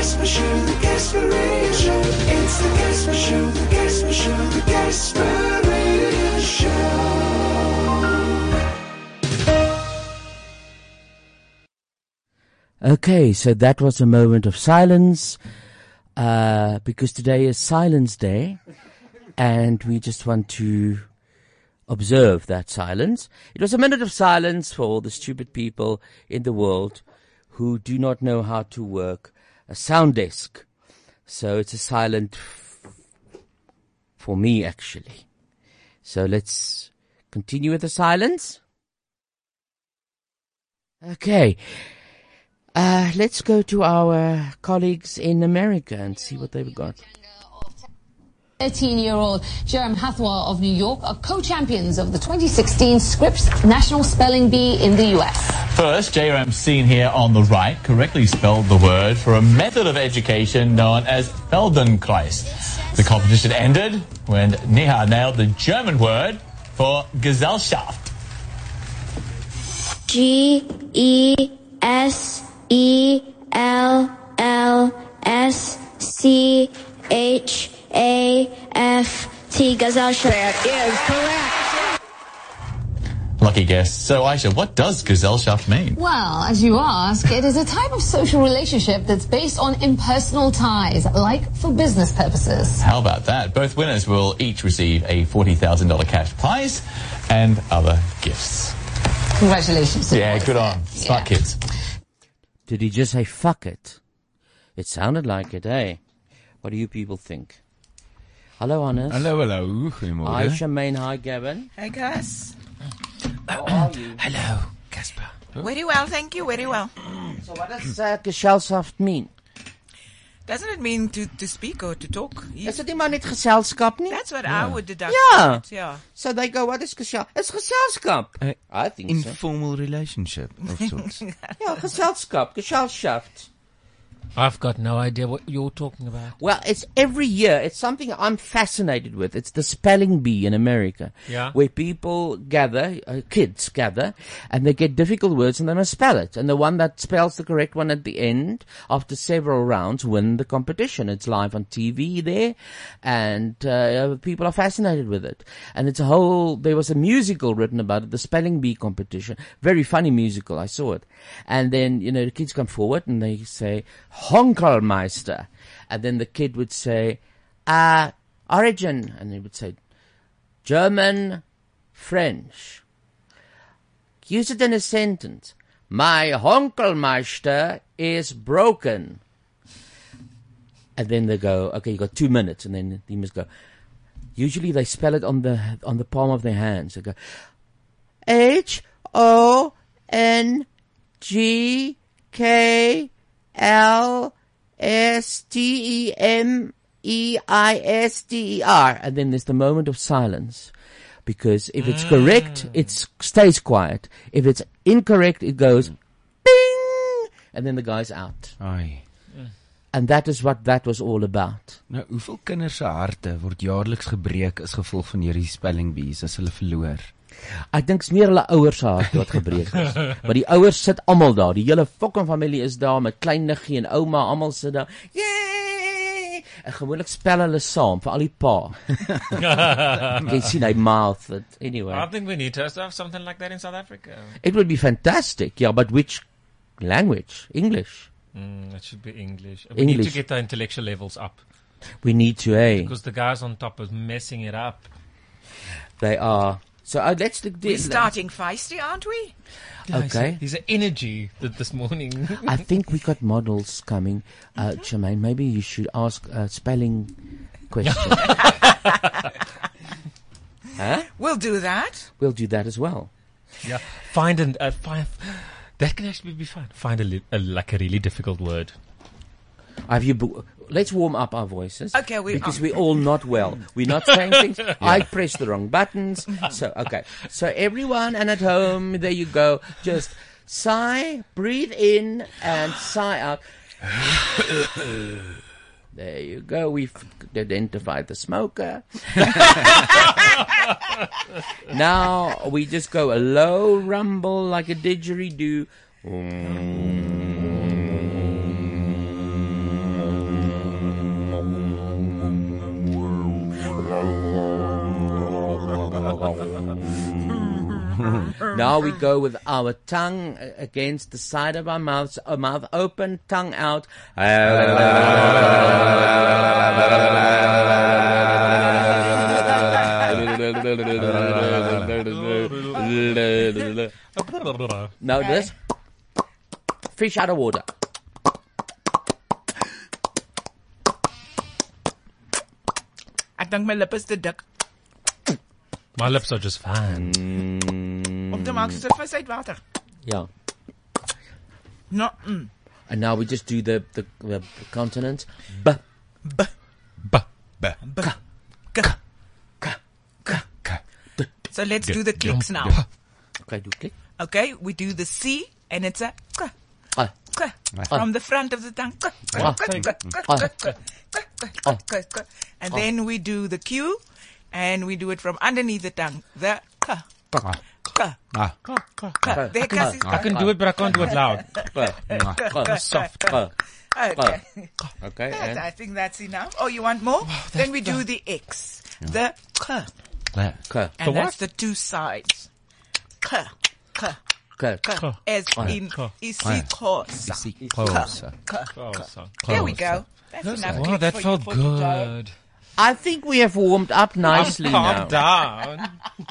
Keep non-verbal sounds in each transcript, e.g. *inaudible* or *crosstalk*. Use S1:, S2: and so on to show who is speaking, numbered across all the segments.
S1: Show, the Radio Show. It's the Show, the Show, the Radio Show.
S2: Okay, so that was a moment of silence uh, because today is Silence Day, and we just want to observe that silence. It was a minute of silence for all the stupid people in the world who do not know how to work a sound desk. So it's a silent for me, actually. So let's continue with the silence. Okay. Uh, let's go to our colleagues in America and see what they've got.
S3: 13-year-old Jairam Hathwar of New York are co-champions of the 2016 Scripps National Spelling Bee in the U.S.
S4: First, Jairam seen here on the right correctly spelled the word for a method of education known as Feldenkrais. The competition ended when Nihar nailed the German word for Gesellschaft.
S5: G E S E L L S C H A F T Gesellschaft. That is correct.
S4: Lucky guess. So, Aisha, what does Gesellschaft mean?
S3: Well, as you ask, it is a type of social relationship that's based on impersonal ties, like for business purposes.
S4: How about that? Both winners will each receive a $40,000 cash prize and other gifts.
S3: Congratulations.
S4: Yeah, good on. Smart
S3: Yeah.
S4: kids.
S2: Did he just say fuck it? It sounded like it, eh? What do you people think? Hello, Hannes.
S6: Hallo, hallo. Goeiemôre.
S2: Hi, Charmaine. Hi, Gavin.
S7: Hey guys.
S2: How are you?
S6: Hallo, Casper.
S7: Very well, thank you, very well.
S2: So what does uh, Gesellschaft mean?
S7: Doesn't it mean to, to speak or to talk?
S2: Is dit nie maar net geselskap nie?
S7: That's what I would deduct.
S2: Ja.
S7: from it, Yeah.
S2: So they go, what is gesel? It's geselskap.
S6: Uh,
S2: I think so.
S6: Informal relationship of sorts. *laughs*
S2: Ja, geselskap, Gesellschaft.
S8: I've got no idea what you're talking about.
S2: Well, it's every year. It's something I'm fascinated with. It's the spelling bee in America.
S8: Yeah.
S2: Where people gather, uh, kids gather, and they get difficult words and they must spell it. And the one that spells the correct one at the end, after several rounds, win the competition. It's live on TV there, and uh, people are fascinated with it. And it's a whole, there was a musical written about it, the spelling bee competition. Very funny musical. I saw it. And then, you know, the kids come forward and they say, Honkelmeister. And then the kid would say, uh, origin. And he would say, German, French. Use it in a sentence. My Honkelmeister is broken. And then they go, okay, you got two minutes. And then you must go. Usually they spell it on the, on the palm of their hands. They go, H O N G K L S T E M E I S T E R. And then there's the moment of silence. Because if it's correct, it stays quiet. If it's incorrect, it goes bing! And then the guy's out.
S6: Ai.
S2: And that is what that was all about.
S6: Nou, hoeveel kinders se harte word jaarliks gebreek as gevolg van hierdie spelling bees as hulle verloor?
S2: Ek dink is meer hulle ouers se hart wat gebreek is. *laughs* Maar die ouers sit almal daar. Die hele fucking familie is daar met klein niggie en ouma, almal sit daar. Yay! En gewoonlik spel hulle saam vir al die pa. *laughs* Jy sien hy mouth it. Anyway.
S8: I think we need to have something like that in South Africa.
S2: It would be fantastic. Yeah, but which language? English.
S8: Mm, it should be English. We need to
S2: English.
S8: get the intellectual levels up
S2: We need to, eh?
S8: because the guys on top are messing it up.
S2: They are. So uh, let's look.
S7: We're starting feisty, aren't we?
S2: Okay.
S8: There's an energy that this morning.
S2: I *laughs* think we got models coming. Uh, Jermaine, maybe you should ask a spelling question. *laughs* huh?
S7: We'll do that.
S2: We'll do that as well.
S8: yeah. Find an uh, find that can actually be fun. Find a, li- a like a really difficult word.
S2: Have you? bo- Let's warm up our voices.
S7: Okay, we
S2: because
S7: are.
S2: we're all not well. We're not saying things. *laughs* I pressed the wrong buttons. So okay. So everyone and at home, there you go. Just sigh, breathe in, and sigh out. *laughs* There you go. We've identified the smoker. *laughs* now we just go a low rumble like a didgeridoo. Mm. *laughs* now we go with our tongue uh, against the side of our mouth, our mouth open, tongue out. Now this fish out of water.
S7: I dink my lip is te dik
S8: My lips are just fine.
S7: om te maak soos 'n vis uit water.
S2: Yeah.
S7: No. Mm.
S2: And now we just do the the, the consonants. B.
S8: B.
S7: So let's do the clicks now.
S2: Okay, do click.
S7: Okay, we do the C and it's a k,
S2: Ah.
S7: k, from the front of the tongue. K, k,
S2: Ah.
S7: k, k, k,
S2: Ah.
S7: k, k, k, k, k, k. And then we do the Q and we do it from underneath the tongue. The k, k,
S6: Ah.
S7: k. There, Cassie.
S8: I can do it, but I can't do it loud.
S2: Soft.
S7: Okay.
S2: Okay. And
S7: I think that's enough. Oh, you want more? then we do the X. The k.
S2: K.
S7: And that's the two sides. K, k,
S2: K.
S7: k. As in isiXhosa.
S6: Closer.
S7: There we go. That's enough.
S8: Wow, that felt
S7: you for today.
S8: good.
S2: I think we have warmed up nicely now. *laughs*
S8: Calm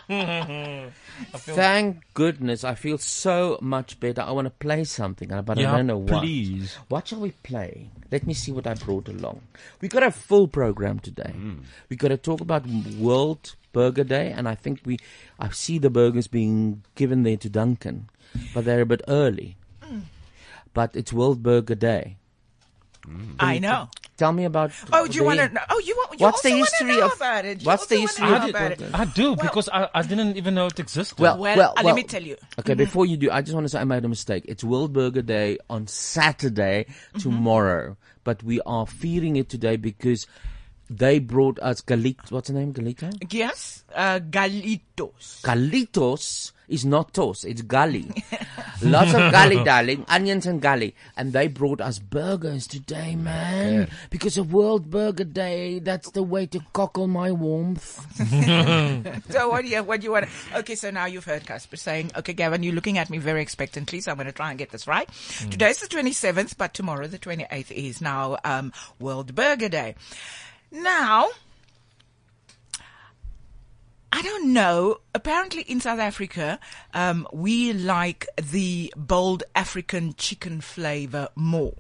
S8: down.
S2: Thank goodness. I feel so much better. I want to play something, but I don't know what.
S8: please.
S2: What shall we play? Let me see what I brought along. We got a full program today. We got to talk about World Burger Day, and I think we, I see the burgers being given there to Duncan, but they're a bit early. Mm. But it's World Burger Day.
S7: I know.
S2: Tell me about.
S7: Oh, do you want to know? Oh, you want? You
S2: What's the
S7: also wanna
S2: history
S7: know
S2: of-
S7: about it. You
S2: what's the
S7: also wanna
S2: history
S7: know
S2: of-
S7: about it?
S8: I do because I, I didn't even know it existed.
S2: Well,
S7: Well,
S2: well,
S7: uh, let me tell you.
S2: Okay, before you do, I just want to say I made a mistake. It's World Burger Day on Saturday tomorrow, but we are fearing it today because they brought us Galit. What's the name? Galito.
S7: Yes, uh, Galitos.
S2: Galitos is not toast. It's gully. *laughs* Lots of gully, *laughs* darling. Onions and gully. And they brought us burgers today, man. Because of World Burger Day. That's the way to cockle my warmth. *laughs*
S7: So what do you what do you want? Okay, so now you've heard Casper saying, "Okay, Gavin, you're looking at me very expectantly, so I'm going to try and get this right." Today's the 27th, but tomorrow the 28th is now um, World Burger Day. Now, I don't know. Apparently, in South Africa, um, we like the bold African chicken flavor more.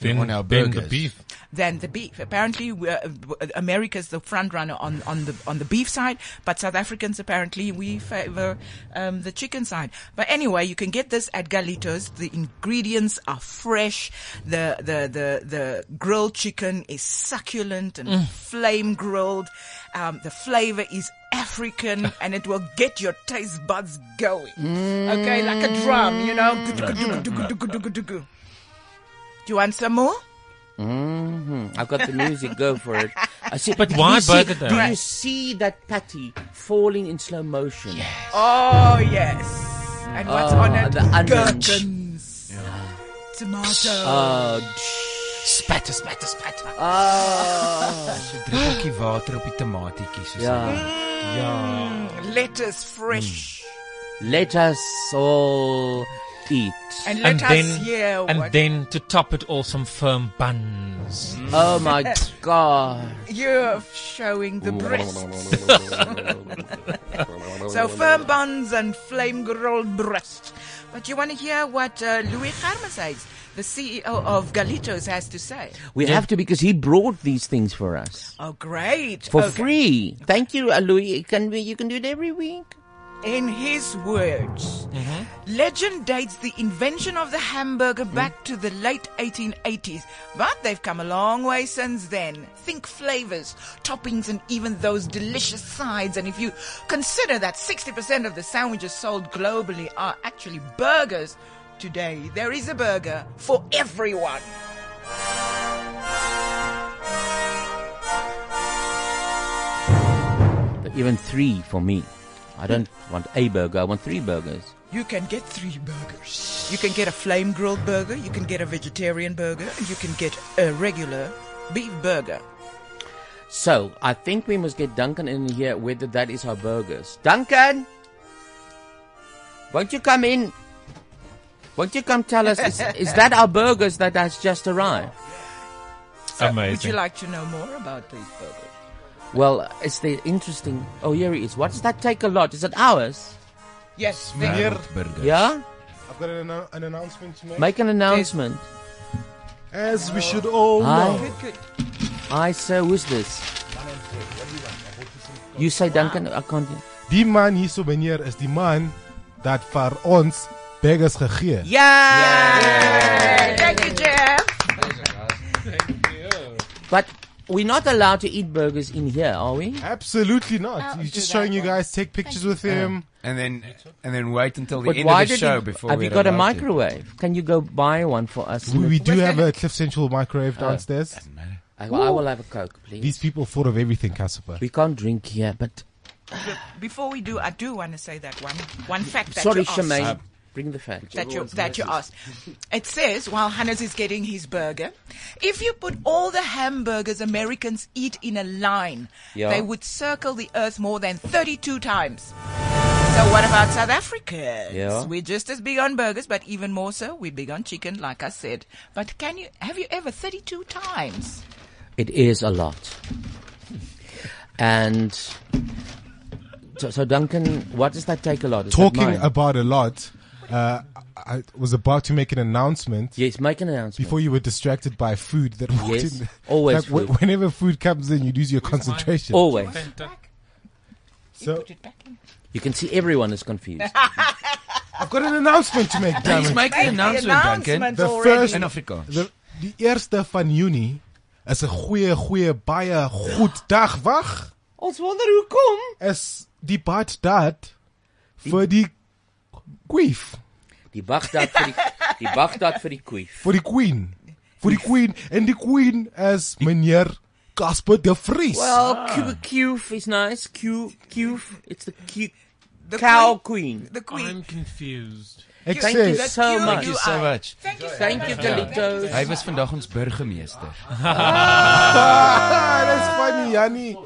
S8: Then,
S6: on our
S8: then the
S6: burgers.
S8: beef.
S7: than the beef. Apparently, we- uh, America's the front runner on, on the on the beef side, but South Africans apparently we favor um, the chicken side. But anyway, you can get this at Galitos. The ingredients are fresh. The the the the grilled chicken is succulent and flame grilled. Um, the flavor is African *laughs* and it will get your taste buds going. Okay, like a drum, you know. Do you want some more?
S2: Mm-hmm. I've got the music. Go for it. I see,
S8: But why
S2: see-
S8: Burger Day?
S2: Do you see that patty falling in slow motion?
S7: Oh yes. And what's
S2: Oh,
S7: on ah, it?
S2: the onions.
S7: Gherkins. Tomato.
S2: Oh,
S8: Spatter, spatter, spatter. Ah.
S2: oh.
S6: Druppeltjie water op die tomatietjies. soos
S2: yeah.
S8: Yeah. Mm.
S7: lettuce fresh. Mm.
S2: Let us all eat.
S7: And let
S8: And
S7: us
S8: then,
S7: hear
S8: and
S7: what
S8: then to top it all, some firm buns.
S2: Oh my *laughs* God.
S7: you're showing the breasts. *laughs* so firm buns and flame grilled breast. But you want to hear what uh, Louis Garma says, the CEO of Galitos has to say.
S2: We have to because he brought these things for us
S7: Oh, great.
S2: for
S7: Okay.
S2: free. Thank you, uh, Louis. Can we? You can do it every week.
S7: In his words, uh-huh. legend dates the invention of the hamburger hmm? back to the late 1880s, but they've come a long way since then. Think flavors, toppings, and even those delicious sides. And if you consider that 60% of the sandwiches sold globally are actually burgers, today there is a burger for everyone.
S2: But even three for me. I don't want a burger. I want three burgers.
S7: You can get three burgers. You can get a flame grilled burger, you can get a vegetarian burger, and you can get a regular beef burger.
S2: So I think we must get Duncan in here. Whether that is our burgers. Duncan, won't you come in? Won't you come tell us? Is, is that our burgers that has just arrived?
S8: Amazing.
S7: Would you like to know more about these burgers?
S2: Well, it's the interesting. Oh, here he is. What does that take a lot? Is it ours?
S7: Yes,
S9: Meneer,
S2: Yeah.
S9: I've got an, uh, an announcement to make.
S2: Make an announcement.
S9: As we should all
S2: Hi.
S9: know.
S7: Good, good.
S2: Hi, sir. Who's this? You say Duncan. I can't. hear.
S9: Die man hier so meneer is die man dat vir ons burgers gegee.
S7: Yeah! Thank you, Jeff.
S2: But we're not allowed to eat burgers in here, are we?
S9: Absolutely not. He's just showing you guys take pictures with him.
S6: And then and then wait until the
S2: But
S6: end
S2: why
S6: of the
S2: did
S6: show
S2: you,
S6: before
S2: have
S6: we're
S2: you got a
S6: allowed to.
S2: microwave? Can you go buy one for us?
S9: We, we do have a Cliff Central microwave uh, downstairs.
S2: I, I will have a coke, please.
S9: These people thought of everything, Casper.
S2: We can't drink here, but
S7: Before we do, I do want to say that one one fact that
S2: sorry,
S7: you asked.
S2: Shemaine. Bring the fact.
S7: that you that you asked. It says while Hannes is getting his burger, if you put all the hamburgers Americans eat in a line,
S2: Yeah.
S7: they would circle the earth more than 32 times. So what about South Africans?
S2: Yeah.
S7: We're just as big on burgers, but even more so, we're big on chicken, like I said. But can you have you ever 32 times?
S2: It is a lot. And so, so Duncan, what does that take a lot? Is
S9: Talking about a lot, uh, I was about to make an announcement.
S2: Yes, make an announcement.
S9: Before you were distracted by food that walked
S2: Yes,
S9: in.
S2: always
S9: Like, wh-
S2: food.
S9: Whenever food comes in, you lose your concentration.
S2: Always.
S9: So put it back in.
S2: You can see everyone is confused. *laughs*
S9: I've got an announcement to make. damn
S6: Please
S9: it.
S6: make the announcement, Duncan.
S9: The first,
S6: In Afrikaans.
S9: the, die eerste van Junie is 'n goeie goeie baie goed dag. Wag.
S2: Ons wonder hoekom.
S9: Is die Baghdad vir die queef,
S2: Die Baghdad vir die die Baghdad vir die queef.
S9: vir die queen, vir die queen en die queen is meneer Casper de Vries.
S2: Well, Q Qf is nice. Q Qf. It's the Q
S7: The
S2: cow queen.
S7: The queen.
S8: I'm confused.
S9: Ek
S2: Thank you so much.
S6: Thank you so much.
S7: Thank you.
S2: Thank you, Galitos.
S6: Hy was vandag ons burgemeester.
S9: Ah, that's funny, Jannie.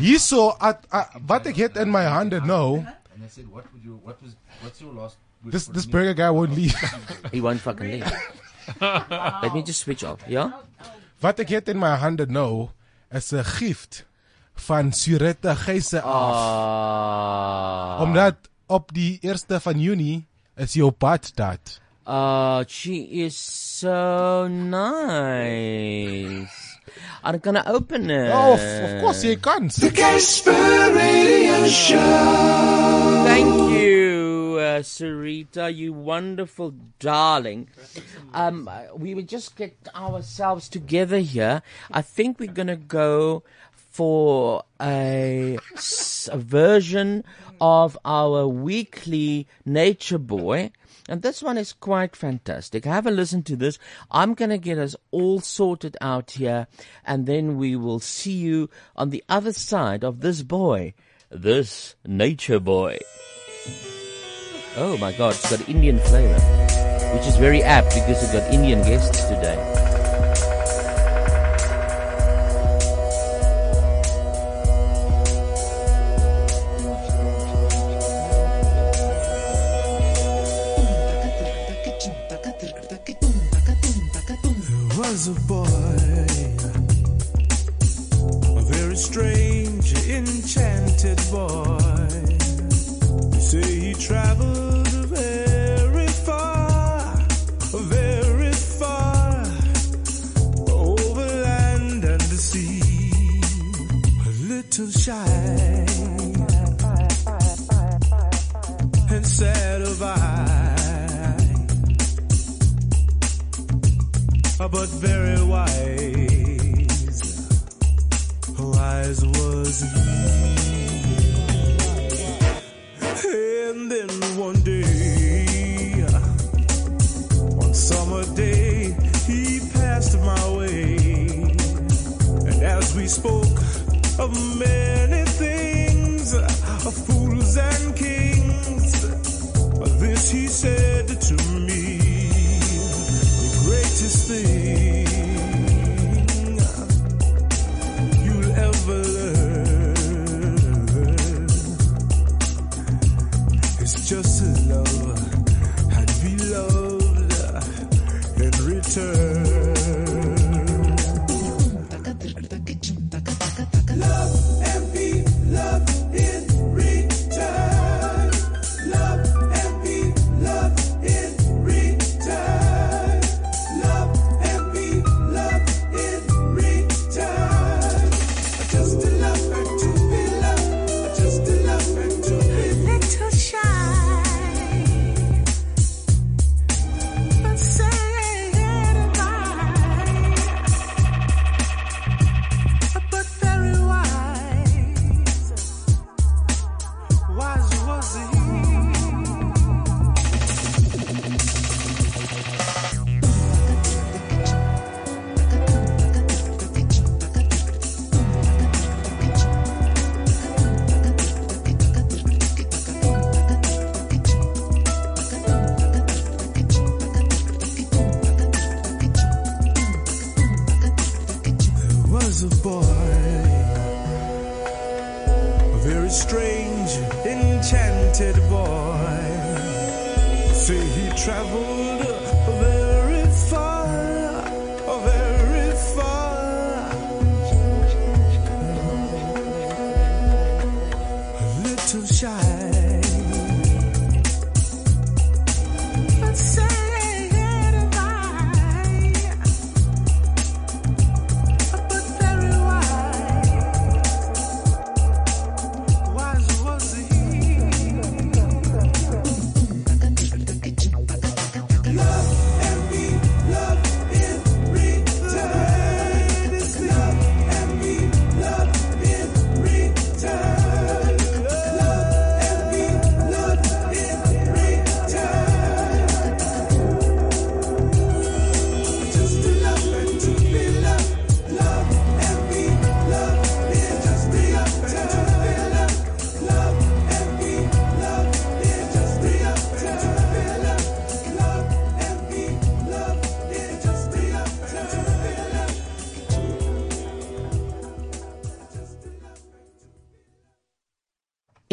S9: Hierso at, at, wat ek het in my hande nou,
S10: I said, what would you, what was, what's your last?
S9: this this burger guy won't leave.
S2: He won't fucking leave. Let me just switch off. Yeah.
S9: wat ek het in my hande nou is 'n gift van Surette Geise af.
S2: Ah.
S9: Omdat op die 1ste van Junie is jou pad dat.
S2: Uh, she is so nice. I'm gonna open it.
S9: Oh, of, of course jy kan.
S1: The Casper Radio Show.
S2: Thank you, uh, Sarita, you wonderful darling. Um, we would just get ourselves together here. I think we're gonna go for a version of our weekly Nature Boy. And this one is quite fantastic. Have a listen to this. I'm going to get us all sorted out here, and then we will see you on the other side of this boy, this Nature Boy. Oh my god, it's got Indian flavor, which is very apt because we've got Indian guests today.
S1: A boy, a very strange, enchanted boy. but very wise. Wise was he. And then one day, one summer day, he passed my way. And as we spoke of many things, of fools and kings, this he said to me.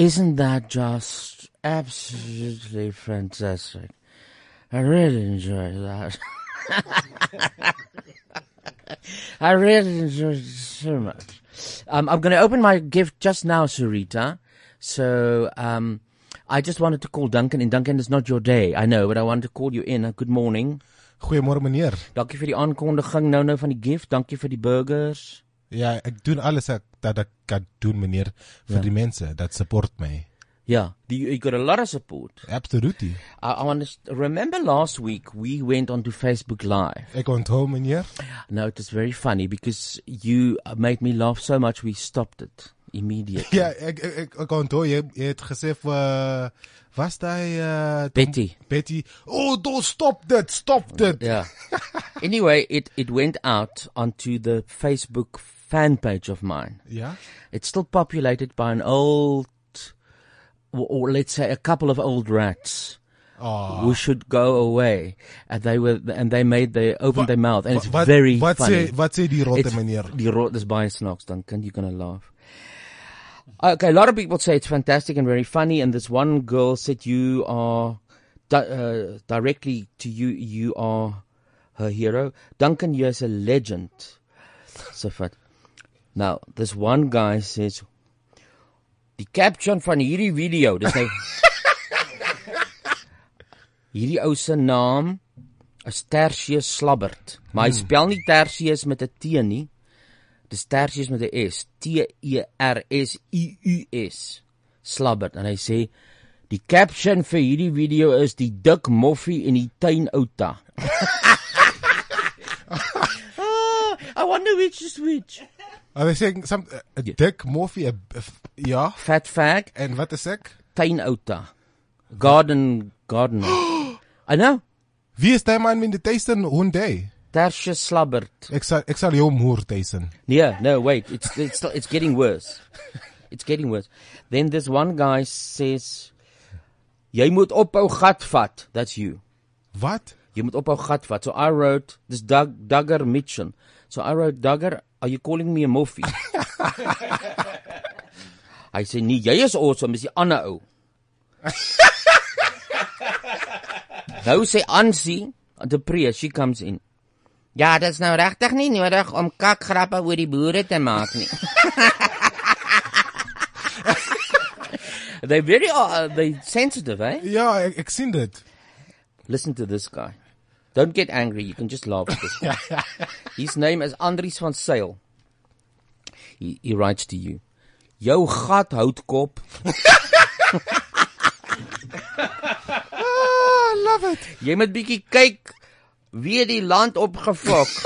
S2: Isn't that just absolutely fantastic? I really enjoy that. *laughs* I really enjoyed it so much. Um, I'm going to open my gift just now, Sarita. So um, I just wanted to call Duncan, and Duncan, it's not your day, I know, but I wanted to call you in. Good morning.
S9: Goeiemôre meneer.
S2: Dankie vir die aankondiging nou nou van die gift. Dankie vir die burgers.
S9: Ja, ek doen alles ek, dat ek kan doen meneer vir
S2: Ja.
S9: die mense dat support my.
S2: Yeah, you got a lot of support.
S9: Absolutely.
S2: I, I want to remember last week we went onto Facebook Live.
S9: Ek onthou meneer.
S2: No, it was very funny because you made me laugh so much we stopped it immediately.
S9: Ja, ek ek ek, ek onthou jy, jy het gesê vir uh, was daai uh,
S2: Betty.
S9: Betty. Oh, don't stop that. Stop that.
S2: Yeah. *laughs* anyway, it, it went out onto the Facebook fan page of mine.
S9: Ja.
S2: It's still populated by an old, or, or let's say a couple of old rats.
S9: Oh.
S2: Who should go away, and they were, and they made, they opened their mouth, and it's
S9: wat-
S2: very
S9: wat
S2: funny.
S9: sê- wat sê die rotte meneer?
S2: Die rot is baie snaaks, dan kan you gonna laugh. Okay, a lot of people say it's fantastic and very funny, and this one girl said you are di- uh, directly to you. You are her hero. Duncan, you're a legend. So vat. Now, this one guy says die caption van hierdie video, dis nou *laughs* hierdie ou se naam is Tertius Slabbert, maar hy
S11: Hmm.
S2: spel nie Tertius met 'n T nie. Dis Tertius met 'n S. T E R S I U S. Slabbert en hy sê die caption vir hierdie video is die dik moffie in die tuinouta. oh, *laughs* I wonder which is which.
S9: Are they saying some a dick morphie a, a f- ja,
S2: fat fag
S9: en wat is ek?
S2: Tuinouta. Garden gardener. *gasps* I know.
S9: Wie is daai man met die tuisten Hyundai?
S2: Tertius Slabbert.
S9: Ek sal ek sal jou moer Tyson.
S2: Yeah, no, wait. It's it's it's getting worse. It's getting worse. Then this one guy says, "Jy moet ophou gat vat." That's you.
S9: Wat?
S2: Jy moet ophou gat vat. So I wrote this Doug Duggar Mitchell. So I wrote Duggar, are you calling me a moffie? *laughs* Hy sê nee, jy is awesome, is die ander ou. *laughs* nou sê Ansie, the priest, she comes in. Ja, dit is nou regtig nie nodig om kakgrappe oor die boere te maak nie. *laughs* they very uh, they sensitive, eh?
S9: Ja, ek, ek sien dit.
S2: Listen to this guy. Don't get angry, you can just laugh at this. *laughs* His name is Andries van Sail. He, he writes to you. Jou gat houtkop.
S9: Ah, love it.
S2: Jy moet bietjie kyk wie die land opgefok. *laughs*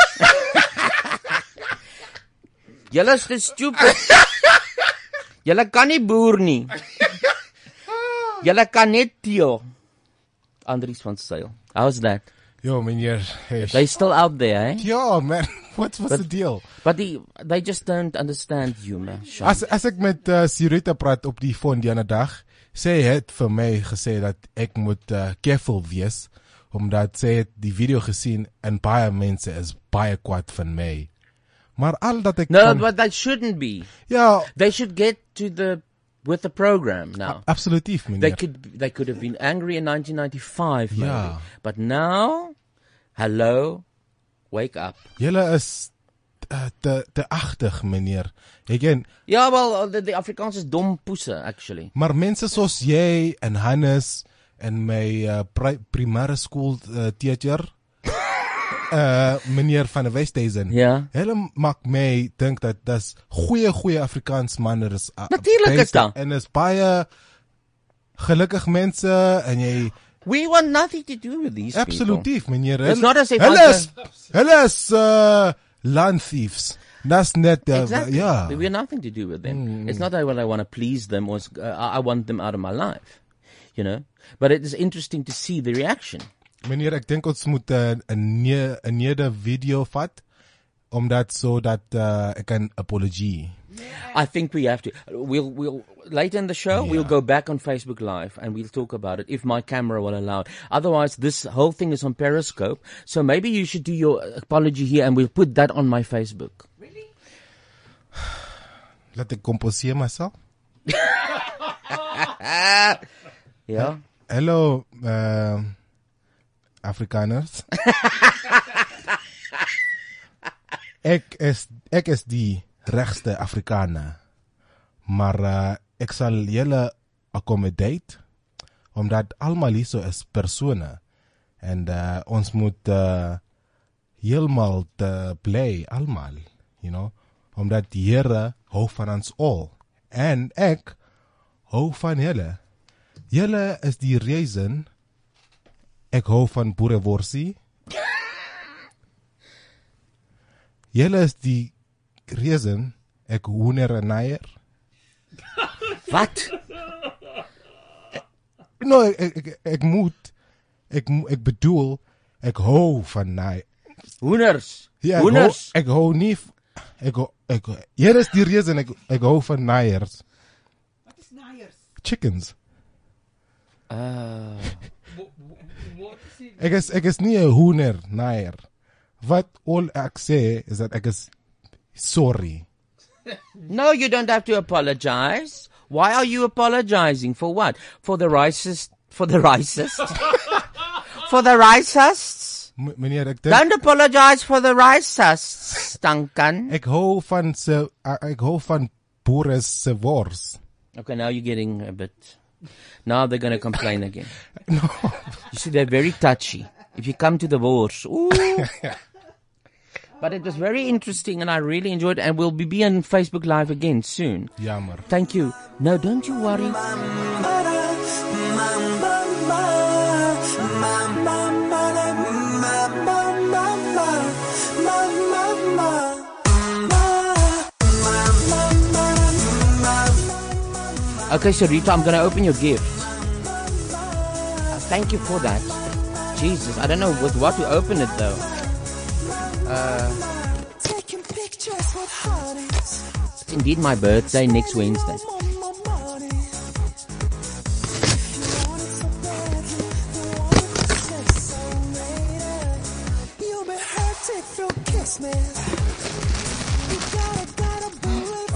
S2: Julle is te stupid. Julle kan nie boer nie. Julle kan net teel. Andries van Sail. How's that?
S9: Yo, meneer. Hey.
S2: They still out there, eh?
S9: Ja, man. *laughs* What was
S2: But-
S9: the deal?
S2: But the, they just don't understand humor. Sean.
S9: As as ek met uh, Sirita praat op die foon die ander dag, sê hy het vir my gesê dat ek moet uh, careful wees omdat sy het die video gesien en baie mense is baie kwaad van my. Maar al dat ek
S2: No,
S9: kan,
S2: but they shouldn't be.
S9: Ja.
S2: They should get to the with the program now.
S9: absolutief
S2: They
S9: meneer.
S2: could they could have been angry in 1995 maybe.
S9: Ja.
S2: But now, hello, wake up.
S9: Julle is uh, te te agtig meneer. Ken
S2: Ja, well, the, the Afrikaans is dom poese actually.
S9: Maar mense soos jy en Hannes en my uh, pri primêre skool uh, teacher uh meneer van der Westhuizen.
S2: Ja.
S9: Hulle maak my dink dat dis goeie goeie Afrikaans manne is. Uh,
S2: Natuurlijk is dat.
S9: En is baie gelukkig mense en jy
S2: We want nothing to do with these
S9: Absolutief meneer.
S2: It's not as if
S9: hulle is hulle is uh land thieves. That's net uh,
S2: Exactly.
S9: ja.
S2: We have nothing to do with them.
S9: Mm.
S2: It's not that well, I want to please them or uh, I want them out of my life. You know? But it is interesting to see the reaction.
S9: Meneer, ek dink ons moet 'n 'n ne 'n nede video vat omdat sodat uh, ek kan apology.
S2: I think we have to. We'll we'll later in the show we'll go back on Facebook Live and we'll talk about it if my camera will allow it. Otherwise, this whole thing is on Periscope, so maybe you should do your apology here and we'll put that on my Facebook.
S9: Really? *sighs* Let ek komposeer myself.
S2: Ja.
S9: Hallo uh Afrikaners. *laughs* ek is ek is die regste Afrikaner. Maar uh, ek sal julle accommodate omdat almal hierso is persone en uh, ons moet uh, heeltemal te bly almal, you know, omdat die Here hou van ons al en ek hou van julle. Julle is die reason ek hou van boereworsie. Julle is die reason ek hoender en eier.
S2: Wat?
S9: No, ek ek, ek, ek moet ek mo- ek bedoel ek hou van naai.
S2: Hoenders.
S9: Ja, ek hou,
S2: Hoenders.
S9: ek hou nie v- ek hou- ek hier is die reason ek ek hou van naiers.
S7: Wat is naiers?
S9: Chickens.
S2: Uh,
S9: Ek is ek is nie hoender naier. Wat al ek sê is dat ek is sorry. *laughs*
S2: no, you don't have to apologize. Why are you apologizing for what? For the racist? For the racist? *laughs* for the racists?
S9: M meneer, ek dink
S2: Don't apologize for the racists, Duncan.
S9: ek hou van se ek hou van boere se wors.
S2: Okay, now you're getting a bit. Now they're going to complain again. *laughs* no. You see, they're very touchy. If you come to the wars, ooh. *laughs* but it was very interesting and I really enjoyed it. And we'll be, on Facebook Live again soon.
S9: Jammer.
S2: Thank you. No, don't you worry. Okay, so Rita, I'm going to open your gift. Uh, thank you for that. Jesus, I don't know with what to open it though. Uh, it's indeed my birthday next Wednesday.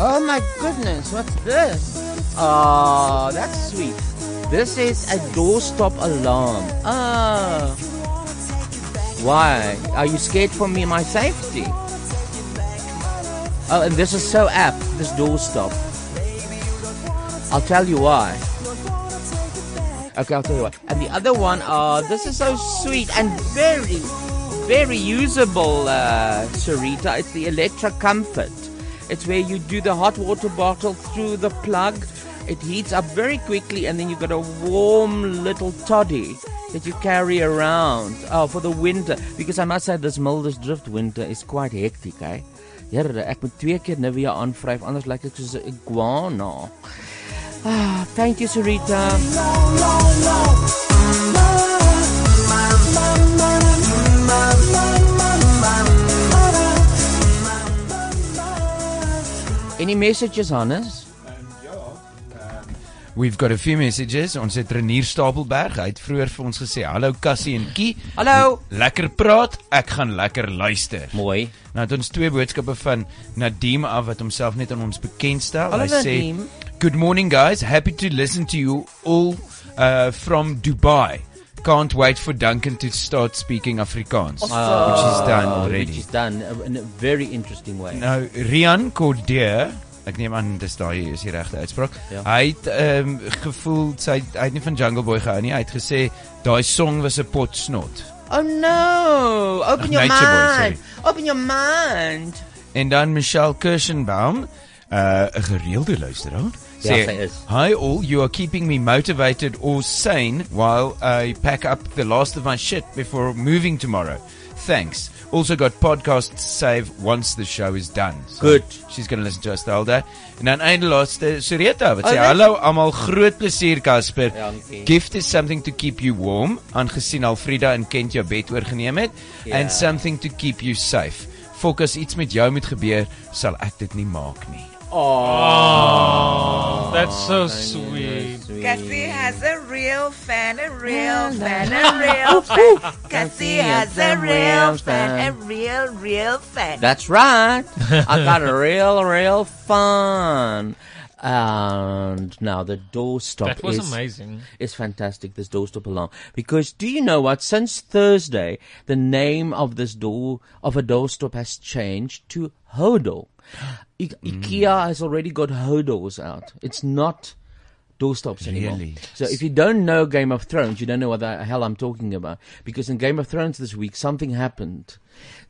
S2: Oh my goodness, what's this? Oh, that's sweet. This is a doorstop alarm. Ah. Why? Are you scared for me, my safety? Oh, and this is so apt, this doorstop. I'll tell you why. Okay, I'll tell you why. And the other one, oh, this is so sweet and very, very usable, uh, Sarita. It's the Electra Comfort. It's where you do the hot water bottle through the plug. It heats up very quickly, and then you've got a warm little toddy that you carry around. Oh, for the winter. Because I must say, this Muldersdrift winter is quite hectic, eh? Here, ek moet twee keer Nivea aanvryf, anders lyk ek soos 'n iguana. Ah, thank you, Sarita. Any messages, Hannes?
S6: We've got a few messages. Ons het Renier Stapelberg. Hy het vroeër vir ons gesê: "Hallo Cassie en Kie.
S2: Hallo.
S6: Lekker praat. Ek gaan lekker luister."
S2: Mooi.
S6: Nou het ons twee boodskappe van Nadim af wat homself net aan ons bekendstel.
S2: Hallo,
S6: Hy sê:
S2: Nadeem.
S6: "Good morning guys. Happy to listen to you all uh, from Dubai. Can't wait for Duncan to start speaking Afrikaans, which he's done already."
S2: Which is done in a very interesting way.
S6: Nou Rian Cordier, ek neem aan dis daai is die regte uitspraak.
S2: Ja.
S6: Hy het ehm um, gevoel sy hy het nie van Jungle Boy gehou nie. Hy het gesê daai song was 'n pot snot.
S2: Oh no! Open your
S6: Nature Boy,
S2: mind. Open your mind.
S6: En dan Michelle Kirschenbaum, uh, 'n gereelde luisteraar.
S2: Ja,
S6: sê,
S2: sy is.
S6: Hi all, you are keeping me motivated or sane while I pack up the last of my shit before moving tomorrow. Thanks. Also got podcast save once the show is done. So
S2: Good.
S6: She's going to listen to us the whole day. En dan einde laaste Sureta wat
S2: Oh,
S6: sê
S2: nee.
S6: hallo almal groot plesier Casper.
S2: Dankie.
S6: Gift is something to keep you warm aangesien Alfrida en Kent jou bed oorgeneem het
S2: Ja.
S6: and something to keep you safe. Fokus iets met jou moet gebeur, sal ek dit nie maak nie.
S8: Oh, that's so sweet.
S7: Cassie has a real fan, a real fan, a *laughs* real fan. Cassie has a real fan, a real, real fan.
S2: That's right. I *laughs* got a real, real fun. And now the doorstop
S8: That was
S2: is
S8: amazing.
S2: Is fantastic. This doorstop alarm because do you know what? Since Thursday, the name of this door of a doorstop has changed to Hodor. I- mm. IKEA has already got Hodors out. It's not doorstops anymore.
S6: Really?
S2: So if you don't know Game of Thrones, you don't know what the hell I'm talking about. Because in Game of Thrones this week, something happened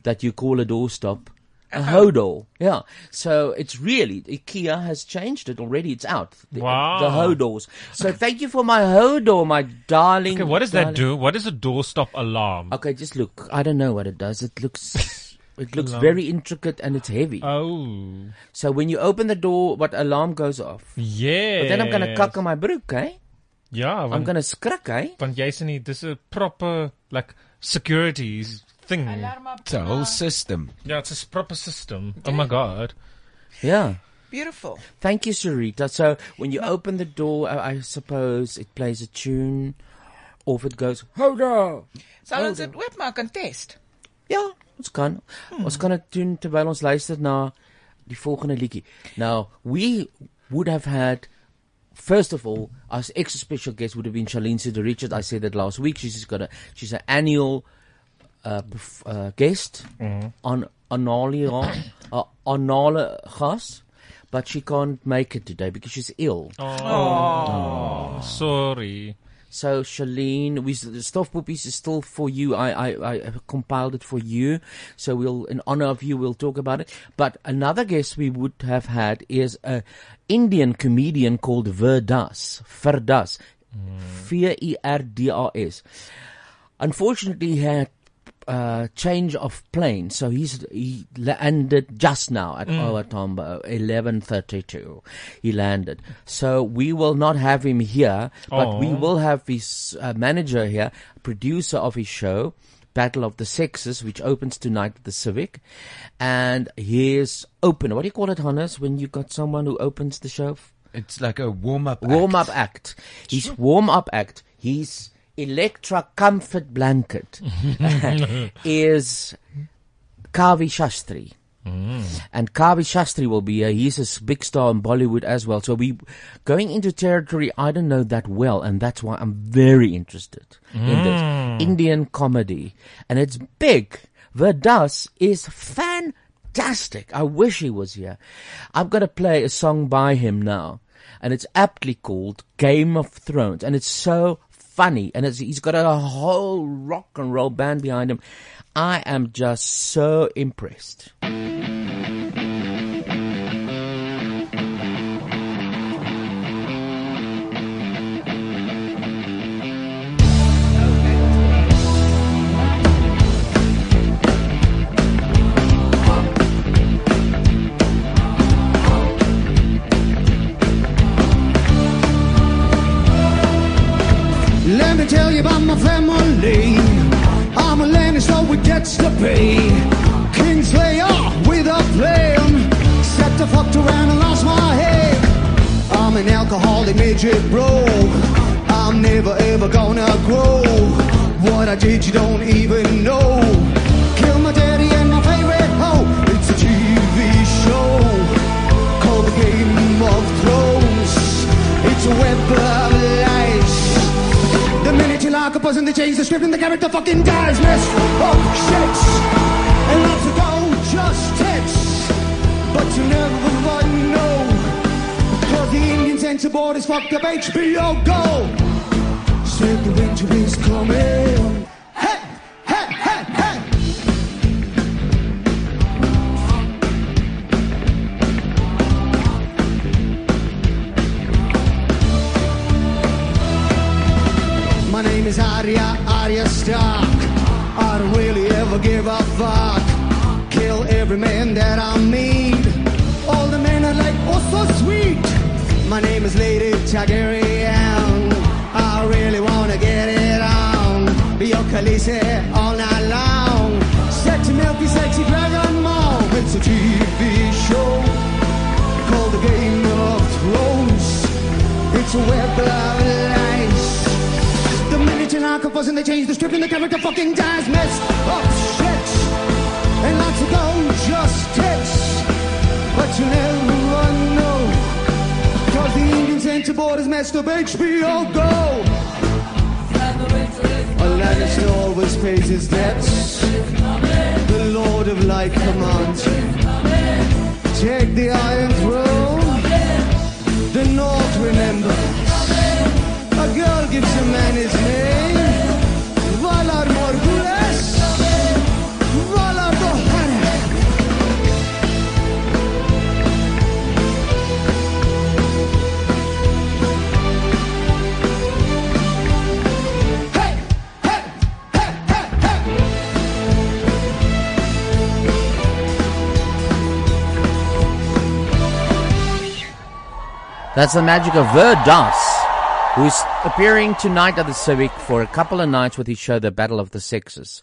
S2: that you call a doorstop a uh-huh. Hodor. Yeah. So it's really, IKEA has changed it already. It's out. The,
S8: Wow.
S2: The Hodors. So thank you for my Hodor, my darling.
S8: Okay, what does that
S2: darling-
S8: do? What is a doorstop alarm?
S2: Okay, just look. I don't know what it does. It looks, *laughs* it looks
S8: Alarm.
S2: very intricate and it's heavy.
S8: Oh,
S2: So when you open the door, what alarm goes off?
S8: yeah.
S2: But then I'm gonna kak in my broek, eh?
S8: Yeah,
S2: I'm gonna skrik, eh?
S8: want jy sê nie dis 'n proper like security thing.
S6: It's a whole system.
S8: Yeah, it's a proper system. Oh my god.
S2: Yeah.
S7: Beautiful.
S2: Thank you, Sarita. So when you open the door, I, I suppose it plays a tune, or if it goes, Hodor!
S7: Sal ons dit oopmaak en test?
S2: Ja, ons kan. Ons kan dit doen terwyl ons luister na die volgende liedjie. Now, we would have had First of all, our extra special guest would have been Charlene Sider Richard. I said that last week. She's got a she's an annual uh, perf- uh, guest on Onalia uh, *coughs* Onala but she can't make it today because she's ill.
S8: Oh, sorry.
S2: So Shalene, we the stuff puppies is still for you. I, I I compiled it for you. So we'll in honor of you we'll talk about it. But another guest we would have had is a Indian comedian called Verdas. Verdas. Mm. V E R D A S. Unfortunately he had uh, change of plane, so he's he landed just now at OR Tambo, eleven thirty-two. He landed, so we will not have him here, but we
S8: Oh.
S2: will have his uh, manager here, producer of his show, Battle of the Sexes, which opens tonight at the Civic. And his open. what do you call it, Hannes, when you got someone who opens the show?
S6: It's like a warm up.
S2: Warm up act. He's warm up act, his Electra Comfort Blanket *laughs* is Kavi Shastri. And Kavi Shastri will be here. He's a big star in Bollywood as well. So we going into territory I don't know that well, and that's why I'm very interested in
S8: Mm.
S2: this Indian comedy, and it's big. Vir Das is fantastic. I wish he was here. I'm gonna play a song by him now, and it's aptly called Game of Thrones, and it's so funny, and he's got a whole rock and roll band behind him. I am just so impressed.
S11: With to pay. Kingslayer with a plan. Set the fucked around and lost my head. I'm an alcoholic midget bro. I'm never ever gonna grow. What I did you don't even know. Kill my daddy and my favorite hoe. It's a TV show called the Game of Thrones. It's a web lock they change the script and the character fucking dies. Mess up oh, shit. And lots of go just tits. But you never know. Cause the Indian censor board is fucked up HBO Go. Said the winter is coming. Is Arya, Arya Stark. I don't really ever give a fuck. Kill every man that I meet. All the men are like, oh, so sweet. My name is Lady Targaryen. I really wanna get it on. Be your Khaleesi all night long. Sexy, milky, sexy dragon mom. It's a TV show called The Game of Thrones. It's a web of and they change the script and the character fucking dies. Messed up oh, shit. And lots of go just tits. But you never know. Cause the Indian censor board is messed up HBO Go. A Lannister always pays his debts. The Lord of Light commands. Take the Iron Throne. The North remembers. A girl gives a man his name.
S2: That's the magic of Vir Das, who's appearing tonight at the Civic for a couple of nights with his show, The Battle of the Sexes.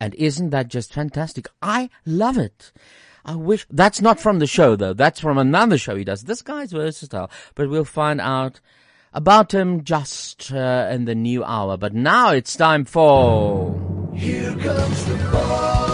S2: And isn't that just fantastic? I love it. I wish that's not from the show though. That's from another show he does. This guy's versatile, but we'll find out about him just uh, in the new hour. But now it's time for.
S1: Here comes the boys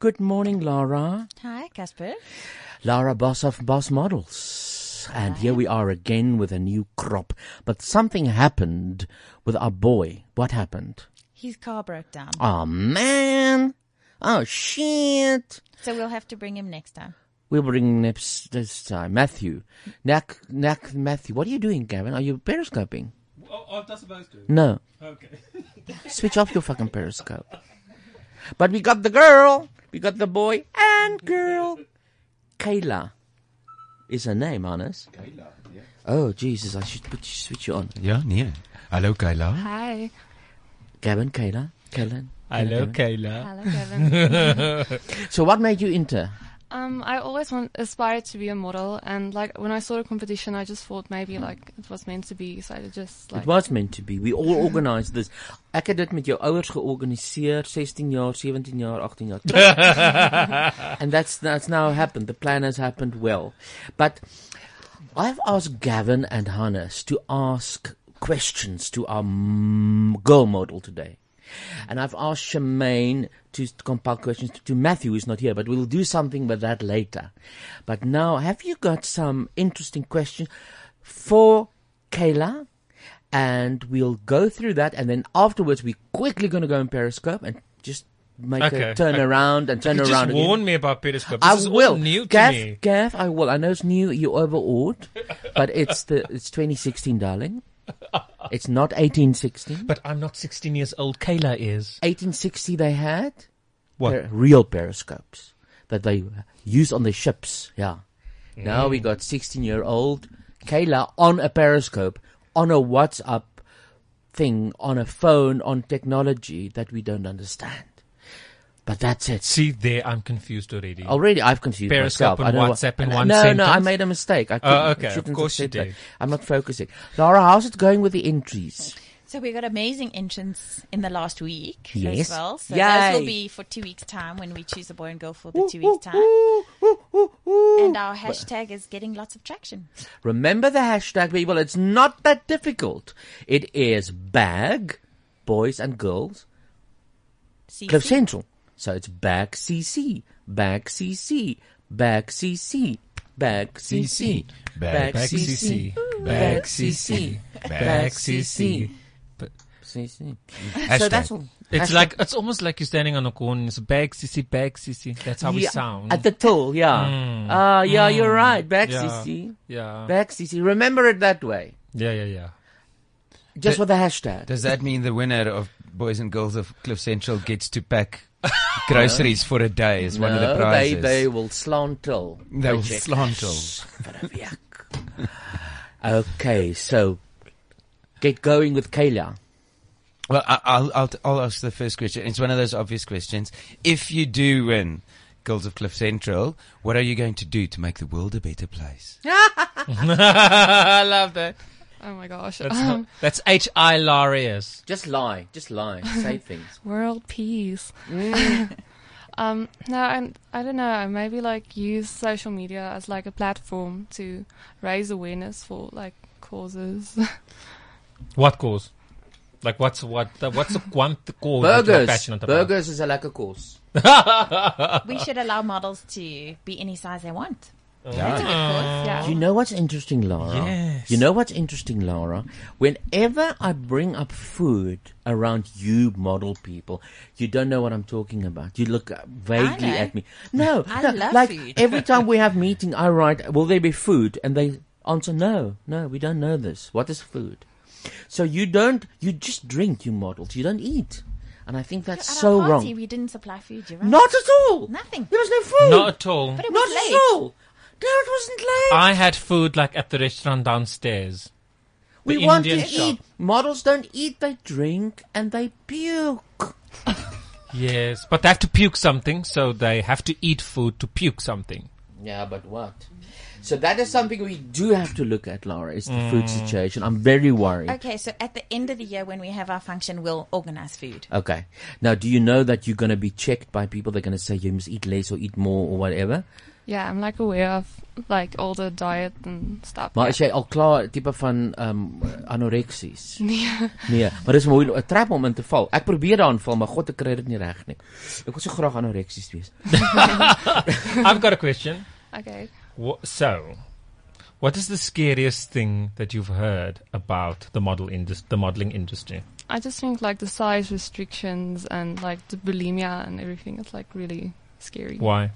S1: Good
S2: morning, Laura.
S12: Hi, Casper.
S2: Lara Boss of Boss Models. And here we are again with a new crop. But something happened with our boy. What happened?
S12: His car broke down.
S2: Oh man. Oh shit.
S12: So we'll have to bring him next time.
S2: We'll bring next this time. Matthew. Knack, knack, Matthew. What are you doing, Gavin? Are you periscoping?
S8: Oh, aren't I supposed to?
S2: No.
S8: Okay.
S2: Switch off your fucking periscope. *laughs* But we got the girl. We got the boy and girl. Kayla is her name, honest.
S6: Kayla, yeah.
S2: Oh, Jesus, I should put, switch you on.
S6: Ja, nee. Hallo Kayla.
S12: Hi.
S2: Gavin, Kayla, Kayla.
S8: Hello, Kayla.
S13: Hello, Gavin. *laughs*
S2: so, what made you enter?
S13: Um, I always want aspired to be a model, and like when I saw the competition, I just thought maybe like it was meant to be. So I just like
S2: It was meant to be. We all *laughs* organised this. Ek het dit met jou ouers georganiseer 16 jaar, 17 jaar, 18 jaar terug. *laughs* and that's that's now happened. The plan has happened well. But I've asked Gavin and Hannes to ask questions to our mm, girl model today. And I've asked Shemaine to compile questions to, to Matthew, who's not here, but we'll do something with that later. But now, have you got some interesting questions for Kayla? And we'll go through that, and then afterwards, we're quickly going to go in Periscope and just make
S8: Okay.
S2: a turn
S8: Okay.
S2: around and turn
S8: You just
S2: around. again.
S8: warn me about Periscope.
S2: I
S8: This is all
S2: will.
S8: new to
S2: Gav,
S8: me.
S2: Gav, I will. I know it's new. You're overawed, but it's the it's 2016, darling. *laughs* It's not 1860.
S8: But I'm not 16 years old. Kayla is.
S2: 1860 they had
S8: What?
S2: per- real periscopes that they use on the ships. Yeah. Now we
S8: Mm.
S2: got 16 year old Kayla on a periscope, on a WhatsApp thing, on a phone, on technology that we don't understand. But that's it.
S8: See, there I'm confused already.
S2: Already, I've confused
S8: Periscope
S2: myself. I
S8: and
S2: don't know what-
S8: WhatsApp in
S2: no,
S8: one
S2: no,
S8: sentence.
S2: No, I made a mistake. I
S8: Oh, okay, of course you
S2: said that.
S8: did.
S2: I'm not focusing. Laura, how's it going with the entries?
S12: So we got amazing entrants in the last week
S2: Yes.
S12: as well. So
S2: Yay.
S12: those will be for two weeks' time when we choose a boy and girl for the two weeks' time. And our hashtag is getting lots of traction.
S2: Remember the hashtag, people. It's not that difficult. It is bag, boys and girls,
S12: CC.
S2: Cliff Central. So it's bag CC, bag CC, bag CC, bag CC,
S8: Bag CC, bag CC, bag CC.
S2: Back
S8: CC.
S2: So that's all.
S8: It's
S2: Hashtag-
S8: like it's almost like you're standing on a corner. It's bag sissy, bag sissy. That's how we sound.
S2: At the toll, yeah.
S8: Mm.
S2: Ah, yeah, you're
S8: Mm.
S2: right. Back
S8: Yeah.
S2: CC.
S8: Yeah.
S2: Back CC. Remember it that way.
S8: Yeah, yeah, yeah.
S2: Just
S6: Th-
S2: with the hashtag.
S6: Does that mean the winner of Boys and Girls of Cliff Central gets to pack *laughs* groceries for a day as one of the
S2: No,
S6: prizes?
S2: They, they will slantel.
S6: They will
S2: check.
S6: slantel.
S2: okay, so get going with Kayla.
S6: Well, I, I'll, I'll I'll ask the first question. It's one of those obvious questions. If you do win Girls of Cliff Central, what are you going to do to make the world a better place? *laughs* *laughs*
S8: I love that.
S13: Oh my gosh.
S8: That's, not, that's H I hilarious.
S2: Just lie. Just lie. *laughs* Say things.
S13: World peace.
S2: Mm. *laughs*
S13: um, no, I'm, I don't know. Maybe like use social media as like a platform to raise awareness for like causes. *laughs*
S8: What cause? Like what's what? The, what's the one the cause that you're
S2: Burgers.
S8: passionate about?
S2: Burgers is a lekker course.
S12: we should allow models to be any size they want. That's a good cause. Yeah.
S2: You know what's interesting, Laura?
S8: Yes.
S2: You know what's interesting, Laura? Whenever I bring up food around you model people, you don't know what I'm talking about. You look vaguely at me. No, *laughs*
S12: I
S2: no,
S12: love
S2: like
S12: food. *laughs*
S2: every time we have meeting, I write, "Will there be food?" And they answer, "No, no, we don't know this. What is food?" So you don't, you just drink, you models. You don't eat, and I think that's
S12: At
S2: so wrong.
S12: we didn't supply food. Right.
S2: Not at all.
S12: Nothing.
S2: There was no food.
S8: Not at all.
S12: But it
S2: Not
S12: was
S2: at all. No, it wasn't late.
S8: I had food like at the restaurant downstairs. The
S2: We want to
S8: shop.
S2: eat. Models don't eat, they drink and they puke. *laughs*
S8: Yes, but they have to puke something, so they have to eat food to puke something.
S2: Yeah, but what? So that is something we do have to look at, Laura, is the food
S8: Mm.
S2: situation. I'm very worried.
S12: Okay, so at the end of the year when we have our function, we'll organize food.
S2: Okay. Now, do you know that you're going to be checked by people? They're going to say you must eat less or eat more or whatever.
S13: Yeah, I'm like aware of like all the diet and stuff.
S2: Maar
S13: yeah.
S2: is jy al klaar tipe van um, anoreksies? *laughs*
S13: Nee.
S2: Nee, maar dis moeilik 'n trap om in te val. Ek probeer daarin val, maar God ek kry dit nie reg nie. Ek wil so graag anoreksies wees. *laughs*
S8: I've got a question.
S13: Okay.
S8: Wha so, what is the scariest thing that you've heard about the model indus- the modeling industry?
S13: I just think like the size restrictions and like the bulimia and everything is like really scary.
S8: Why?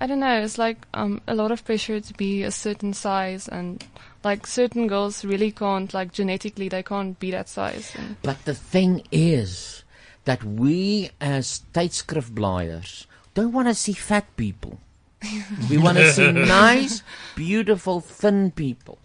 S13: I don't know. It's like um, a lot of pressure to be a certain size, and like certain girls really can't, like genetically, they can't be that size. And
S2: But the thing is that we as tydskrifblaaiers don't want to see fat people. we want to see *laughs* nice, beautiful, thin people.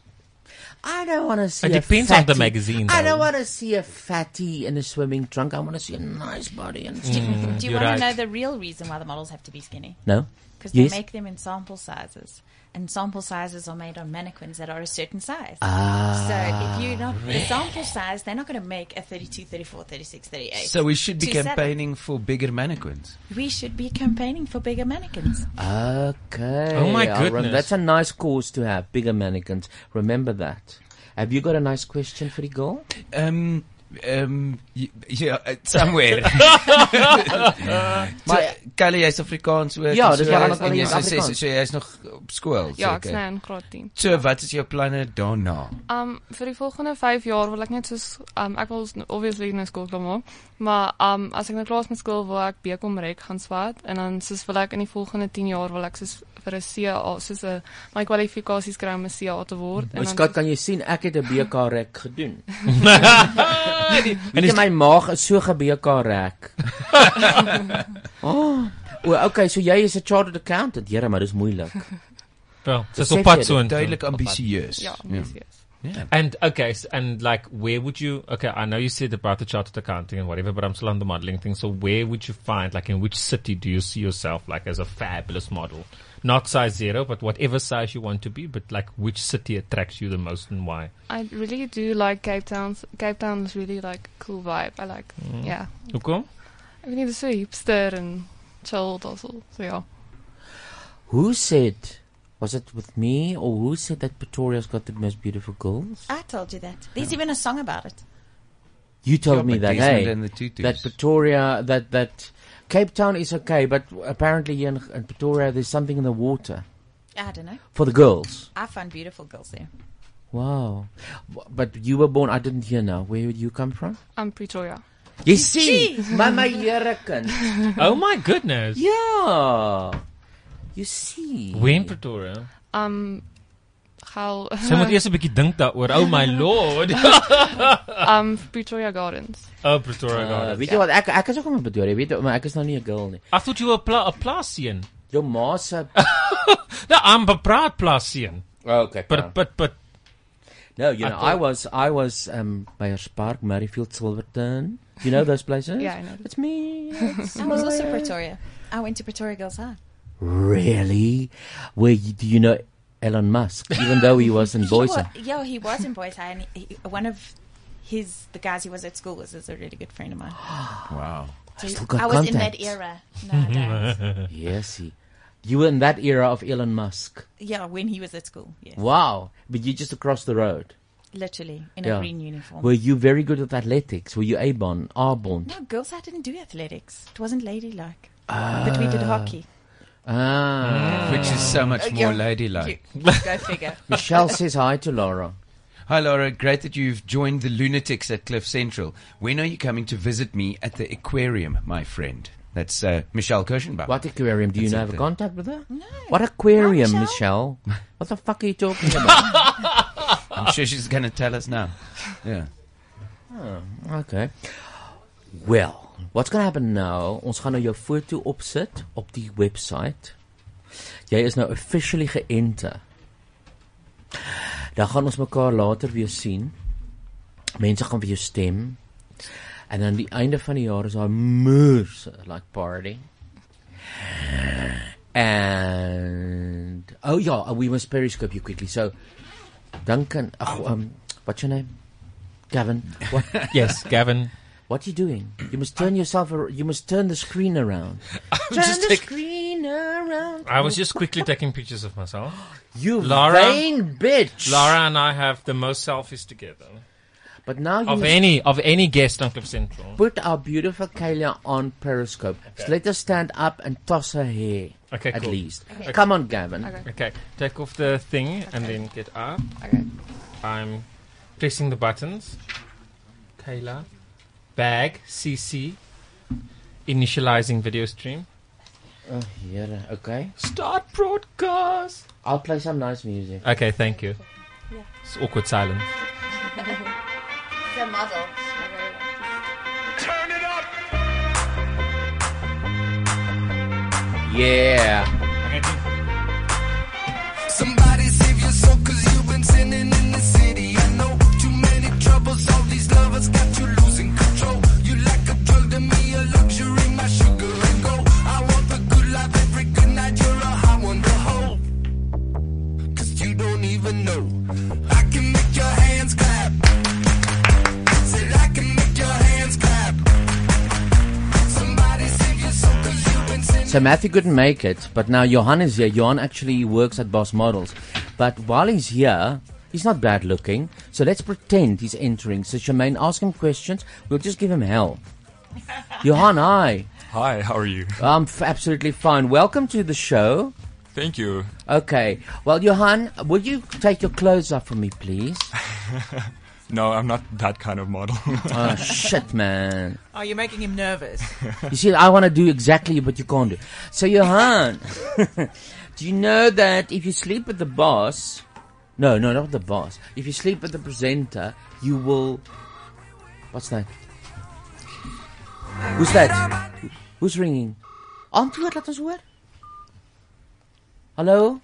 S2: I don't want to see.
S8: It
S2: a
S8: depends on the
S2: fatty-
S8: magazine,
S2: I don't want to see a fatty in a swimming trunk. I want to see a nice body and.
S8: Mm,
S12: Do you want to know the real reason why the models have to be skinny?
S2: No.
S12: Because
S2: Yes.
S12: they make them in sample sizes. And sample sizes are made on mannequins that are a certain size.
S6: Ah,
S12: so if you're not the sample size, they're not going to make a 32, 34, 36, 38.
S6: So we should be
S12: to sell
S6: campaigning for bigger mannequins.
S12: We should be campaigning for bigger mannequins.
S2: Okay.
S8: Oh my
S2: I'll rem-
S8: goodness.
S2: That's a nice cause to have. Bigger mannequins. Remember that. Have you got a nice question for the girl?
S6: Um, um, y- ja, somewhere.
S2: Maar-
S6: Kali, jy's Afrikaans ook.
S2: Ja,
S6: en
S2: dis
S6: so,
S2: waar
S6: en
S2: ons
S6: jy sê- sê-. So jy's nog op skool.
S13: Ja, ek
S6: seker?
S13: sny in graad 10.
S6: So wat is jou planne daarna?
S13: Um vir die volgende 5 jaar wil ek net soos um ek wil obviously nou skool klaar maak, maar um as ek nou klaar is met skool wil ek BCom rek gaan swat en dan soos wil ek in die volgende 10 jaar wil ek soos vir 'n CA soos 'n my kwalifikasies kry om 'n CA te word
S2: My
S13: dan
S2: skat, kan jy sien ek het 'n BK rek gedoen. *laughs* *laughs*
S8: En
S2: Weet jy
S8: is-
S2: my maag is so ge-BK rek. *laughs* oh. O, okay, so jy is 'n chartered accountant. Here, maar dis moeilik.
S8: Wel,
S2: Dis
S8: op pad so en
S6: Duidelik ambisieus.
S13: Ja, ambisieus.
S6: Yeah.
S8: And okay, s and like, where would you? Okay, I know you said about the chartered accounting and whatever, but I'm still on the modeling thing. So, where would you find, like, in which city do you see yourself, like, as a fabulous model? Not size zero, but whatever size you want to be. But like, which city attracts you the most and why?
S13: I really do like Cape Town. Cape Town is really like a cool vibe. I like
S8: Mm.
S13: yeah.
S8: Hoekom?
S13: Ek weet nie dis so hipster and chilled also. So yeah.
S2: Who said was it with me or who said that Pretoria's got the most beautiful girls?
S12: I told you that. There's even a song about it.
S2: You told
S6: Ja,
S2: me that,
S6: Desmond
S2: hey,
S6: and the Tutus.
S2: that Pretoria, that that Cape Town is okay, but apparently here in, in Pretoria there's something in the water
S12: I don't know.
S2: for the girls.
S12: I found beautiful girls there.
S2: Wow, but you were born. I didn't hear now. Where did you come from?
S13: I'm Pretoria.
S2: You see, Mama Jeriken. *laughs*
S8: Oh my goodness.
S2: Yeah, you see.
S8: Where in Pretoria?
S13: Um Gaal.
S8: Sy moet eers 'n bietjie dink daaroor. Oh my *laughs* lord. *laughs*
S13: um Pretoria Gardens.
S8: oh, Pretoria
S2: Uh,
S8: Gardens.
S2: weet jy wat? Ek ek is ook in Pretoria. Weet jy, maar ek is nou nie 'n girl nie.
S8: I thought you were a, pla- a plaasseun.
S2: Jou ma se *laughs*
S8: No, I'm a praat plaasseun.
S2: Oh, okay.
S8: But but but
S2: No, you
S8: I
S2: know, I,
S8: thought-
S2: was I was um Meyers Park, Murrayfield, Silverton. You know those places?
S13: Yeah, I know.
S2: It's me. It's
S12: I was also. Pretoria. I went to Pretoria Girls High.
S2: Really? Where you, do you know Elon Musk? Even though he was in *laughs*
S12: He
S2: Boise.
S12: wa- yeah, he was in Boise, and he, he- one of his the guys he was at school was, is a really good friend of mine. *gasps*
S6: Wow.
S12: So
S2: still got
S12: I was in that era. nowadays. *laughs*
S2: yes, he. You were in that era of Elon Musk.
S12: yeah, when he was at school. Yes,
S2: Wow. But you just across the road.
S12: literally in
S2: Yeah.
S12: a green uniform.
S2: Were you very good at athletics? Were you A-Bond, R-Bond?
S12: no, girls I didn't do athletics. It wasn't ladylike. Ah. but we did hockey.
S2: Ah.
S6: Which is so much
S12: Uh,
S6: more
S12: yeah.
S6: ladylike.
S12: Go figure. *laughs*
S2: Michelle says hi to Laura.
S6: Hi, Laura. Great that you've joined the lunatics at Cliff Central. When are you coming to visit me at the aquarium, my friend? That's uh, Michelle Kirschenbach.
S2: What aquarium? Do you
S6: That's
S2: know
S6: it
S2: have a
S6: there.
S2: contact with her?
S12: No.
S2: What aquarium,
S12: Hi,
S2: Michelle? What the fuck are you talking *laughs* about?
S6: I'm sure she's going to tell us now. Yeah.
S2: Oh, okay. Well, what's going to happen now? Ons gaan nou jou foto opsit op die website. Jy is nou officially geënter. Dan gaan ons mekaar later weer sien. Mense gaan vir jou stem. En aan die einde van die jaar is daar moors like party. And oh yeah, we must periscope you quickly. So Duncan, ag, um, what's your name? Gavin. What?
S8: yes, Gavin.
S2: What are you doing? You must turn yourself. ar- You must turn the screen around. *laughs* turn
S8: just
S2: the
S8: take-
S2: screen around.
S8: I was just quickly taking pictures of myself. *gasps*
S2: You
S8: Lara,
S2: vain bitch.
S8: Lara and I have the most selfies together
S2: But now you
S8: of any of any guest on Cliff Central.
S2: put our beautiful Kayla on Periscope. So let her stand up and toss her hair.
S8: Okay,
S2: at
S8: cool.
S2: least.
S8: Okay.
S2: Come on, Gavin.
S8: Okay, take off the thing and then get up.
S13: Okay.
S8: I'm pressing the buttons. Kayla, bag CC initializing video stream.
S2: Oh, yeah. Okay.
S8: Start broadcast.
S2: I'll play some nice music.
S8: Okay, thank you. Yeah. It's awkward silence. *laughs*
S12: it's a.
S1: Turn it up.
S2: Yeah.
S1: Somebody save your soul cause you've been sinning in the city.
S11: I know too many troubles. All these lovers got you losing.
S2: So Matthew couldn't make it, but now Johan is here. Johan actually works at Boss Models. But while he's here, he's not bad looking. So let's pretend he's entering. So Charmaine, ask him questions. We'll just give him hell. Johan, hi.
S14: Hi, how are you?
S2: I'm f- absolutely fine. Welcome to the show.
S14: Thank you.
S2: Okay. Well, Johan, will you take your clothes off for me, please? *laughs*
S14: No, I'm not that kind of model. *laughs*
S2: oh, shit, man.
S7: Oh, you're making him nervous. *laughs*
S2: You see, I want to do exactly what you can't do. So, Johan, do you know that if you sleep with the boss, no, no, not the boss. If you sleep with the presenter, you will. What's that? Who's that? Who's ringing? Antwoord, laat ons hoor. Hallo?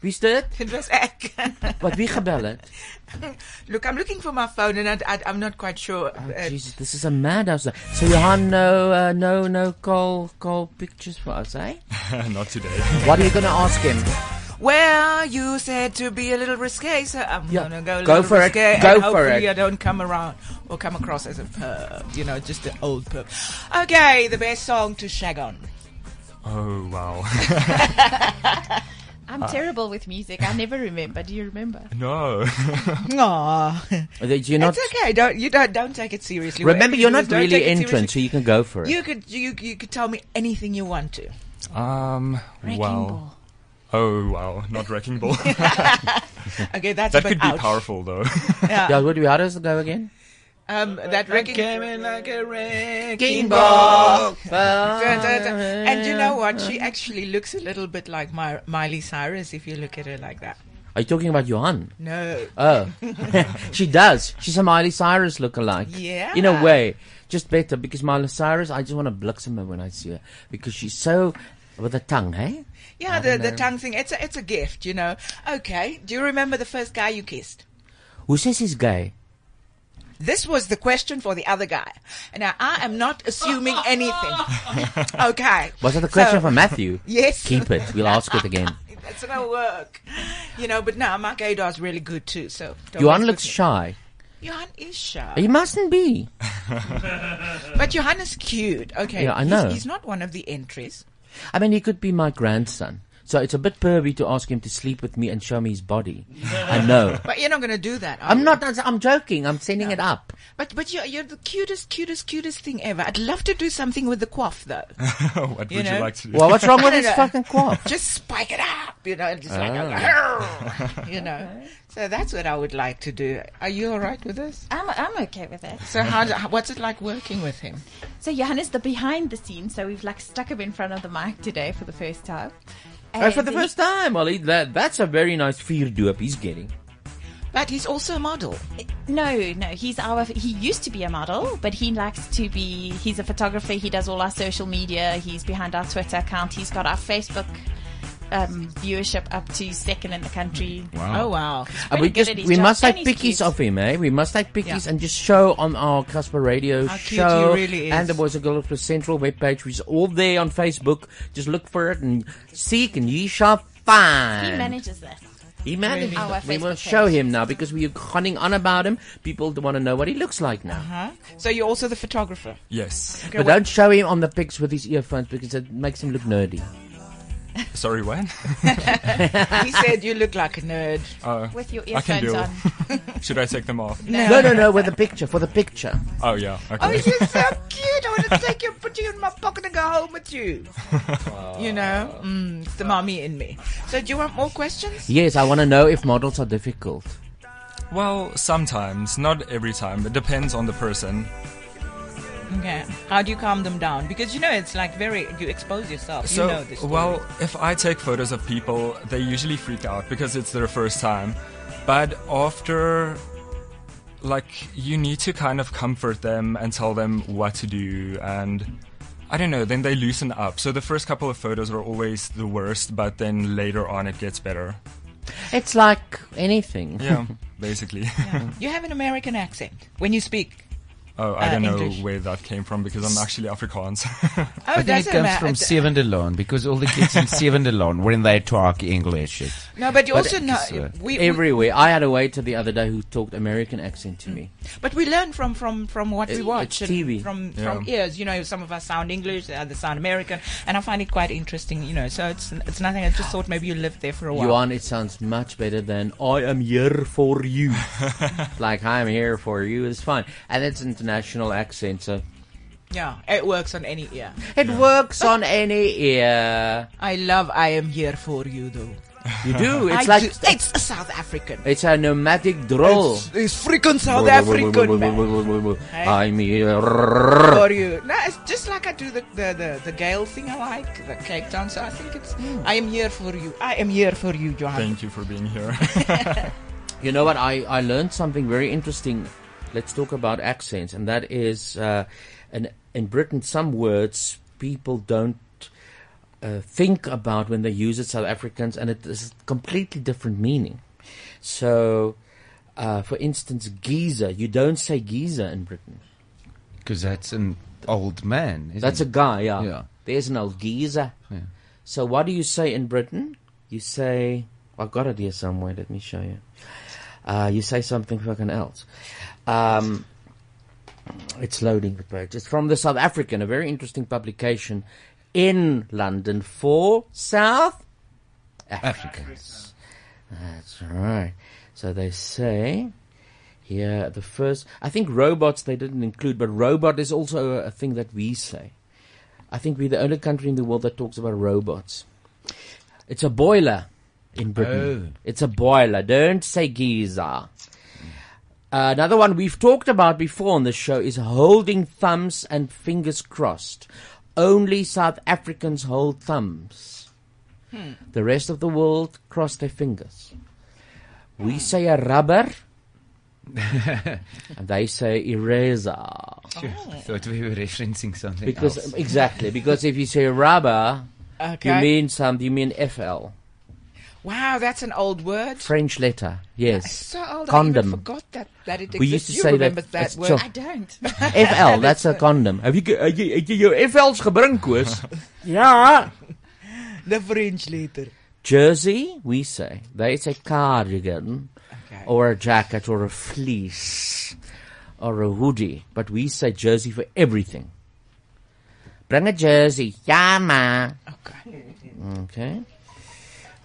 S2: Wie's dit? *laughs*
S7: It was ek.
S2: Wat wie gebel het? *laughs*
S7: Look, I'm looking for my phone and I, I, I'm not quite sure.
S2: Oh,
S7: uh,
S2: Jesus, this is a madhouse. So, you have no, uh, no, no call, call pictures for us, eh? *laughs*
S14: not today.
S2: What are you going to ask him?
S7: Well, you said to be a little risque, so I'm
S2: Yeah.
S7: gonna go a
S2: Go
S7: little
S2: for it.
S7: risque.
S2: Go
S7: and
S2: for
S7: hopefully
S2: it.
S7: I don't come around or come across as a perv, you know, just an old perv. Okay, the best song to shag on.
S14: Oh, wow. *laughs*
S12: I'm
S14: Uh,
S12: terrible with music. I never remember. Do you remember? *laughs*
S14: no. *laughs*
S7: No.
S2: You're not,
S7: it's okay. Don't you don't don't take it seriously.
S2: remember, you're not
S7: do, don't
S2: really
S7: take it
S2: entrant, so you can go for it.
S7: You could you you could tell me anything you want to.
S14: Um,
S7: Wrecking
S14: well.
S7: ball.
S14: Oh, wow. Not wrecking ball. *laughs*
S7: Okay, that's a
S14: That
S7: bit
S14: could be
S7: ouch.
S14: powerful, though.
S7: Yeah.
S2: Yeah, what do we, how does it go again?
S7: Um, that wrecking
S6: came in like a
S7: wrecking
S2: ball. *laughs*
S7: And you know what? She actually looks a little bit like My- Miley Cyrus if you look at her like that.
S2: Are you talking about Johan?
S7: No.
S2: Oh. *laughs* she does. She's a Miley Cyrus lookalike.
S7: Yeah.
S2: In a way. Just better because Miley Cyrus, I just want to bliksem her when I see her. Because she's so, with a tongue, hey?
S7: Yeah,
S2: I
S7: the, the tongue thing. It's a, it's a gift, you know. Okay. Do you remember the first guy you kissed?
S2: Who says he's gay?
S7: This was the question for the other guy. Now, I am not assuming anything. *laughs* okay.
S2: Was that the question
S7: So-
S2: for Matthew? *laughs*
S7: Yes.
S2: Keep it. We'll ask it again. *laughs*
S7: That's gonna work. You know, but now my gaydar's really good too, so.
S2: Johan looks shy.
S7: Johan is shy.
S2: He mustn't be.
S7: But Johan is cute. Okay.
S2: Yeah, I
S7: he's-
S2: know.
S7: He's, not one of the entries.
S2: I mean, he could be my grandson. So it's a bit pervy to ask him to sleep with me and show me his body. I know. *laughs*
S7: But you're not gonna do that. are
S2: I'm
S7: you?
S2: not, I'm joking. I'm sending it up.
S7: But but you're you're the cutest, cutest, cutest thing ever. I'd love to do something with the quaff though. *laughs*
S14: what
S7: You
S14: would
S7: know?
S14: you like to do?
S2: Well, what's wrong with
S7: I don't
S2: this
S7: know.
S2: fucking quaff? *laughs*
S7: Just spike it up, you know, just like
S2: Ah.
S7: you know. So that's what I would like to do. Are you all right with this?
S12: I'm I'm okay with it.
S7: So how do- what's it like working with him?
S12: So Johannes, the behind the scenes. So we've like stuck him in front of the mic today for the first time.
S2: Oh, for the first time. Well, he, that, that's a very nice vierdoop he's getting.
S7: But he's also a model.
S12: Eh, no, no, he's our. He used to be a model, but he likes to be. He's a photographer. He does all our social media. He's behind our Twitter account. He's got our Facebook um, viewership up to second in the country. Wow.
S7: Oh wow.
S2: Uh, we just we
S12: job,
S2: must
S12: and
S2: take
S12: he's
S2: pickies
S12: cute.
S2: of him, eh? We must take pickies
S7: Yeah.
S2: and just show on our Casper Radio
S7: How cute he
S2: show
S7: really
S2: and the Boys and Girls Plus Central webpage, which is all there on Facebook. Just look for it and seek, and ye shall find.
S12: He manages that.
S2: He manages.
S12: Our
S2: it. We will show
S12: page.
S2: him now because we're conning on about him. People want to know what he looks like now.
S7: Huh? So you're also the photographer.
S14: Yes.
S7: Okay,
S2: But
S7: what-
S2: don't show him on the pics with his earphones because it makes him look nerdy.
S14: Sorry, when? *laughs*
S7: he said you look like a nerd.
S14: Uh,
S12: With your
S14: I can
S12: earphones
S14: deal. *laughs* Should I take them off?
S2: No, no, no, with the picture, for the picture.
S14: Oh, yeah. Okay.
S7: Oh, you're so cute. I want to take you, put you in my pocket and go home with you. *laughs* You know, mm, it's the mommy in me. So, do you want more questions?
S2: Yes, I want to know if models are difficult.
S14: Well, sometimes. Not every time. It depends on the person.
S7: Okay. How do you calm them down? Because you know it's like very you expose yourself.
S14: So,
S7: you know this. story.
S14: well, if I take photos of people, they usually freak out because it's their first time. But after, like, you need to kind of comfort them and tell them what to do, and I don't know, then they loosen up. So the first couple of photos are always the worst, but then later on it gets better.
S2: It's like anything.
S14: Yeah, *laughs* basically.
S7: you have an American accent when you speak.
S14: Oh, I
S7: Uh,
S14: don't know
S7: English.
S14: where that came from because I'm actually Afrikaans. *laughs*
S7: Oh,
S6: I think it
S7: doesn't
S6: comes
S7: matter.
S6: from Sewende Laan because all the kids in *laughs* Seven Sewende Laan, when they talk English, it's
S7: No, but you
S2: But
S7: also know
S6: is, uh,
S7: we, we
S2: Everywhere. I had a waiter the other day who talked American accent to me.
S7: But we learn from from from what we watch
S2: it's TV.
S7: from
S2: Yeah.
S7: from ears. You know, some of us sound English, the others sound American, and I find it quite interesting. You know, so it's it's nothing. I just thought maybe you lived there for a while.
S2: Johan, it sounds much better than I am here for you. *laughs* like I am here for you is fine. And it's international accent, so
S7: Yeah, it works on any ear.
S2: It works on any ear. *laughs*
S7: I love I am here for you though.
S2: You do. *laughs* It's
S7: I
S2: like
S7: do. it's a South African.
S2: It's a nomadic drawl.
S7: It's, it's freaking South African, man.
S2: I'm here.
S7: for you. No, it's just like I do the, the, the, the Gale thing I like, the Cape Town. So I think it's, I am here for you. I am here for you, Johan.
S14: Thank you for being here. *laughs*
S2: You know what? I, I learned something very interesting. Let's talk about accents, and that is, uh, in, in Britain, some words people don't uh, think about when they use it, South Africans, and it is a completely different meaning. So, uh, for instance, geezer, you don't say geezer in Britain.
S6: because that's an old man. Isn't
S2: That's a guy, yeah.
S6: Yeah.
S2: There's an old geezer.
S6: Yeah.
S2: So what do you say in Britain? You say, I've got it here somewhere. Let me show you. Uh, you say something fucking else. Um, it's loading the page. It's from the South African, a very interesting publication in London for South Africans. That's right. So they say here the first. I think robots they didn't include, but robot is also a, a thing that we say. I think we're the only country in the world that talks about robots. It's a boiler in Britain. It's a boiler. Don't say geezer. Uh, another one we've talked about before on the show is holding thumbs and fingers crossed. Only South Africans hold thumbs.
S7: Hmm.
S2: The rest of the world cross their fingers. We say a rubber, *laughs* and they say eraser. *laughs*
S6: Sure. Thought we were referencing something
S2: Because
S6: else.
S2: exactly, because if you say rubber, *laughs* you mean some. You mean FL,
S7: Wow, that's an old word.
S2: French letter. Yes,
S7: So old, I even forgot that, that it exists.
S2: We used to
S7: you
S2: say that-
S7: remember that,
S2: that's
S7: word. I don't. *laughs* *laughs*
S2: FL, that's a condom. Have you, uh, you, you your FL's gebring, Koos? *laughs* ja.
S7: The French letter.
S2: Jersey, we say. They say cardigan,
S7: Okay.
S2: or a jacket, or a fleece, or a hoodie. But we say jersey for everything. Bring a jersey. Yeah, ma.
S7: Okay.
S2: Okay.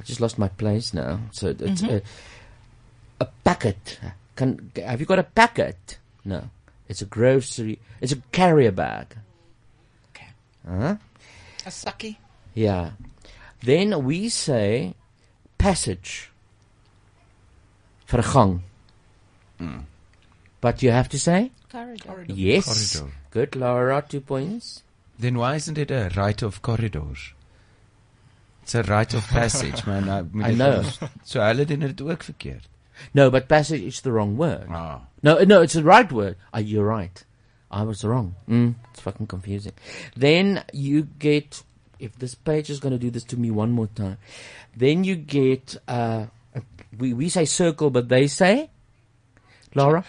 S2: I just lost my place now. So it's
S7: Mhm.
S2: a, a packet. Can have you got a packet? No. It's a grocery. It's a carrier bag.
S7: Okay.
S2: Huh?
S7: A sucky.
S2: Yeah. Then we say passage. for Vergang. Mm. But you have to say
S12: Corridor.
S2: yes.
S6: Corridor.
S2: Good, Laura. Two points.
S6: Then why isn't it a right of corridors? It's a rite of passage, man. I,
S2: I know.
S6: So hulle doen dit ook verkeerd.
S2: No, but passage is the wrong word.
S6: Ah.
S2: No, no, it's the right word. Ah, you're right. I was wrong. Mm, it's fucking confusing. Then you get, if this page is going to do this to me one more time, then you get, uh, we, we say circle, but they say, Laura?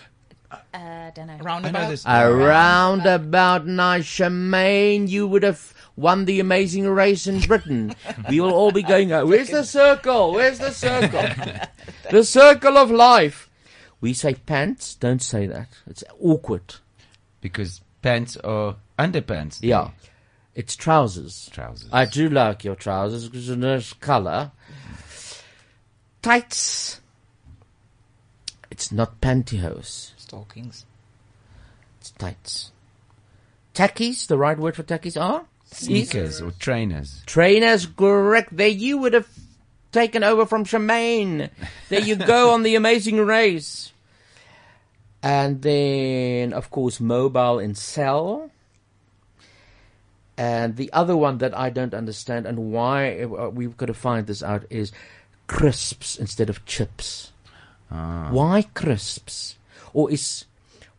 S12: Uh, don't know.
S7: Roundabout.
S2: A roundabout nice Shemaine, you would have won the amazing race in Britain. we will all be going, uh, where's the circle? Where's the circle? *laughs* the circle of life. We say pants, don't say that. It's awkward.
S6: Because pants are underpants.
S2: Yeah. It's trousers.
S6: Trousers.
S2: I do like your trousers because of nice colour. Tights. It's not pantyhose.
S7: Stockings.
S2: It's tights. Tackies, the right word for tackies are?
S6: Sneakers or trainers.
S2: Trainers, correct. There you would have taken over from Shemaine. There you go *laughs* on the amazing race. And then, of course, mobile and cell. And the other one that I don't understand and why we've got to find this out is crisps instead of chips.
S6: Ah.
S2: Why crisps? Or is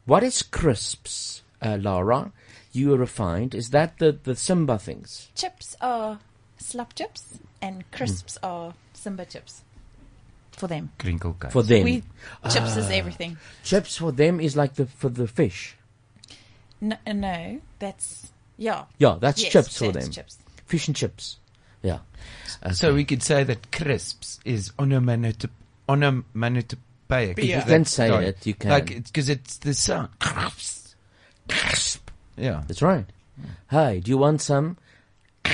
S2: what is crisps, uh, Lara? You are refined. Is that the the Simba things?
S12: Chips are slap chips, and crisps are Simba chips. For them.
S6: Crinkle cut.
S2: For them,
S12: We, chips is
S2: Ah.
S12: everything.
S2: Chips for them is like the for the fish.
S12: No, uh, no, that's yeah.
S2: Yeah, that's
S12: Yes,
S2: chips for them.
S12: Chips.
S2: Fish and chips. Yeah.
S6: So we could say that crisps is onomatopoeic. onomatopoeic.
S7: You
S2: can say it, you can.
S6: Like, because it's the sound. Crisps. Yeah.
S2: That's right. Hey, do you want some? *laughs*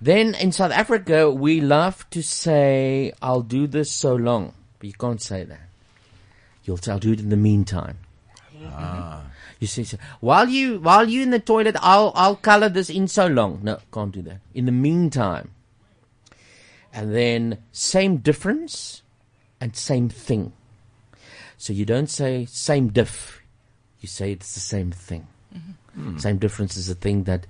S2: then in South Africa, we love to say, I'll do this so long. But you can't say that. You'll say, I'll do it in the meantime.
S6: Ah.
S2: You see, so while you while you in the toilet, I'll I'll color this in so long. No, can't do that. In the meantime, and then same difference and same thing. So you don't say same diff. You say it's the same thing.
S6: Hmm.
S2: Same difference is a thing that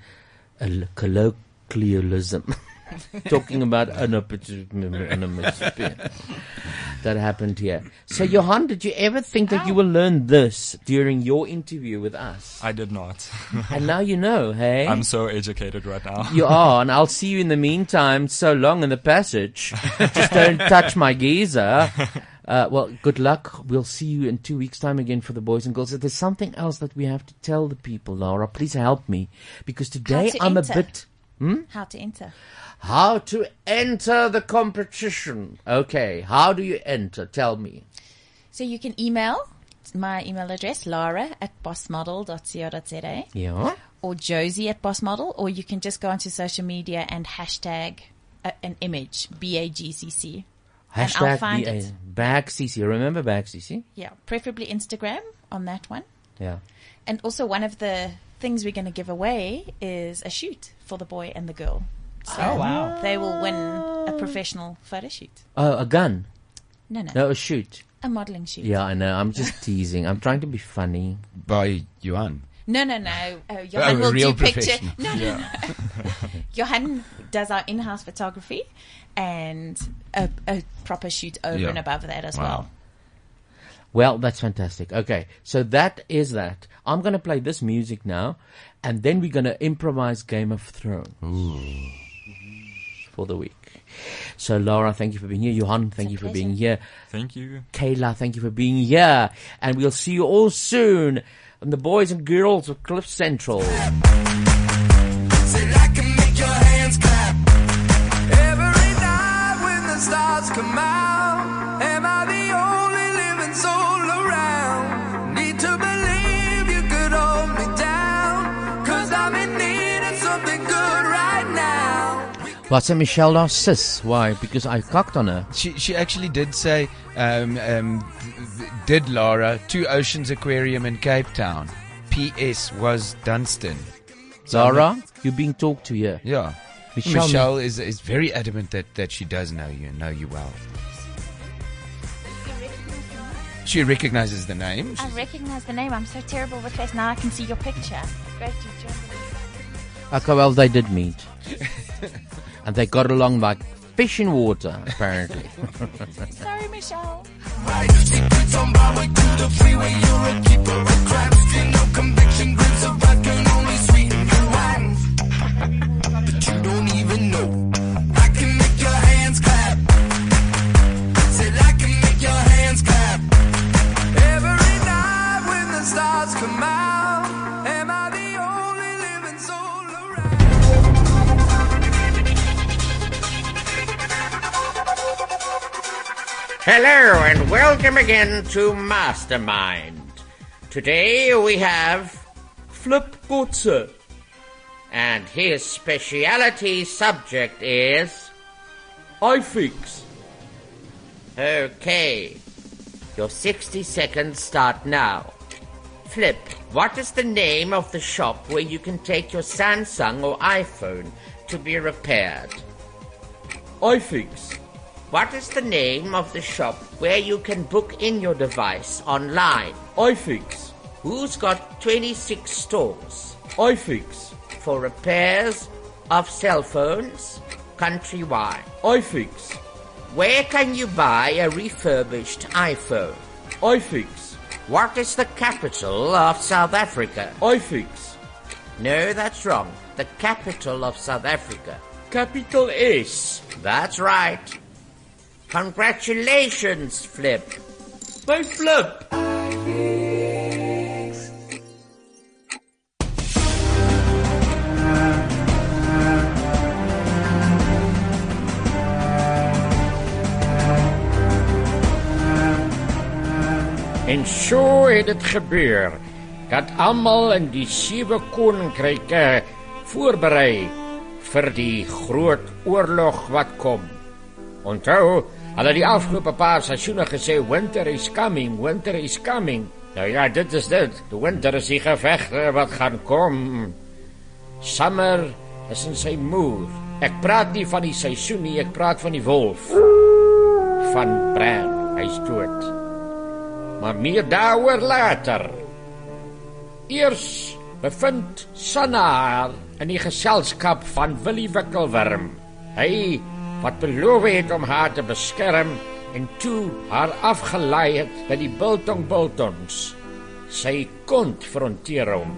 S2: a l- colloquialism. *laughs* Talking about onomatopoeia. *laughs* that happened here. So, Johan, did you ever think that you will learn this during your interview with us?
S14: I did not. *laughs*
S2: And now you know, hey?
S14: I'm so educated right now.
S2: You are, and I'll see you in the meantime. So long in the passage. Just don't touch my geezer. Uh, well, good luck. We'll see you in two weeks' time again for the boys and girls. If There's something else that we have to tell the people, Laura. Please help me, because today
S12: to
S2: I'm
S12: enter.
S2: a bit. Hmm?
S12: How to enter?
S2: How to enter the competition? Okay, how do you enter? Tell me.
S12: So you can email my email address, laura at bossmodel.co.za.
S2: Yeah.
S12: Or Josie at bossmodel, or you can just go onto social media and hashtag uh, an image, B-A-G-C-C. And I'll
S2: Hashtag
S12: find
S2: BA
S12: it.
S2: Bag CC. Remember Bag CC?
S12: Yeah, preferably Instagram on that one.
S2: Yeah.
S12: And also one of the things we're going to give away is a shoot for the boy and the girl. So
S7: Oh, wow.
S12: They will win a professional photo shoot.
S2: Oh, a gun.
S12: No, no.
S2: No, a shoot.
S12: A modeling shoot.
S2: Yeah, I know. I'm just *laughs* teasing. I'm trying to be funny.
S6: By Johan.
S12: No, no, no. Uh, Johan
S6: Oh,
S12: will
S6: real
S12: do picture. No, no,
S6: Yeah.
S12: no. *laughs* Johan does our in-house photography and a, a proper shoot over
S2: Yeah.
S12: and above that as
S2: Wow.
S12: well.
S2: Well, that's fantastic. Okay, so that is that. I'm going to play this music now, and then we're going to improvise Game of Thrones for the week. So, Laura, thank you for being here. Johan, thank you for being here.
S14: Thank you.
S2: Kayla, thank you for being here. And we'll see you all soon on the boys and girls of Cliff Central.
S1: Said I can make your hands clap every night when the stars come out. Am I the only living soul around? Need to believe you could hold me down. Cause I'm in need of something good right now.
S2: What's a Michelle lost sis? Why? Because I cocked on her.
S6: She she actually did say, um, um, th- th- did Laura Two Oceans Aquarium in Cape Town? P.S. was Dunstan. So I'm
S2: Laura,
S6: like-
S2: you're being talked to here.
S6: Yeah.
S2: Michelle-
S6: Michelle, is is very adamant that, that she does know you and know you well. She recognizes the name.
S12: I recognize the name. I'm so terrible with face. Now I can see your picture. Great, you jumped.
S2: Okay, well, they did meet. *laughs* and they got along like fish in water, apparently. *laughs*
S12: Sorry, Michelle.
S1: Secrets on my
S2: Hello and welcome again to Mastermind. Today we have Flip Butzer. And his speciality subject is iFix. Okay. Your 60 seconds start now. Flip, what is the name of the shop where you can take your Samsung or iPhone to be repaired? iFix. What is the name of the shop where you can book in your device online? iFix. Who's got 26 stores? iFix. For repairs of cell phones countrywide. iFix. Where can you buy a refurbished iPhone? iFix. What is the capital of South Africa? iFix. No, that's wrong. The capital of South Africa. Capital S. That's right. Congratulations, Flip. My Flip.
S15: En so het dit gebeur dat almal in die sewe koninkryke voorberei vir die groot oorlog wat kom. Onthou, hulle het die afgelope paar seisoene gesê winter is coming, winter is coming. Nou ja, dit is dit. Die winter is die gevegte wat gaan kom. Summer is in sy moer. Ek praat nie van die seisoen nie, ek praat van die wolf. Van Bran, hy's dood. Maar meer daaroor later. Eers bevind Sanna haar in die geselskap van Willie Wikkelworm. Hy wat beloof het om haar te beskerm en toe haar afgelei het by die biltong biltongs. Sy konfronteer hom.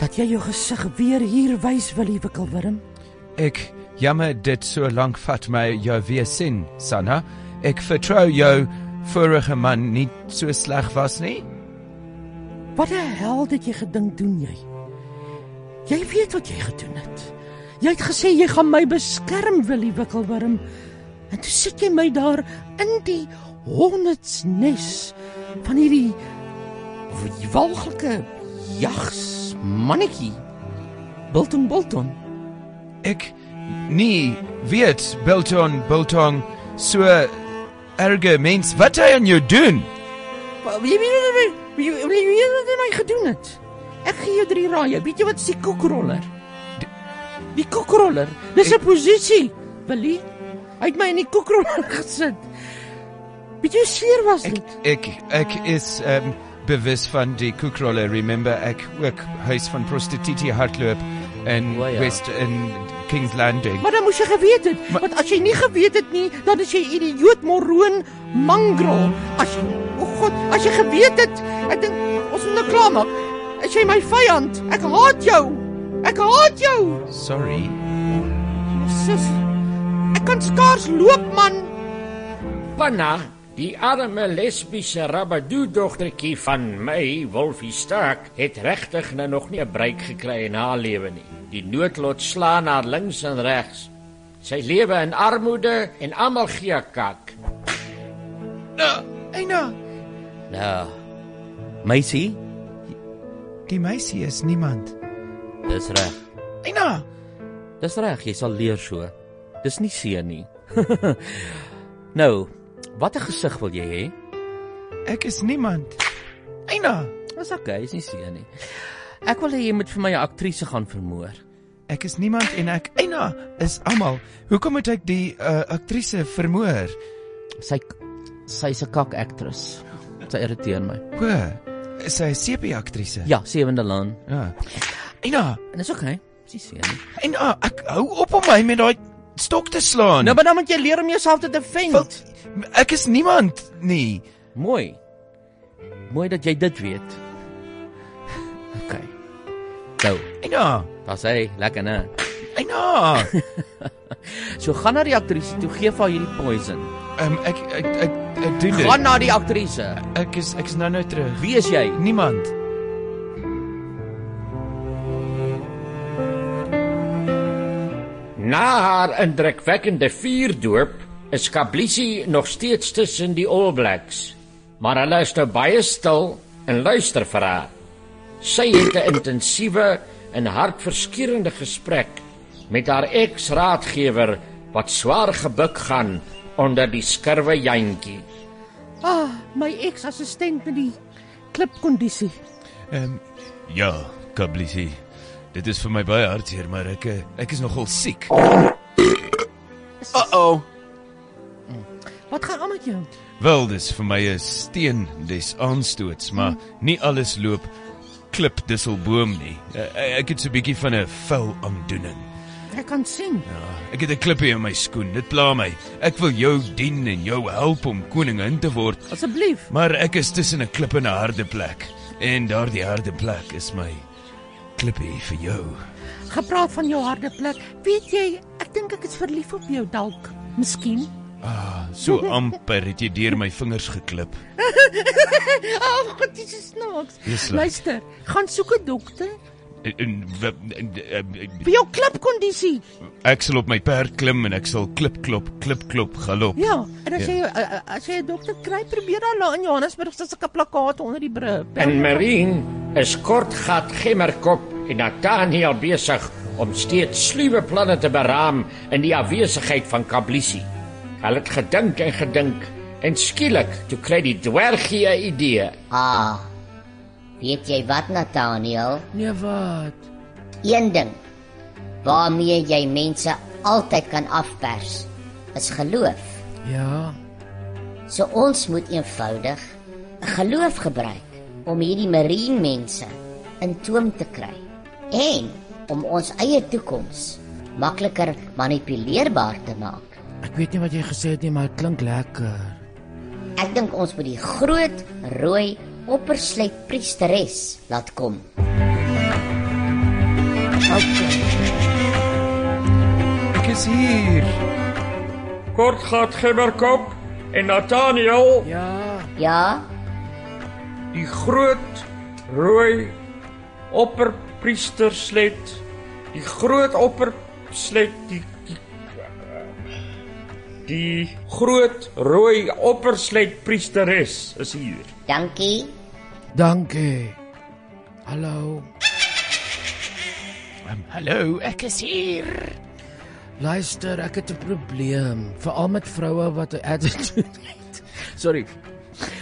S2: Laat jy jou gesig weer hier wys, Willie Wikkelworm.
S6: Ek jammer dit so lank vat my jou weer sien, Sanna. Ek vertrou jou vorige man nie so sleg was nie.
S2: Wat die hel het jy gedink doen jy? Jy weet wat jy gedoen het. Jy het gesê jy gaan my beskerm, Willie Wikkelworm. En toe sit jy my daar in die hondsnes van hierdie walglike jags mannetjie. Bilton Bilton.
S6: Ek nie weet Bilton Bilton so erge mens wat hy aan jou doen.
S2: Wie wie wie wie wie wie wat het hy gedoen het? Ek gee jou drie raaie. Weet jy wat is die koekroller? Die koekroller. Dis 'n posisie. Willie, hy het my in die koekroller *laughs* gesit. Weet jy seer was dit?
S6: Ek ek is um, bewus van die koekroller. Remember ek ook huis van prostitutie hardloop in
S2: O, ja.
S6: West in Kings Landing.
S2: Maar dan moes jy geweet het, maar, want as jy nie geweet het nie, dan is jy idioot moroon mangro. As jy o god, as jy geweet het, ek dink ons moet nou klaar maak. Is jy my vyand? Ek haat jou. Ek haat jou.
S6: Sorry.
S2: Sis. Ek kan skaars loop man.
S15: Panna, die arme lesbiese rabadoo dogtertjie van my, Wolfie Stark, het regtig nou nog nie 'n breek gekry in haar lewe nie. Die noodlot slaan haar links en regs. Sy lewe in armoede en almal gee kak.
S6: Eina,
S2: Nou. Meisie,
S6: die meisie is niemand.
S2: Dis reg.
S6: Eina,
S2: Dis reg, jy sal leer so. Dis nie seën nie. *laughs* nou, watter gesig wil jy hê?
S6: ek is niemand. Eina,
S2: Dis okay, is nie seën nie. Ek wil hê jy moet vir my 'n aktrise gaan vermoor.
S6: ek is niemand en ek Eina is almal. Hoekom moet ek die uh, aktrise vermoor?
S2: Sy sy's 'n kak aktris. Sy irriteer my.
S6: O, is sy 'n sepie aktrise?
S2: Ja, Sewende Laan.
S6: Ja. Eina,
S2: En dis okay. Dis nie seën nie.
S6: Eina, ek hou op om my met daai stok te slaan.
S2: Nou, maar dan moet jy leer om jouself te defend.
S6: Ek is niemand nie.
S2: Mooi. Mooi dat jy dit weet. Okay. Nou,
S6: Eina,
S2: was hy lekker né?
S6: Eina. *laughs*
S2: So gaan na die aktrise toe, gee vir haar hierdie poison.
S6: Ehm ek ek ek ek doen dit.
S2: Gaan na die aktrise.
S6: Ek is ek is nou nou terug.
S2: Wie is jy?
S6: Niemand.
S15: Na haar indrukwekkende vuurdoop is Kablisi nog steeds tussen die All Blacks, maar hulle is nou baie stil en luister vir haar. Sy het 'n intensiewe en hartverskeurende gesprek met haar eks-raadgewer wat swaar gebuk gaan onder die skurwe jantjie.
S2: Ah, my eks-assistent met die klipkondisie.
S6: Ehm ja, Kablisi. Dit is vir my baie hartseer, maar ek eh, ek is nogal siek. Uh-oh.
S2: Wat gaan aan met jou?
S6: Wel, dis vir my 'n steen des aanstoots, maar nie alles loop klip disselboom nie. Eh, Ek het so 'n bietjie van 'n vuil aandoening.
S2: Ek kan sien.
S6: Ja, ek het 'n klippie in my skoen. Dit pla my. Ek wil jou dien en jou help om koningin te word.
S2: Asseblief.
S6: Maar ek is tussen 'n klip en 'n harde plek. En daardie harde plek is my klippie vir jou.
S2: Gepraat van jou harde plek. Weet jy, ek dink ek is verlief op jou dalk. Miskien.
S6: Ah, so *laughs* amper het jy deur my vingers geklip. *laughs*
S2: Ag, oh, dis so snaaks. Luister, gaan soek 'n dokter Vir jou klipkondisie.
S6: Ek sal op my perd klim en ek sal klip klop klip klop galop.
S2: Ja, en as jy uh, as jy 'n dokter kry, probeer dan daar in Johannesburg sit sulke plakate onder die brug.
S15: En Marine is kortgat gemmerkop en Nathaniel besig om steeds sluwe planne te beraam in die afwesigheid van Kablisi. Hulle het gedink en gedink en skielik toe kry die dwergie 'n idee.
S16: Ah. Weet jy wat Nathaniel?
S2: Nee, wat?
S16: Een ding waarmee jy mense altyd kan afpers is geloof.
S2: Ja.
S16: So ons moet eenvoudig 'n geloof gebruik om hierdie marine mense in toom te kry en om ons eie toekoms makliker manipuleerbaar te maak.
S2: Ek weet nie wat jy gesê het nie, maar dit klink lekker.
S16: Ek dink ons moet die groot rooi oppersluit priesteres laat kom.
S6: Ek is hier.
S15: Kortgat gemmerkop en Nathaniel.
S2: Ja.
S16: Ja.
S15: Die groot rooi opperpriestersled. Die groot oppersled die die, die groot rooi oppersled priesteres is hier.
S16: Dankie.
S2: Dankie. Hallo.
S6: Um, hallo, ek is hier.
S2: Luister, ek het 'n probleem, veral met vroue wat 'n attitude *laughs* het. Sorry.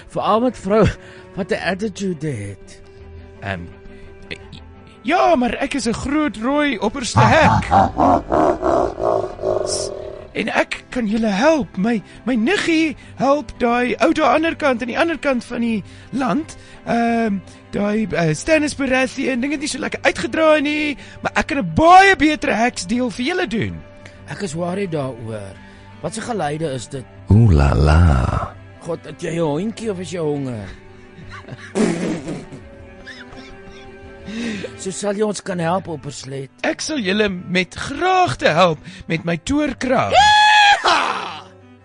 S2: Veral met vroue wat 'n attitude het.
S6: Ehm um, Ja, maar ek is 'n groot rooi opperste hek. *laughs* En ek kan julle help. My my niggie help daai ou daar ander kant aan die ander kant van die land. Ehm um, daai uh, Stannis Baratheon en dinge het nie so lekker uitgedraai nie, maar ek kan 'n baie beter heksdeel vir julle doen.
S2: Ek is worried daaroor. Wat 'n geleide is dit?
S6: Ooh la la.
S2: God, het jy 'n hondjie of is jy honger? *laughs* so sal jy ons kan help op 'n slet.
S6: Ek sal julle met graagte help met my toorkrag.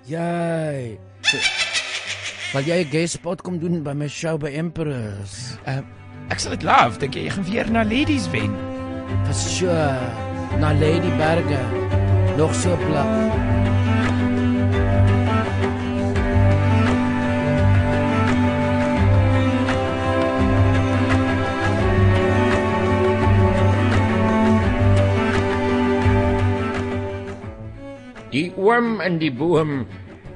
S2: Jy. So, Wil jy 'n guest spot kom doen by my show by Emperors?
S6: Uh, ek sal dit love. Dink jy jy gaan weer na Ladies wen?
S2: For sure. Na Lady Berge. Nog so plak.
S15: Die oom in die boom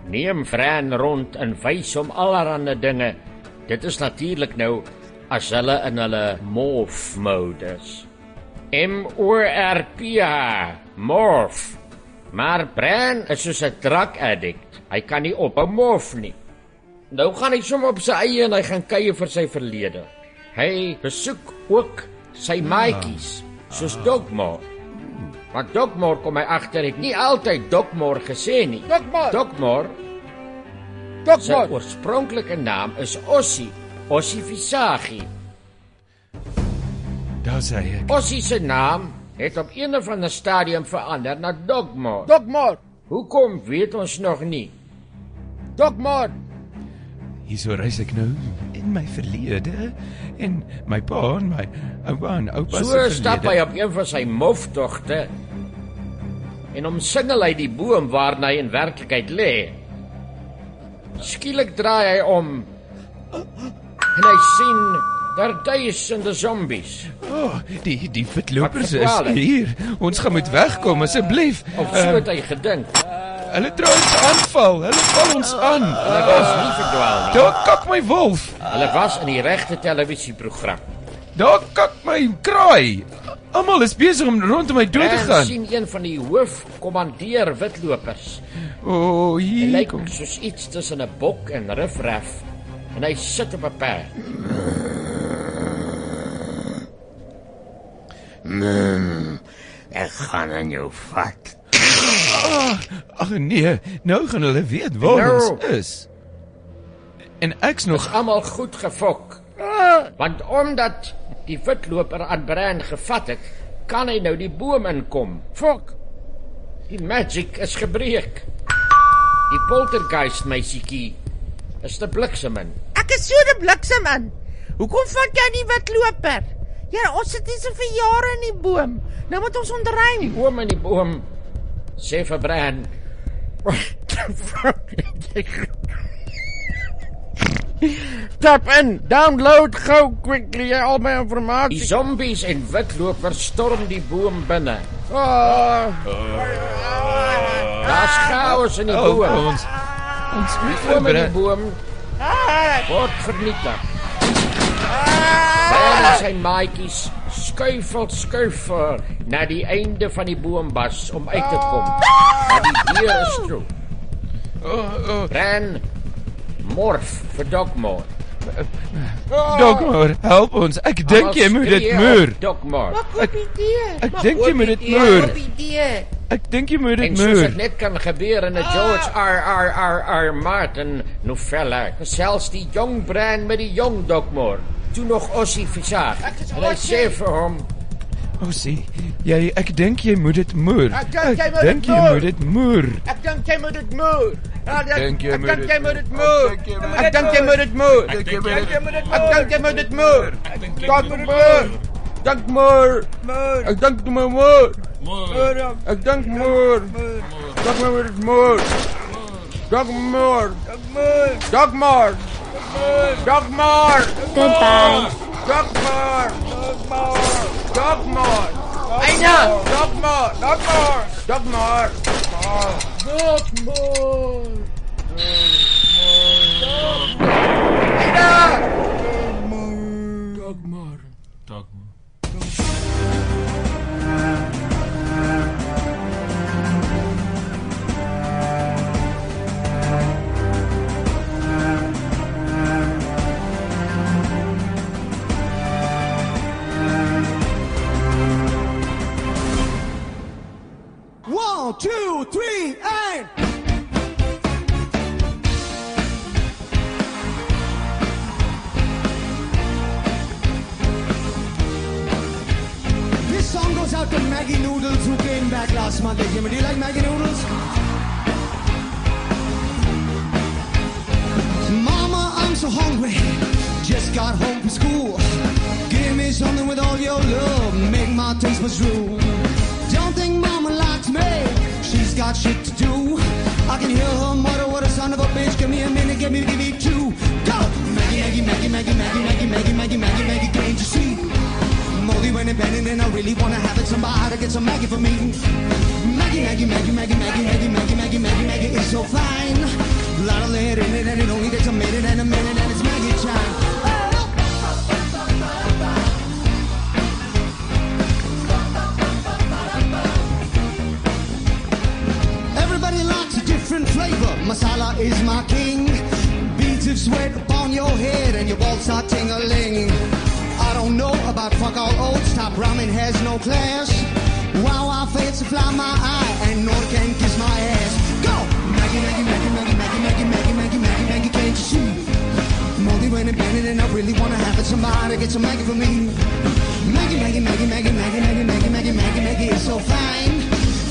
S15: neem Fran rond en wys hom allerlei dinge. Dit is natuurlik nou as hulle in hulle morph mode is. M O R P H morph. Maar Bran is soos 'n drug addict. Hy kan nie op 'n morph nie. Nou gaan hy sommer op sy eie en hy gaan kuier vir sy verlede. Hy besoek ook sy maatjies, soos Dogmore. Want Dogmore kom hy agter het nie altyd Dogmore gesê nie.
S2: Dogmore.
S15: Dogmore. Dogmore. Sy oorspronklike naam is Ossie, Ossie Visagi.
S6: Daar sê ek.
S15: Ossie se naam het op een of ander stadium verander na Dogmore.
S2: Dogmore.
S15: Hoekom weet ons nog nie.
S2: Dogmore.
S6: Hierso reis ek nou in my verlede en my pa en my oupa en oupa se
S15: So
S6: verlede.
S15: stap hy op een van sy mofdogte en omsingel hy die boom waarna hy in werklikheid lê. Skielik draai hy om en hy sien daar duisende zombies.
S6: O, oh, die die vetlopers is hier. Ons gaan moet wegkom asseblief.
S15: Of so
S6: Ehm,
S15: het hy gedink.
S6: Hulle draai ons aanval. Hulle val ons aan.
S15: Hulle was nie verdwaal nie.
S6: Daar kak my wolf.
S15: Hulle was in die regte televisieprogram.
S6: Daar kak my kraai. Almal is besig om rondom my dood te
S15: En
S6: gaan.
S15: sien een van die hoofkommandeer witlopers.
S6: O, oh,
S15: Hy
S6: hier
S15: lyk
S6: kom.
S15: soos iets tussen 'n bok en rifraf en hy sit op 'n perd.
S17: Mm, ek gaan aan jou vat.
S6: Ah, Ag nee, nou gaan hulle weet waar
S15: Nou.
S6: ons is. En ek's nog
S15: Is almal goed gefok. Want omdat die witloper aan Bran gevat het, kan hy nou die boom inkom. Fok. Die magic is gebreek. Die poltergeist meisietjie is te bliksem in.
S2: Ek is so 'n bliksem in. Hoekom vat jy nie witloper?
S18: Ja, ons sit hier vir jare in die boom. Nou moet ons onderruim.
S15: Die oom in die boom Zeven Brand.
S18: Tap in, download go quickly al mijn
S15: informatie.
S18: Die
S15: zombies in witlopers storm die boom binnen. Ah.
S18: Oh.
S15: Oh. Daar is chaos in die
S6: oh,
S15: boom.
S6: Oh, ons. Ons
S15: boom. Wordt vernietigd. Bran en sy maatjies skuifel skuifel na die einde van die boombas om uit te kom. Maar die deur is toe. Bran morf vir Dogmore.
S6: Dogmore, help ons. Ek dink jy moet dit moer.
S15: Dogmore.
S6: Ek ek dink jy moet dit
S18: idee.
S6: Ek dink jy moet dit
S15: soos dit net kan gebeur in 'n George R R R R Martin novelle, selfs die jong Bran met die jong Dogmore, toen nog Ossie verzagen. hem...
S6: Ossie, jij, ik denk je moet het moer.
S18: Ik denk
S6: je
S18: moet
S6: het
S18: moer. Ik denk je moet het moer.
S6: Ik denk
S18: je
S6: moet
S18: het
S6: moer. Ik denk je moet
S18: het
S6: moer.
S18: Ik denk
S6: je
S18: moet het moer.
S6: Ik Dank moet
S18: Dank moer. Ik dank de moer. Ik dank Ik denk me met het muur. Dank Moer. Ik muur. Dank moer. Dogmore!
S5: Goodbye.
S18: Dogmore! Dogmore! Dogmore! I know! Dogmore! Dogmore! Dogmore! Dogmore! Dogmore!
S4: I know!
S11: One, two, three, and. This song goes out to Maggi Noodles who came back last month. Jimmy, do you like Maggi Noodles? Mama, I'm so hungry. Just got home from school. Give me something with all your love. Make my taste buds drool. Don't think mama likes me. She's got shit to do. I can hear her mutter, what a son of a bitch. Give me a minute, give me, give me two. Go! Maggie, Maggie, Maggie, Maggie, Maggie, Maggie, Maggie, Maggie, Maggie, Maggie, can't you see? Moldy when it bending and I really wanna have it. Somebody get some Maggie for me. Maggie, Maggie, Maggie, Maggie, Maggie, Maggie, Maggie, Maggie, Maggie, Maggie, it's so fine. A lot of lead in it and it only takes a minute and a minute and it's Maggie time. Is my king. Beads of sweat upon your head and your balls start tingling. I don't know about fuck all oats. Top ramen has no class. Wow, I fancy fly my eye and nor can kiss my ass. Go! Maggie, Maggie, Maggie, Maggie, Maggie, Maggie, Maggie, Maggie, Maggie, Maggie, can't you see? Moldy when it bending and I really wanna have it. Somebody get some Maggie for me. Maggie, Maggie, Maggie, Maggie, Maggie, Maggie, Maggie, Maggie, Maggie, Maggie, it's so fine.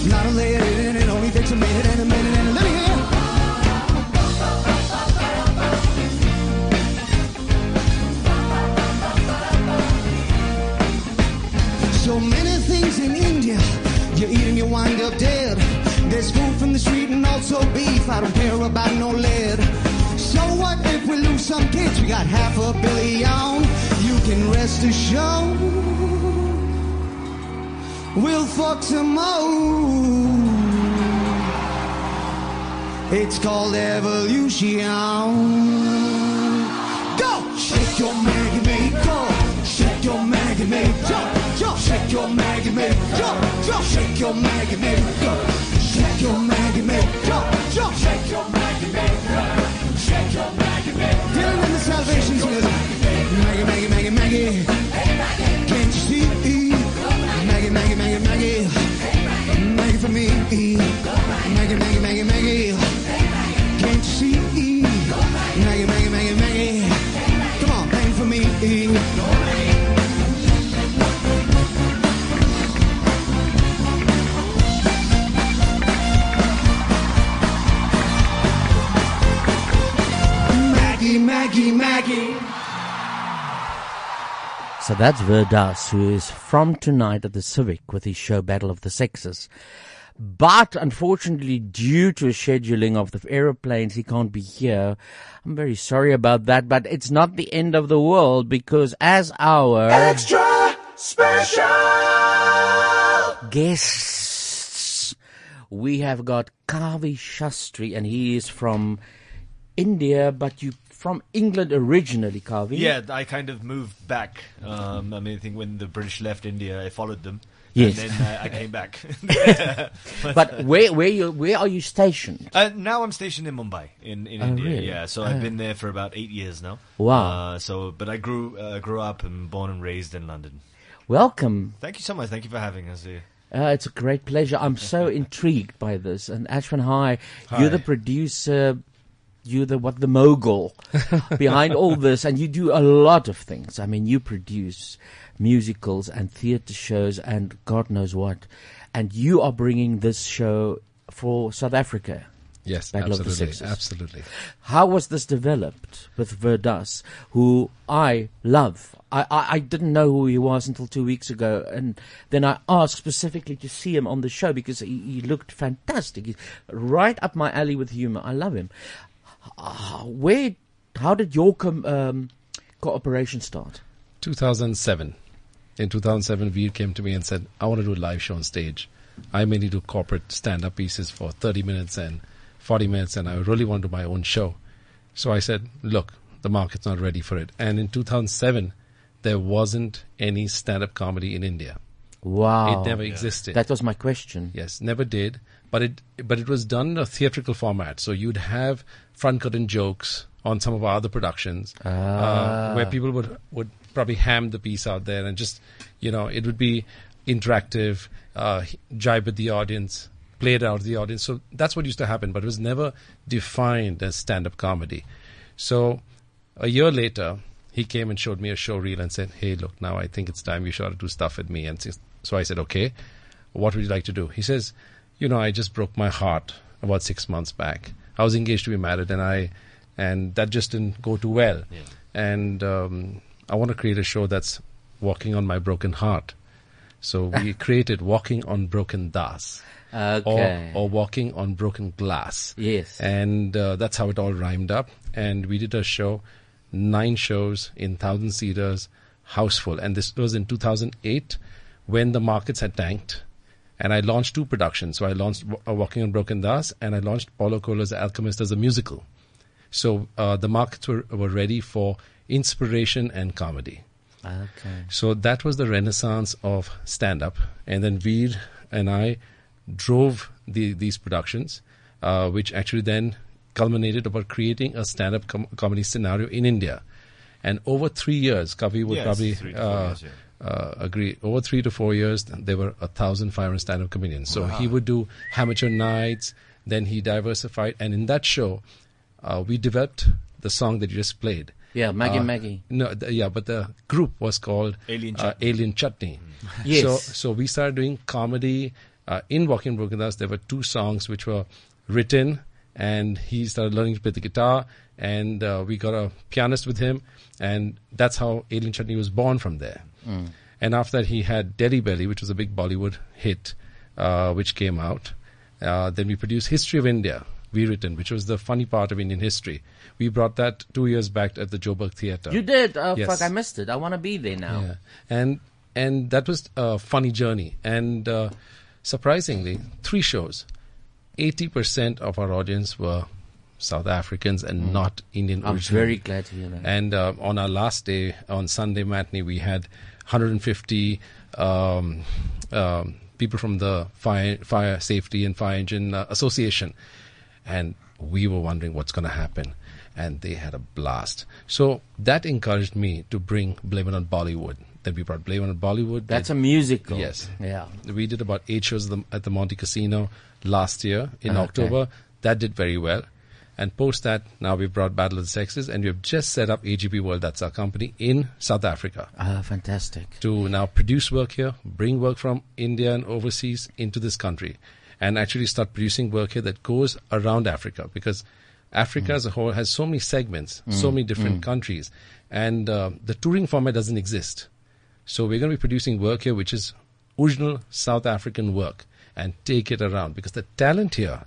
S11: Not a layer in it, it only takes a minute and a minute and a let in you eat and you wind up dead. There's food from the street and also beef. I don't care about no lead. So what if we lose some kids? We got half a billion. You can rest assured we'll fuck some more. It's called evolution. Go! Shake your Maggie go! Shake your Maggie jump, jump! Shake your Maggie May, jump, jump! Shake your Maggie May, go! Shake your Maggie May, jump, jump! Shake your Maggie May! Shake your Maggie May, Dylan and the Salvation Singers. Maggie, Maggie, Maggie, Maggie. Maggie.
S2: So that's Vir Das, who is from tonight at the Civic with his show Battle of the Sexes. But unfortunately, due to a scheduling of the aeroplanes, he can't be here. I'm very sorry about that, but it's not the end of the world because as our
S1: Extra special.
S2: guests, we have got Kavi Shastri, and he is from India, but you from England originally, Kavi.
S19: Yeah, I kind of moved back. Um, I mean, I think when the British left India, I followed them.
S2: Yes.
S19: And then uh, I came back. *laughs*
S2: but where where you where are you stationed?
S19: Uh, now I'm stationed in Mumbai, in, in
S2: Oh,
S19: India.
S2: really?
S19: Yeah, so
S2: Oh.
S19: I've been there for about eight years now.
S2: Wow.
S19: Uh, so, but I grew uh, grew up and born and raised in London.
S2: Welcome.
S19: Thank you so much. Thank you for having us here.
S2: Uh, it's a great pleasure. I'm so *laughs* intrigued by this. And Ashvin, hi.
S19: Hi.
S2: You're the producer. You're the what the mogul *laughs* behind all this, and you do a lot of things. I mean, you produce musicals and theatre shows, and God knows what. And you are bringing this show for South Africa.
S20: Yes,
S2: Battle
S20: absolutely, absolutely.
S2: How was this developed with Vir Das, who I love? I, I, I didn't know who he was until two weeks ago, and then I asked specifically to see him on the show because he, he looked fantastic. He's right up my alley with humor. I love him. Uh, where, how did your com, um, cooperation start?
S20: 2007. In 2007, Veer came to me and said, I want to do a live show on stage. I mainly do corporate stand up pieces for 30 minutes and 40 minutes, and I really want to do my own show. So I said, Look, the market's not ready for it. And in 2007, there wasn't any stand up comedy in India.
S2: Wow.
S20: It never
S2: Yeah.
S20: existed.
S2: That was my question.
S20: Yes, never did. But it but it was done in a theatrical format. So you'd have front curtain jokes on some of our other productions,
S2: Ah.
S20: uh, where people would would probably ham the piece out there and just you know it would be interactive, uh, jibe with the audience, play it out with the audience. So that's what used to happen. But it was never defined as stand up comedy. So a year later, he came and showed me a show reel and said, "Hey, look, now I think it's time you should do stuff with me." And so I said, "Okay, what would you like to do?" He says, "You know, I just broke my heart about six months back. I was engaged to be married, and I, and that just didn't go too well. And um, I want to create a show that's walking on my broken heart." So we *laughs* created "Walking on Broken Das."
S2: Okay.
S20: Or, or walking on broken glass.
S2: Yes.
S20: And uh, that's how it all rhymed up. And we did a show, nine shows in thousand seaters, house full. And this was in 2008 when the markets had tanked. And I launched two productions. So I launched uh, Walking on Broken Das and I launched Paulo Coelho's Alchemist as a musical. So uh, the markets were, were ready for inspiration and comedy.
S2: Okay.
S20: So that was the renaissance of stand up. And then Veer and I drove the, these productions, uh, which actually then culminated about creating a stand up com- comedy scenario in India. And over three years, Kavi would
S19: Yes,
S20: probably
S19: three
S20: uh,
S19: years, yeah.
S20: Uh, agree. Over three to four years, there were a thousand thousand five hundred stand up comedians. So
S19: Wow.
S20: he would do amateur nights, then he diversified. And in that show, uh, we developed the song that you just played.
S2: Yeah, Maggi
S20: Uh,
S2: Maggi.
S20: No, th- yeah, but the group was called
S19: Alien
S20: uh,
S19: Chutney.
S20: Alien Chutney.
S2: Yes.
S20: So, so we started doing comedy uh, in Walking Broken Das. There were two songs which were written, and he started learning to play the guitar, and uh, we got a pianist with him, and that's how Alien Chutney was born from there.
S2: Mm.
S20: And after that, he had Delhi Belly, which was a big Bollywood hit, uh, which came out. Uh, then we produced History of India, we written, which was the funny part of Indian history. We brought that two years back at the Joburg Theatre.
S2: You did? Oh,
S20: Yes.
S2: fuck, I missed it. I want to be there now.
S20: Yeah. And and that was a funny journey. And uh, surprisingly, three shows, eighty percent of our audience were South Africans and not Indian.
S2: Mm. I'm
S20: originally.
S2: very glad to hear that.
S20: And uh, on our last day, on Sunday matinee, we had 150 um, um, people from the fire, fire safety and fire engine uh, association, and we were wondering what's going to happen. And they had a blast. So that encouraged me to bring Blame It on Bollywood. Then we brought Blame It on Bollywood.
S2: That's a musical.
S20: Yes.
S2: Yeah.
S20: We did about eight shows at the, at the Montecasino last year in
S2: Okay.
S20: October. That did very well. And post that, now we've brought Battle of the Sexes and we've just set up AGP World, that's our company, in South Africa.
S2: Ah, fantastic.
S20: To now produce work here, bring work from India and overseas into this country, and actually start producing work here that goes around Africa because Africa as a whole has so many segments, so
S2: Mm.
S20: many different
S2: Mm.
S20: countries, and uh, the touring format doesn't exist. So we're going to be producing work here, which is original South African work, and take it around because the talent here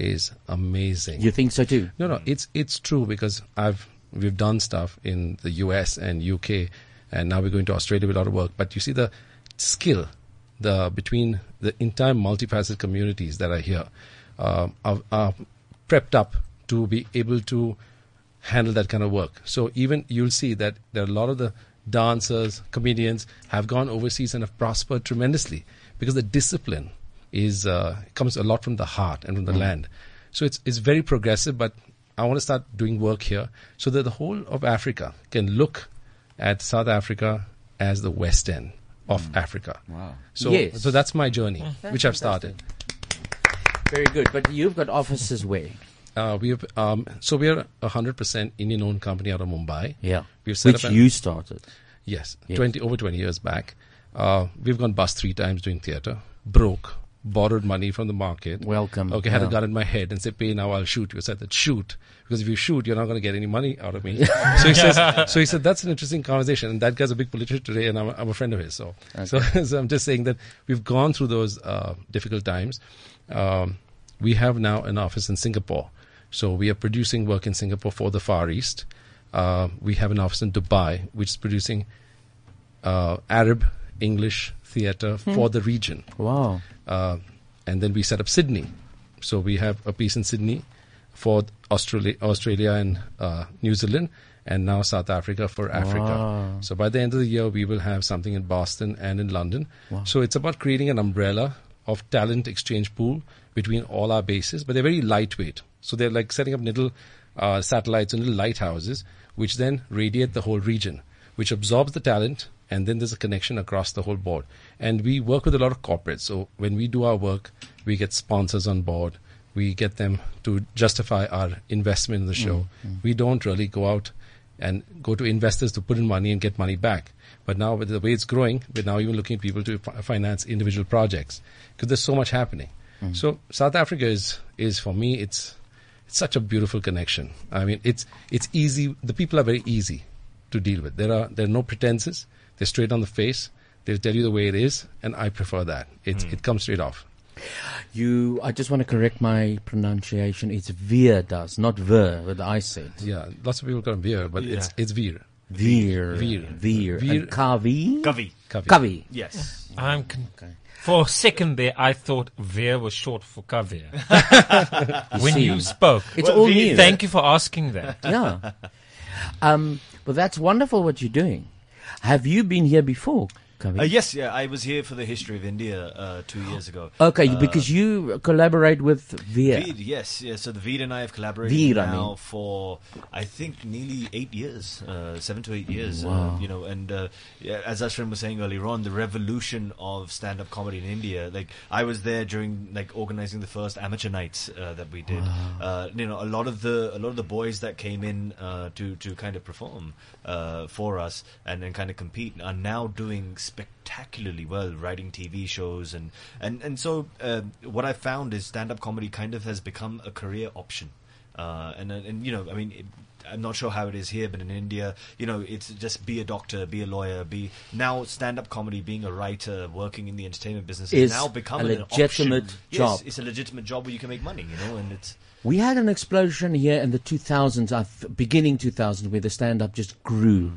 S20: is amazing.
S2: You think so too?
S20: No, no, it's it's true because I've we've done stuff in the US and UK, and now we're going to Australia with a lot of work. But you see the skill, the between the entire multifaceted communities that are here, uh, are, are prepped up to be able to handle that kind of work. So even you'll see that there are a lot of the dancers, comedians have gone overseas and have prospered tremendously because the discipline is uh, comes a lot from the heart and from the
S2: Mm.
S20: land. So it's it's very progressive, but I want to start doing work here so that the whole of Africa can look at South Africa as the West End of Africa.
S2: Wow.
S20: So
S2: Yes.
S20: so that's my journey,
S2: That's
S20: which I've started.
S2: Very good. But you've got offices where?
S20: Uh, we have um, so we are a hundred percent Indian-owned company out of Mumbai.
S2: Yeah.
S20: we've set
S2: Which
S20: up an-
S2: you started.
S20: Yes,
S2: Yes.
S20: twenty over twenty years back. Uh, we've gone bust three times doing theatre, broke, borrowed money from the market.
S2: Welcome.
S20: Okay, had a gun in my head and said, "Pay now, I'll shoot you." I said that shoot because if you shoot, you're not going to get any money out of me. *laughs* so he says, so he said that's an interesting conversation, and that guy's a big politician today, and I'm, a- I'm a friend of his. So, so, *laughs* so I'm just saying that we've gone through those uh, difficult times. Um, we have now an office in Singapore, so we are producing work in Singapore for the Far East. Uh, we have an office in Dubai, which is producing uh, Arab English theatre
S2: Hmm.
S20: for the region.
S2: Wow.
S20: Uh, and then we set up Sydney. So we have a piece in Sydney for Australia, Australia and uh, New Zealand, and now South Africa for Africa.
S2: Wow.
S20: So by the end of the year, we will have something in Boston and in London.
S2: Wow.
S20: So it's about creating an umbrella of talent exchange pool between all our bases, but they're very lightweight. So they're like setting up little uh, satellites and little lighthouses, which then radiate the whole region, which absorbs the talent, and then there's a connection across the whole board. And we work with a lot of corporates. So when we do our work, we get sponsors on board. We get them to justify our investment in the show.
S2: Mm, mm.
S20: We don't really go out and go to investors to put in money and get money back. But now, with the way it's growing, we're now even looking at people to fi- finance individual projects because there's so much happening.
S2: Mm.
S20: So South Africa is is for me it's it's such a beautiful connection. I mean, it's it's easy. The people are very easy to deal with. There are there are no pretenses. They're straight on the face. They'll tell you the way it is, and I prefer that. It it comes straight off.
S2: You, I just want to correct my pronunciation. It's Veer does, not Ver, what I said.
S20: Yeah, lots of people call it Veer, but it's
S2: Yeah.
S20: it's Veer.
S2: Veer.
S20: Veer.
S2: Veer.
S20: Veer.
S2: And Kavi?
S8: Kavi.
S20: Kavi.
S2: Kavi.
S8: Yes. I'm con- For a second there, I thought Veer was short for caviar. *laughs*
S2: You
S8: when
S2: see.
S8: you spoke.
S2: It's all new.
S8: Thank you for asking that.
S2: Yeah. Um, but that's wonderful what you're doing. Have you been here before?
S10: Uh, yes, yeah, I was here for the history of India uh, two years ago.
S2: Okay,
S10: Uh,
S2: because you collaborate with Veer.
S10: Veed, yes, yeah. So the Veed and I have collaborated
S2: Veer, I
S10: now
S2: mean.
S10: for I think nearly eight years, uh, seven to eight years.
S2: Wow.
S10: Uh, you know, and uh, yeah, as Ashvin was saying earlier on, the revolution of stand-up comedy in India. Like I was there during like organizing the first amateur nights uh, that we did. Uh, you know, a lot of the a lot of the boys that came in uh, to to kind of perform uh, for us and and kind of compete are now doing spectacularly well, writing TV shows and and and so uh, what I found is stand up comedy kind of has become a career option, uh, and and you know I mean. It, I'm not sure how it is here, but in India, you know, it's just be a doctor, be a lawyer, be now stand-up comedy, being a writer, working in the entertainment business
S2: Is
S10: now become
S2: a
S10: an
S2: legitimate
S10: option.
S2: job.
S10: Yes, it's a legitimate job where you can make money, you know, and it's
S2: We had an explosion here in the 2000s, uh, beginning 2000s, where the stand-up just grew.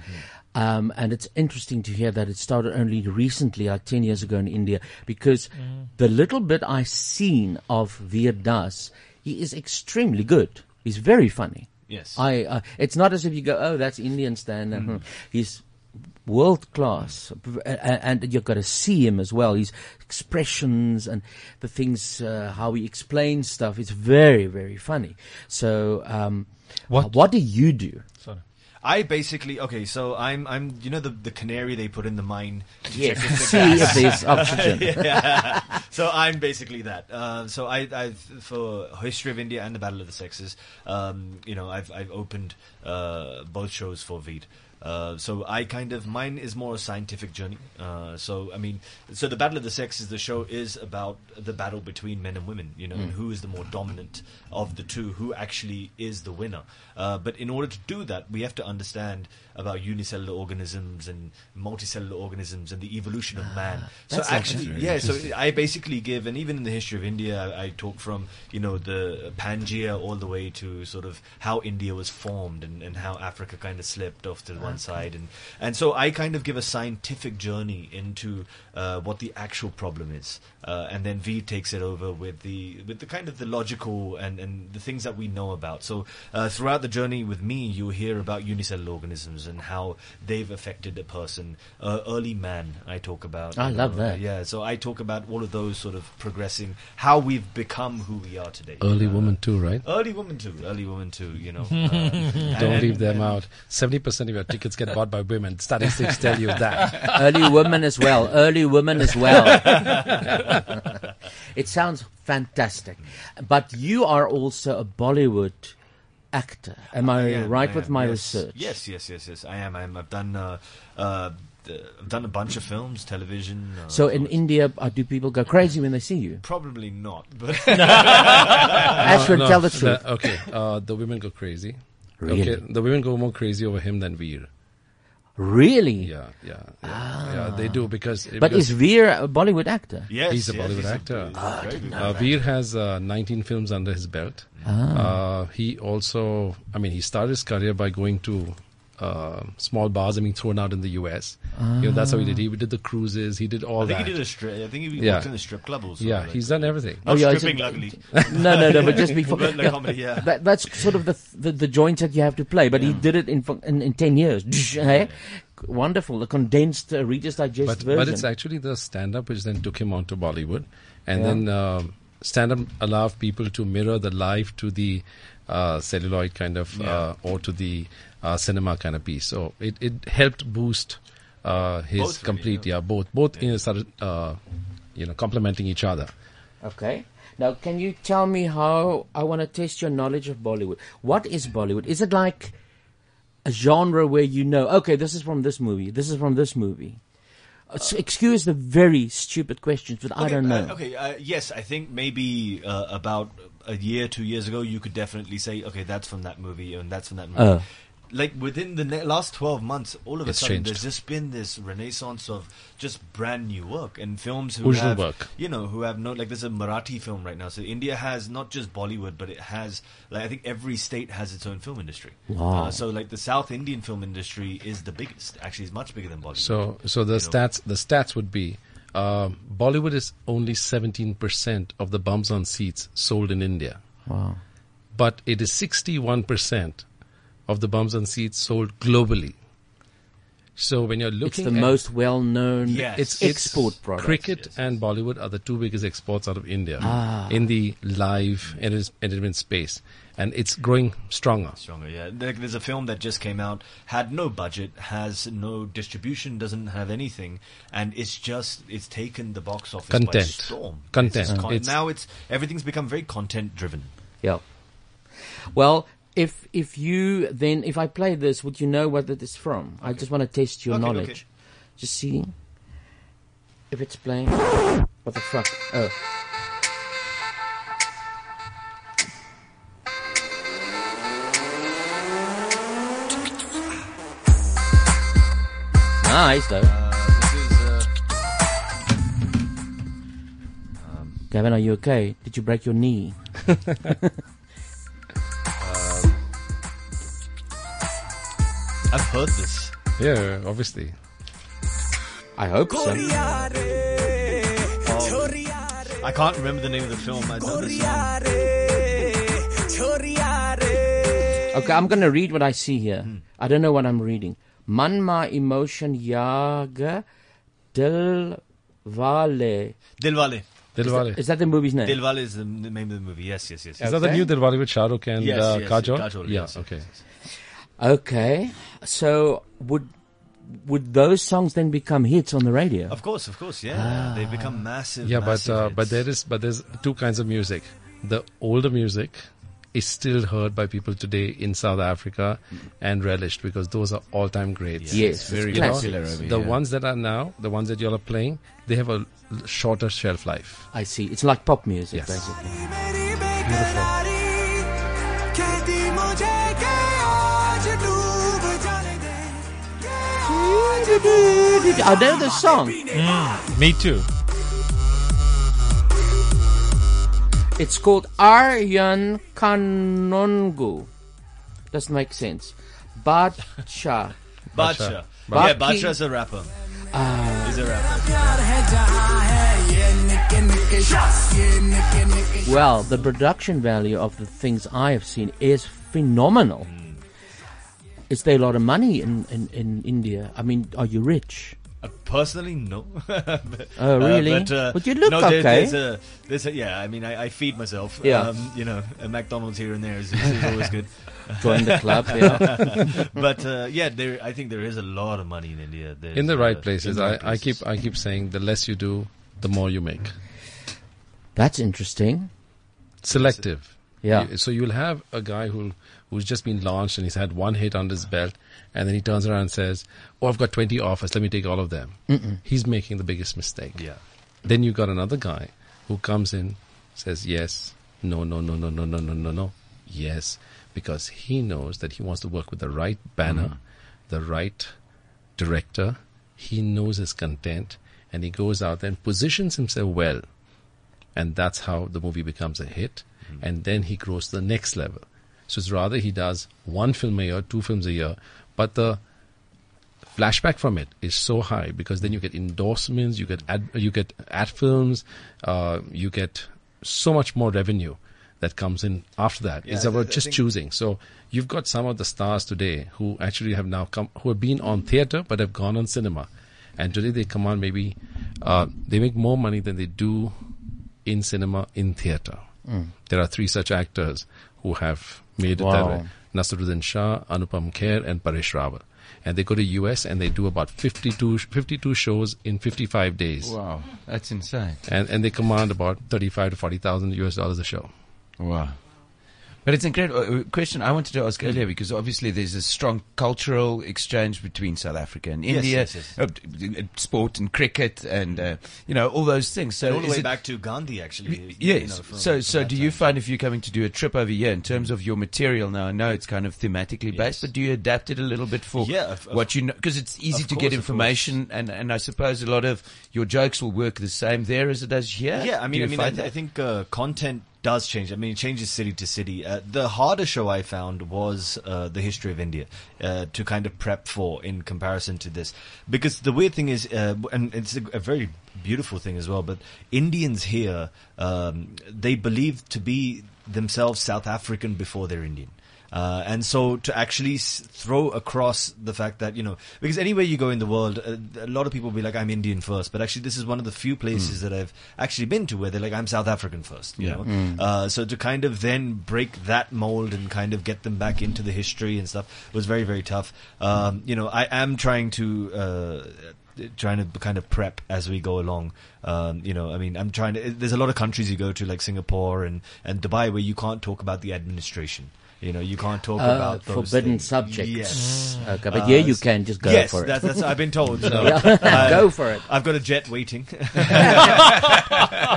S2: Um, and it's interesting to hear that it started only recently, like 10 years ago in India, because the little bit I've seen of Veer Das, he is extremely good. He's very funny.
S10: Yes.
S2: I, uh, it's not as if you go, oh, that's Indian stand.
S10: Mm.
S2: He's world class, and, you've got to see him as well. His expressions and the things, uh, how he explains stuff, it's very, very funny. So, um, what what do you do?
S10: I basically okay. So I'm I'm you know the the canary they put in the mine to
S2: Yes,
S10: check if *laughs* gas-
S2: there's *laughs* oxygen.
S10: yeah. So I'm basically that. Uh, so I I for history of India and the Battle of the Sexes. Um, you know I've I've opened uh, both shows for Veed. Uh, so I kind of mine is more a scientific journey. Uh, so I mean, so the Battle of the Sexes, the show is about the battle between men and women. You know, and
S2: Mm.
S10: who is the more dominant of the two, who actually is the winner. Uh, but in order to do that, we have to understand about unicellular organisms and multicellular organisms and the evolution of man. So
S2: Ah,
S10: actually,
S2: actually
S10: yeah. So. I basically give, and even in the history of India, I, I talk from you know the Pangaea all the way to sort of how India was formed and, and how Africa kind of slipped off to one side, and and so I kind of give a scientific journey into uh, what the actual problem is, uh, and then V takes it over with the with the kind of the logical and and the things that we know about. So uh, throughout the journey with me, you'll hear about unicellular organisms and how they've affected a person. Uh, early man, I talk about.
S2: I love
S10: know,
S2: that.
S10: Yeah, so I talk about all of those sort of progressing, how we've become who we are today.
S20: Early
S10: Uh,
S20: woman too, right?
S10: Early woman too. Early woman too. You know. *laughs* uh,
S20: Don't
S10: and-
S20: leave them
S10: and-
S20: out. Seventy percent of your tickets get bought by women. Statistics tell you that. *laughs*
S2: Early Woman as well. Early Woman as well. *laughs* it sounds fantastic. But you are also a Bollywood actor. Am I,
S10: I am,
S2: right
S10: I
S2: with
S10: am,
S2: my
S10: yes.
S2: research?
S10: Yes, yes, yes, yes. I am. I am. I've done. Uh, uh, I've done a bunch of films, television. Uh,
S2: So in India, uh, do people go crazy when they see you?
S10: Probably not, but *laughs*
S2: Ashvin,
S20: No,
S2: tell the
S20: the-
S2: truth.
S20: okay, uh, the women go crazy.
S2: Really?
S20: Okay, the women go more crazy over him than Veer.
S2: Really?
S20: Yeah, yeah, yeah, yeah. They do because.
S2: But
S20: because
S2: is Veer a Bollywood actor?
S10: Yes,
S20: he's a
S10: yes,
S20: Bollywood
S10: he's
S20: actor.
S10: he's a very good
S20: uh, Veer has uh, 19 films under his belt.
S2: Ah.
S20: Uh, he also, I mean, he started his career by going to uh, small bars and being thrown out in the U.S. You know, that's how he did. He did the cruises. He did all
S10: I think
S20: that.
S10: he did a strip. I think he
S20: Yeah.
S10: worked in a strip club also.
S20: Yeah,
S10: like-
S20: he's done everything.
S10: Not
S2: Oh, yeah,
S10: stripping,
S2: it's-
S10: luckily. *laughs*
S2: no, no, no, but just *laughs* before.
S10: But like comedy, yeah.
S2: That, that's sort of the, the the joints that you have to play. But he did it in in, in ten years. *laughs* hey? Wonderful, the condensed uh, Reader's Digest
S20: but,
S2: version.
S20: but it's actually the stand-up which then took him onto Bollywood, and
S2: Yeah.
S20: then um, stand-up allowed people to mirror the life to the uh, celluloid kind of uh, or to the uh, cinema kind of piece. So it, it helped boost uh, his
S2: Both really,
S20: complete yeah. both both you know, started uh, you know complementing each other.
S2: Okay. Now, can you tell me how I want to test your knowledge of Bollywood? What is Bollywood? Is it like a genre where you know, okay, this is from this movie, this is from this movie? Uh, s- excuse the very stupid questions, but I don't know.
S10: Uh, okay, uh, yes, I think maybe uh, about a year, two years ago, you could definitely say, okay, that's from that movie, and that's from that movie. Like within the ne- last twelve months, all of a sudden,
S20: changed.
S10: there's just been this renaissance of just brand new work and films who
S20: Original
S10: have,
S20: work.
S10: you know, who have no like. There's a Marathi film right now, so India has not just Bollywood, but it has like I think every state has its own film industry.
S20: Wow.
S10: Uh, so like the South Indian film industry is the biggest. Actually, it's much bigger than Bollywood.
S20: So so the
S10: You know?
S20: stats the stats would be um, Bollywood is only 17% of the bums on seats sold in India.
S2: Wow.
S20: But it is 61% of the bums on seats sold globally. So when you're looking, It's
S2: the
S20: at
S2: most well-known
S20: it's
S2: export product.
S20: Cricket and Bollywood are the two biggest exports out of India
S2: Ah.
S20: in the live entertainment space, and it's growing stronger.
S10: Stronger, yeah. There's a film that just came out, had no budget, has no distribution, doesn't have anything, and it's just it's taken the box office by
S20: Content.
S10: storm.
S20: Content.
S10: It's just con-
S20: It's-
S10: now it's everything's become very content driven.
S2: Yeah. Well, if if you then if I play this, would you know what it is from? I just want to test your
S10: Okay,
S2: knowledge.
S10: okay.
S2: Just see if it's playing. What the fuck? Oh. Nice though. Uh, uh, Gavin, are you okay? Did you break your knee? *laughs* *laughs*
S10: I've heard this.
S20: Yeah, obviously.
S2: I hope so.
S10: I can't remember the name of the film. I know the song.
S2: Okay, I'm going to read what I see here.
S10: Hmm.
S2: I don't know what I'm reading. Manma emotion yaga dil vale.
S10: Dilwale.
S2: Is that, is that the movie's name?
S10: Dilwale is the n- name of the movie. Yes, yes, yes.
S20: Is that the new Dilwale with Shah Rukh and
S10: Yes,
S20: uh,
S10: yes,
S20: Kajol?
S10: Kajol,
S20: yeah,
S10: yes,
S20: okay.
S2: Okay, so would would those songs then become hits on the radio?
S10: Of course, of course, yeah,
S2: ah.
S10: they become massive.
S20: Yeah,
S10: massive
S20: but
S10: uh,
S20: but there is but there's two kinds of music. The older music is still heard by people today in South Africa and relished because those are all-time greats.
S2: Yes, yes very popular.
S20: The ones that are now, the ones that y'all are playing, they have a shorter shelf life.
S2: I see. It's like pop music,
S20: yes.
S2: basically.
S1: Beautiful.
S2: I know this song.
S8: Mm, me too.
S2: It's called Aryan Kanongu. Doesn't make sense. Bacha. *laughs*
S10: Bacha.
S2: Bacha.
S10: Yeah, Bacha is a rapper.
S2: Uh,
S10: He's a rapper.
S2: Well, the production value of the things I have seen is phenomenal. Mm. Is there a lot of money in, in, in India? I mean, are you rich?
S10: Uh, personally, no. *laughs* But,
S2: Oh, really?
S10: Uh, but, uh,
S2: But you look
S10: no, there-
S2: okay.
S10: There's a, there's a, yeah, I mean, I, I feed myself.
S2: Yeah.
S10: Um, you know, a McDonald's here and there is, is always good. *laughs*
S2: Join the club, yeah. *laughs*
S10: but uh, yeah, there. I think there is a lot of money in India. There's,
S20: in the right
S10: uh,
S20: places.
S10: the right
S20: I, I keep I keep saying the less you do, the more you make.
S2: That's interesting.
S20: Selective.
S2: Yeah.
S20: You- so you'll have a guy who who's just been launched and he's had one hit under his belt, and then he turns around and says, "Oh, I've got 20 offers. Let me take all of them."
S2: Mm-mm.
S20: He's making the biggest mistake.
S10: Yeah.
S20: Then you've got another guy who comes in, says yes, no, no, no, no, no, no, no, no, no, yes, because he knows that he wants to work with the right banner, mm-hmm. the right director. He knows his content, and he goes out there and positions himself well, and that's how the movie becomes a hit. Mm-hmm. And then he grows to the next level. So it's rather he does one film a year, two films a year, but the flashback from it is so high because then you get endorsements, you get ad, you get ad films, uh, you get so much more revenue that comes in after that.
S10: Yeah,
S20: it's about just choosing. So you've got some of the stars today who actually have now come, who have been on theater but have gone on cinema, and today they come on maybe uh, they make more money than they do in cinema in theater.
S2: Mm.
S20: There are three such actors who have made it that way. Naseeruddin Shah, Anupam Kher, and Paresh Rawal. And they go to US and they do about 52, 52 shows in 55 days.
S6: Wow, that's insane.
S20: And, and they command about 35 to 40,000 US dollars a show.
S6: Wow. But it's incredible. Question I wanted to ask
S20: Hmm.
S6: earlier because obviously there's a strong cultural exchange between South Africa and
S10: Yes,
S6: India,
S10: yes, yes.
S6: Uh, d- sport and cricket, and uh, you know all those things. So
S10: all the way
S6: it-
S10: back to Gandhi, actually. you know, from-
S6: so,
S10: from
S6: so do you find if you're coming to do a trip over here in terms of your material now? I know it's kind of thematically based, but do you adapt it a little bit for
S10: Yeah, of-
S6: what you know? Because it's easy to
S10: course,
S6: get information, and, and I suppose a lot of your jokes will work the same there as it does here.
S10: Yeah, I mean, I mean, I, I think uh, content does change. I mean, it changes city to city. Uh, the harder show I found was uh, the history of India uh, to kind of prep for in comparison to this, because the weird thing is, uh, and it's a, a very beautiful thing as well. But Indians here, um, they believe to be themselves South African before they're Indian. Uh, and so to actually s- throw across the fact that, you know, because anywhere you go in the world, uh, a lot of people will be like, I'm Indian first. But actually, this is one of the few places that I've actually been to where they're like, I'm South African first, you
S6: Yeah.
S10: know.
S6: Mm.
S10: Uh, so to kind of then break that mold and kind of get them back into the history and stuff was very, very tough. Um, you know, I am trying to, uh, trying to kind of prep as we go along. Um, you know, I mean, I'm trying to, there's a lot of countries you go to like Singapore and, and Dubai where you can't talk about the administration. You know, you can't talk
S2: Uh,
S10: about those
S2: forbidden
S10: things.
S2: subjects.
S10: Yes.
S2: Okay, but here you can just go
S10: yes,
S2: for it.
S10: That's, that's I've been told. So, *laughs*
S2: Yeah.
S10: uh, *laughs*
S2: Go for it.
S10: I've got a jet waiting.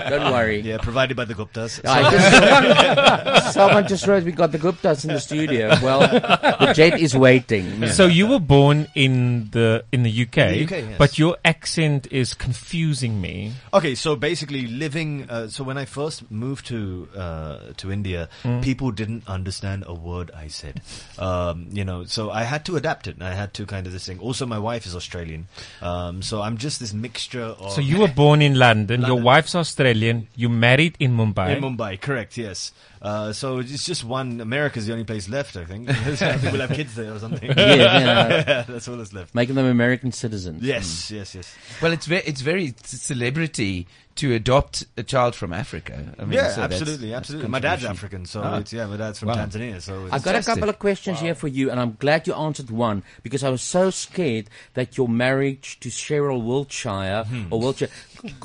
S2: Don't worry.
S10: Yeah, provided by the Guptas. *laughs*
S2: I just, someone, someone just wrote we got the Guptas in the studio. Well, the jet is waiting.
S8: So you were born in the in the UK,
S10: In the UK, yes.
S8: but your accent is confusing me.
S10: Okay, so basically living. Uh, so when I first moved to uh, to India,
S8: Mm.
S10: people didn't understand a word I said. Um, you know, so I had to adapt it. and I had to kind of this thing. Also, my wife is Australian, um, so I'm just this mixture of.
S8: So you were born in London. Your wife's Australian. You married in Mumbai.
S10: In Mumbai, correct, yes. Uh, so it's just one. America's the only place left, I think. *laughs* I think we'll have kids there or something.
S2: Yeah, yeah. *laughs*
S10: that's all that's left.
S2: Making them American citizens.
S10: Yes, yes, yes.
S6: Well, it's very it's very celebrity to adopt a child from Africa. I mean,
S10: yeah,
S6: so that's-
S10: absolutely,
S6: that's
S10: absolutely. My dad's. African, so
S6: Ah.
S10: it's yeah. My dad's from
S6: Wow.
S10: Tanzania, so it's
S2: I've got a couple of questions here for you, and I'm glad you answered one because I was so scared that your marriage to Cheryl Wiltshire
S10: Hmm.
S2: or Wiltshire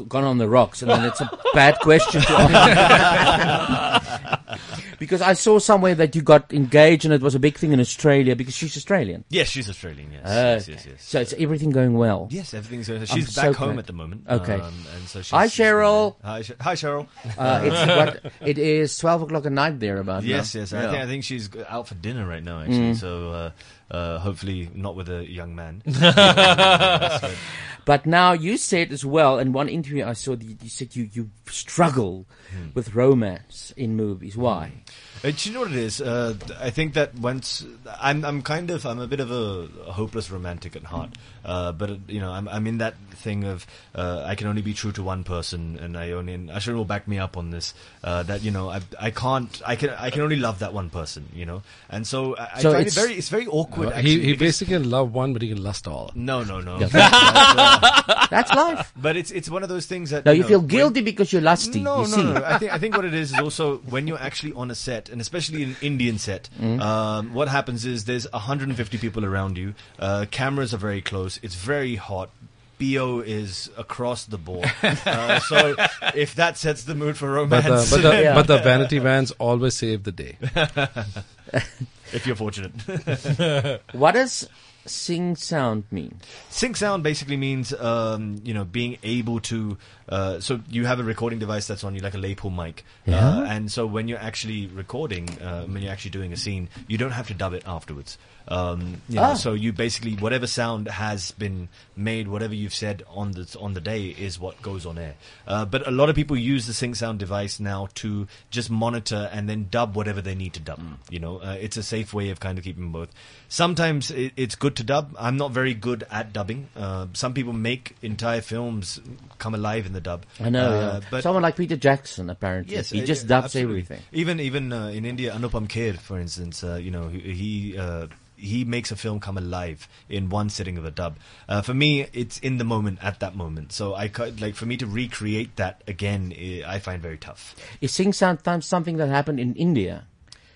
S2: gone on the rocks, and then it's a bad question to *laughs* answer. *laughs* *laughs* Because I saw somewhere that you got engaged and it was a big thing in Australia because she's Australian.
S10: Yes, she's Australian. Yes,
S2: Ah,
S10: yes, yes, yes.
S2: So it's everything going well.
S10: Yes, everything's going.
S2: I'm
S10: She's
S2: so
S10: back home
S2: glad.
S10: at the moment.
S2: Okay.
S10: um, and so she's,
S2: Hi, Cheryl.
S10: Hi, Sh- hi, Cheryl.
S2: Uh, it's *laughs* what it is twelve o'clock at night there about.
S10: Yes,
S2: now.
S10: yes. I,
S2: Yeah.
S10: think, I think she's out for dinner right now, actually.
S2: Mm.
S10: So uh, uh, hopefully not with a young man. *laughs*
S2: But now you said as well in one interview I saw that you, said you, you struggle
S10: Hmm.
S2: with romance in movies. Why?
S10: Uh, do you know what it is? Uh, I think that once I'm, I'm kind of, I'm a bit of a, a hopeless romantic at heart. Uh, but uh, you know, I'm, I'm in that thing of uh, I can only be true to one person, and I only. And Ashvin will back me up on this. Uh, that you know, I, I can't, I can, I can only love that one person. You know, and so I, I
S20: So
S10: find it
S20: it's-
S10: very, it's very awkward.
S20: Uh,
S10: actually,
S20: he he basically can love one, but he can lust all.
S10: No, no, no.
S2: Yeah. *laughs*
S10: That's,
S2: That's life.
S10: But it's it's one of those things that
S2: No, you
S10: know,
S2: feel
S10: when-
S2: guilty because you're lusty.
S10: No,
S2: you
S10: no,
S2: see.
S10: no, no. I think I think what it is is also when you're actually on a set, and especially an Indian set,
S2: Mm.
S10: um, what happens is there's 150 people around you. Uh, cameras are very close. It's very hot. Bo is across the board. *laughs* Uh, so if that sets the mood for
S20: But
S10: romance,
S20: the, but, the, but the vanity vans always save the day. *laughs*
S10: if you're fortunate. *laughs*
S2: what does sync sound mean?
S10: Sync sound basically means um, you know being able to. Uh, so you have a recording device that's on you, like a lapel mic, uh,
S2: Yeah.
S10: and so when you're actually recording, uh, when you're actually doing a scene, you don't have to dub it afterwards. Um, you know,
S2: Ah.
S10: So you basically whatever sound has been made, whatever you've said on the on the day is what goes on air. Uh, but a lot of people use the sync sound device now to just monitor and then dub whatever they need to dub. You know, uh, it's a safe way of kind of keeping both. Sometimes it, it's good to dub. I'm not very good at dubbing. Uh, some people make entire films come alive in the dub.
S2: I know.
S10: Uh,
S2: yeah.
S10: but
S2: Someone like Peter Jackson, apparently.
S10: Yes,
S2: he
S10: uh,
S2: just
S10: yeah,
S2: dubs
S10: absolutely.
S2: everything.
S10: Even even uh, in India, Anupam Kher, for instance, uh, you know he he, makes a film come alive in one sitting of a dub. Uh, for me, it's in the moment at that moment. So I like for me to recreate that again, I find very tough.
S2: Is sing sometimes something that happened in India,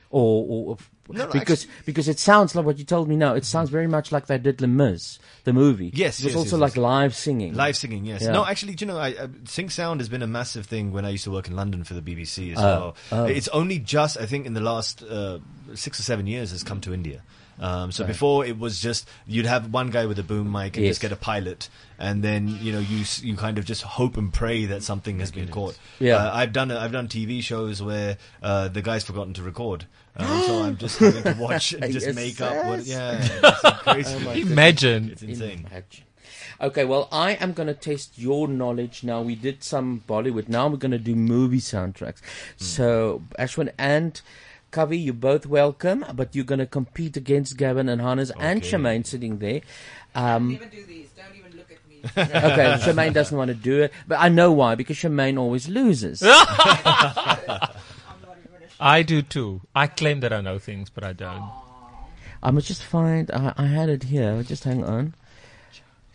S2: or, or
S10: No, no,
S2: because because it sounds like what you told me now. It sounds very much like they did Les Mis, the movie.
S10: Yes,
S2: it was
S10: yes,
S2: also
S10: yes,
S2: like
S10: yes.
S2: live singing.
S10: Live singing, yes.
S2: Yeah.
S10: No, actually, do you know, I, uh, sync sound has been a massive thing when I used to work in London for the BBC as
S2: Oh,
S10: well.
S2: oh.
S10: It's only just, I think, in the last uh, six or seven years has come to India. Um, so
S2: Right.
S10: before it was just you'd have one guy with a boom mic and
S2: Yes.
S10: just get a pilot, and then you know you you kind of just hope and pray that something has been caught.
S2: Yeah.
S10: uh, I've done I've done TV shows where uh, the guy's forgotten to record, um, so *gasps* I'm just having to watch and just
S2: Yes,
S10: make up. What,
S2: yes.
S10: yeah, *laughs* it's crazy.
S2: Oh
S8: Imagine.
S10: it's insane.
S2: Imagine. Okay, well, I am going to test your knowledge now. We did some Bollywood. Now we're going to do movie soundtracks.
S10: Hmm.
S2: So, Ashvin and Kavi, you're both welcome, but you're going to compete against Gavin and Hannes and
S10: Okay.
S2: Shemaine sitting there. Um,
S7: Never do these. Don't even look at me. *laughs*
S2: okay, Shemaine doesn't want to do it, but I know why, because Shemaine always loses. *laughs*
S8: I do too. I claim that I know things, but I don't.
S2: I must just find. I, I had it here. Just hang on.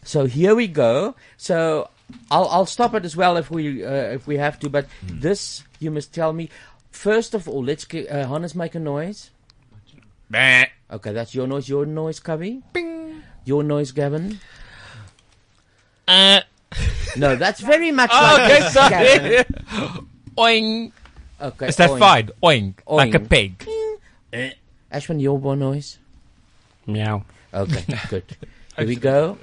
S2: So here we go. So I'll I'll stop it as well if we uh, if we have to. But this you must tell me. First of all, let's get uh, Hannes make a noise. Okay, that's your noise. Your noise, Kavi. Bing. Your noise, Gavin.
S8: Uh.
S2: No, that's very much
S8: Oh, *laughs*
S2: like
S8: okay,
S2: this,
S8: sorry.
S2: Gavin. *laughs*
S8: Oing.
S2: Okay.
S8: Is that
S2: oink.
S8: fine? Oing. Like a
S2: Oink.
S8: pig.
S2: Eh. Ashvin, your boy noise.
S20: Meow.
S2: Okay, *laughs* good. Here we go.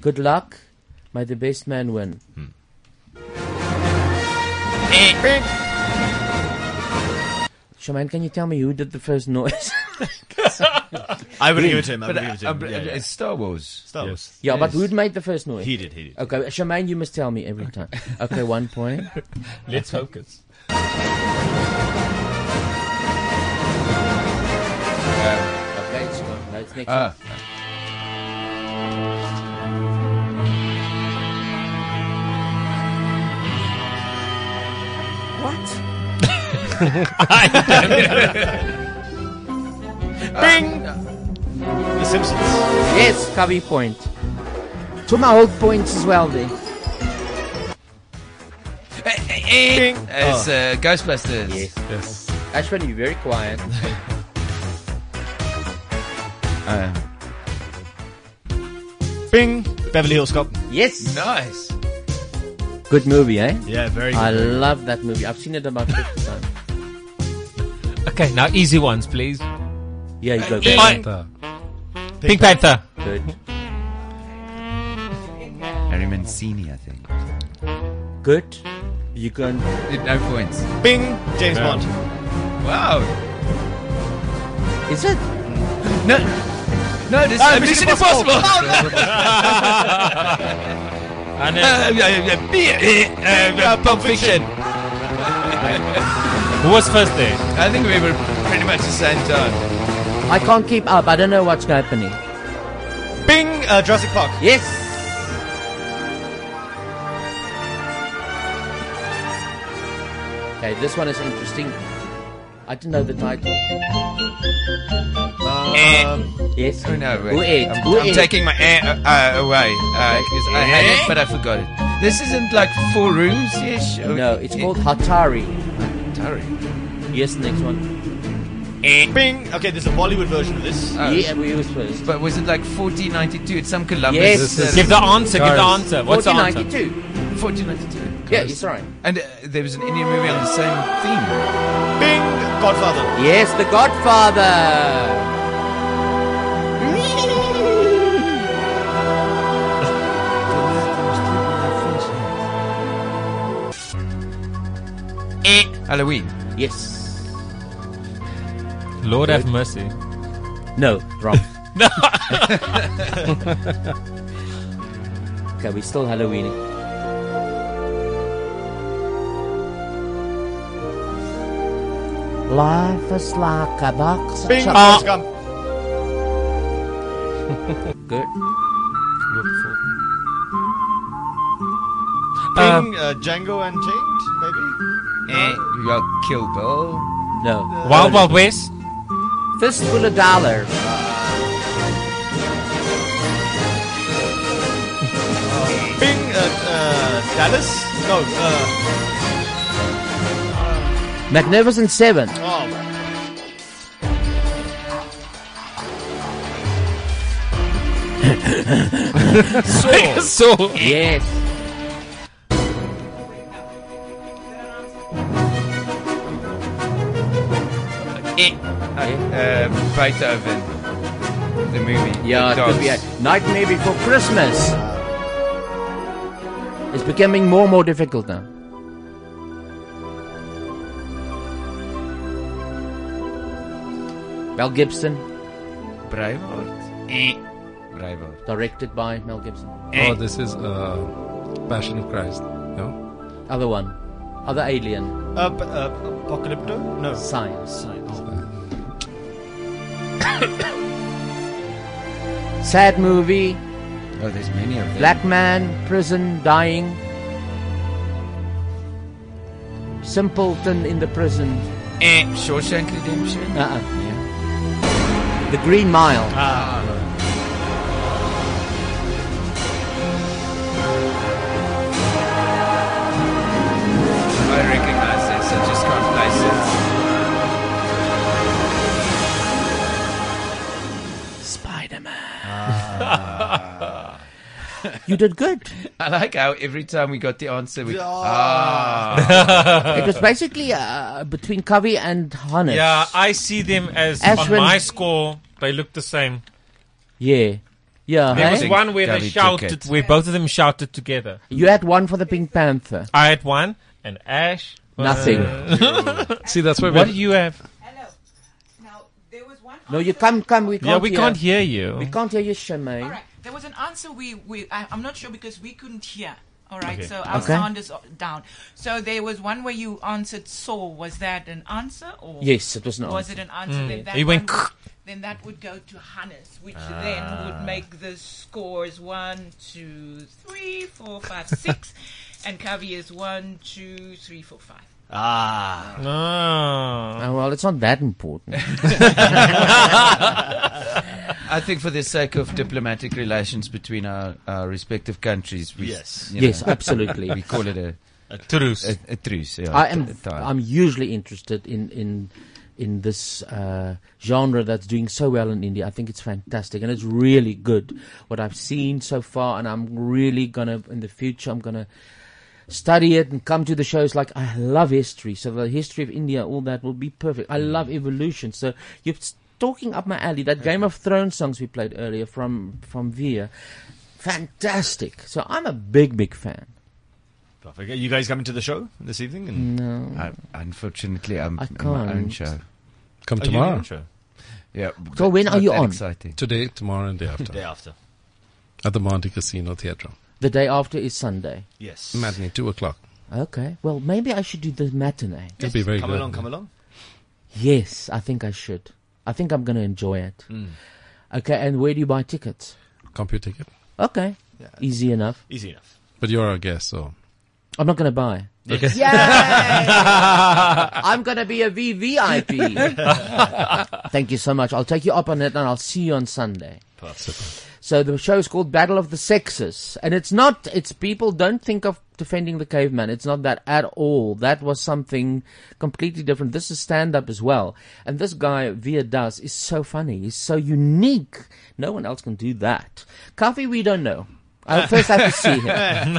S2: Good luck. May the best man win. Shaman, can you tell me who did the first noise? *laughs*
S10: I would
S2: Him.
S10: give it to him. I would give it to him.
S6: uh,
S10: Yeah, yeah.
S6: It's Star Wars.
S10: Star Wars.
S2: Yeah, but
S6: Yes.
S2: who made the first noise?
S10: He did. He did.
S2: Okay, Shamaine, you must tell me every time. Okay, one point. *laughs*
S8: Let's focus.
S2: Okay, it's gone. No, it's next
S6: Ah.
S2: one.
S10: Bing. The Simpsons.
S2: Yes, Kavi point. To my old points as well there.
S6: It's uh, Ghostbusters.
S2: Yes. yes. Ashvin, you're very quiet. *laughs*
S6: Uh,
S10: Bing. Beverly Hills Cop.
S2: Yes.
S6: nice.
S2: Good movie, eh?
S10: Yeah, very good.
S2: I
S10: very
S2: love that movie. I've seen it about 50 *laughs* times.
S8: Okay, now easy ones, please.
S2: Yeah, you go.
S8: Pink
S2: Panther.
S8: Pink Panther.
S2: Good.
S6: Harry Mancini, I think.
S2: Good. You can.
S6: No points.
S10: Bing, James
S6: Yeah.
S10: Bond.
S6: Wow.
S2: Is it?
S6: No. No, this
S10: Ah,
S6: is
S10: Mission
S6: Mission Impossible.
S10: Impossible.
S8: And *laughs*
S6: Uh,
S8: then,
S6: yeah, yeah, yeah, be- *laughs* uh, uh, Pulp Fiction. *laughs*
S8: who was first there?
S6: I think we were pretty much the same time.
S2: I can't keep up. I don't know what's happening.
S10: Bing, uh, Jurassic Park.
S2: Yes. Okay, this one is interesting. I didn't know the title.
S6: Um,
S2: Yes.
S6: Oh no, wait.
S2: Who ate?
S6: I'm,
S2: Who
S6: I'm
S2: ate?
S6: taking my air uh, uh, away. Uh, 'cause I had it, but I forgot it. This isn't like four rooms, yes?
S2: No, it's called Hatari.
S6: Hatari.
S2: Yes, next one.
S10: Bing. Okay, there's a Bollywood version of this.
S6: Oh.
S2: Yeah, we was first.
S6: But was it like 1492? It's some Columbus.
S2: Yes.
S6: This is-
S8: Give the answer, give the answer. What's the answer?
S2: 1492.
S6: 1492.
S2: Yeah, he's right.
S6: And uh, there was an Indian movie on the same theme.
S10: Bing, Godfather.
S2: Yes, The Godfather.
S6: Halloween.
S2: Yes.
S8: Lord have mercy.
S2: No, wrong. *laughs*
S8: No. *laughs*
S2: okay, we still Halloween. Life is like a box of
S10: Bing,
S2: chocolates.
S10: Forrest *laughs* Gump.
S2: Good.
S10: Bing, uh, Django Unchained, maybe.
S6: Eh, you got Kill Bill.
S2: No.
S8: Wild Wild West.
S2: Fistful of dollars.
S10: Bing, uh, uh, Dallas. No. Uh,
S2: Magnificent Seven.
S10: oh. *laughs*
S8: Saw. Saw.
S2: Yes.
S6: Beethoven. The movie.
S2: Yeah,
S6: the
S2: it could be a
S6: dance.
S2: Nightmare Before Christmas. It's becoming more and more difficult now. Mel Gibson,
S6: Braveheart. Eh. Braveheart.
S2: directed by Mel Gibson.
S20: Oh, this is uh, Passion of Christ. No?
S2: Other one, other alien,
S10: Uh, p- uh, Apocalypto? No.
S2: science. *coughs* Sad movie,
S6: Oh, there's many of them.
S2: black man, prison, dying. Simpleton in the prison.
S6: Eh, Shawshank Redemption.
S2: Uh-uh. The Green Mile.
S10: Ah.
S2: You did good.
S6: I like how every time we got the answer, we.
S10: Yeah.
S6: Ah.
S2: it was basically uh, between Kavi and Hannes.
S8: Yeah, I see them as
S2: Ashvin-
S8: on my score. They look the same.
S2: Yeah. Yeah.
S8: There
S2: hey?
S8: was one where they
S6: Gavi
S8: shouted,
S6: it.
S8: where both of them shouted together.
S2: You had one for the Pink Panther.
S8: I had one, and Ash.
S2: Nothing.
S8: uh, *laughs*
S20: See, that's why
S8: what
S20: we
S8: do you have? Hello. Now, there was one.
S2: No, you come, come. We can't
S8: Yeah, we
S2: hear.
S8: can't hear you.
S2: We can't hear you, Shemaine.
S7: All right. There was an answer we, we I, I'm not sure because we couldn't hear. All right,
S8: Okay.
S7: so our
S2: Okay.
S7: sound is down. So there was one where you answered Saul. Was that an answer or
S2: Yes, it was an
S7: was
S2: answer.
S7: it an answer?
S8: Mm.
S7: Then that
S8: He went
S7: would, *laughs* then that would go to Hannes, which then would make the scores one, two, three, four, five, six, *laughs* and Kavi is one, two, three, four, five.
S10: Ah.
S8: Ah.
S2: Oh, well, it's not that important. *laughs*
S6: I think for the sake of diplomatic relations between our, our respective countries, we,
S10: Yes.
S6: you know,
S2: Yes, absolutely. *laughs*
S6: we call it a,
S8: A truce.
S6: a, a truce. Yeah,
S2: I
S6: a
S2: am.
S6: time.
S2: I'm usually interested in in in this uh, genre that's doing so well in India. I think it's fantastic and it's really good what I've seen so far, and I'm really gonna in the future. I'm gonna study it and come to the shows. Like I love history, so the history of India, all that will be perfect. I love mm. evolution, so you're s- talking up my alley. That Game of Thrones songs we played earlier from from Vir, fantastic. So I'm a big big fan.
S10: Perfect. Are you guys coming to the show this evening? And
S2: No.
S6: I, unfortunately, I'm
S2: I
S6: on my own show.
S20: Come
S10: Oh, you have your
S20: tomorrow.
S10: own show?
S6: Yeah.
S2: So when are you on?
S6: Exciting.
S20: Today, tomorrow, and day after.
S10: Day after.
S20: At the Montecasino Theatre.
S2: The day after is Sunday.
S10: Yes.
S20: Matinee, 2 o'clock.
S2: Okay. Well, maybe I should do the matinee.
S20: It'll be very
S10: come
S20: good.
S10: along, come along.
S2: Yes, I think I should. I think I'm going to enjoy it.
S10: Mm.
S2: Okay, and where do you buy tickets?
S20: Computer ticket.
S2: Okay. Easy enough.
S10: Easy enough.
S20: But you're our guest, so.
S2: I'm not going to buy.
S20: Okay. *laughs*
S2: Yay! I'm going to be a VVIP. *laughs* Thank you so much. I'll take you up on it and I'll see you on Sunday.
S10: Perfect.
S2: So the show is called Battle of the Sexes, and it's not. It's people don't think of defending the caveman. It's not that at all. That was something completely different. This is stand up as well, and this guy Vir Das is so funny. He's so unique. No one else can do that. Coffee, we don't know. I *laughs* first have to see him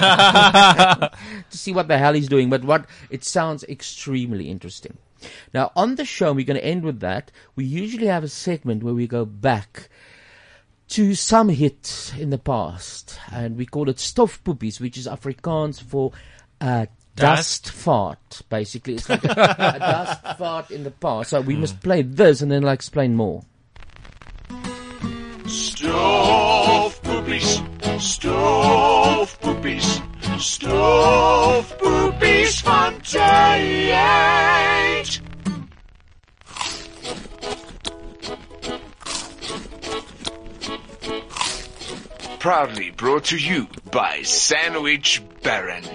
S2: *laughs* to see what the hell he's doing. But what it sounds extremely interesting. Now on the show, we're going to end with that. We usually have a segment where we go back to some hit in the past, and we call it stofpoopies, which is Afrikaans for uh, dust.
S8: Dust?
S2: fart. Basically, it's like *laughs* a, a dust fart in the past. So we must play this, and then I'll explain more.
S1: Stove poopies, stove poopies, stove poopies Proudly brought to you by Sandwich Baron.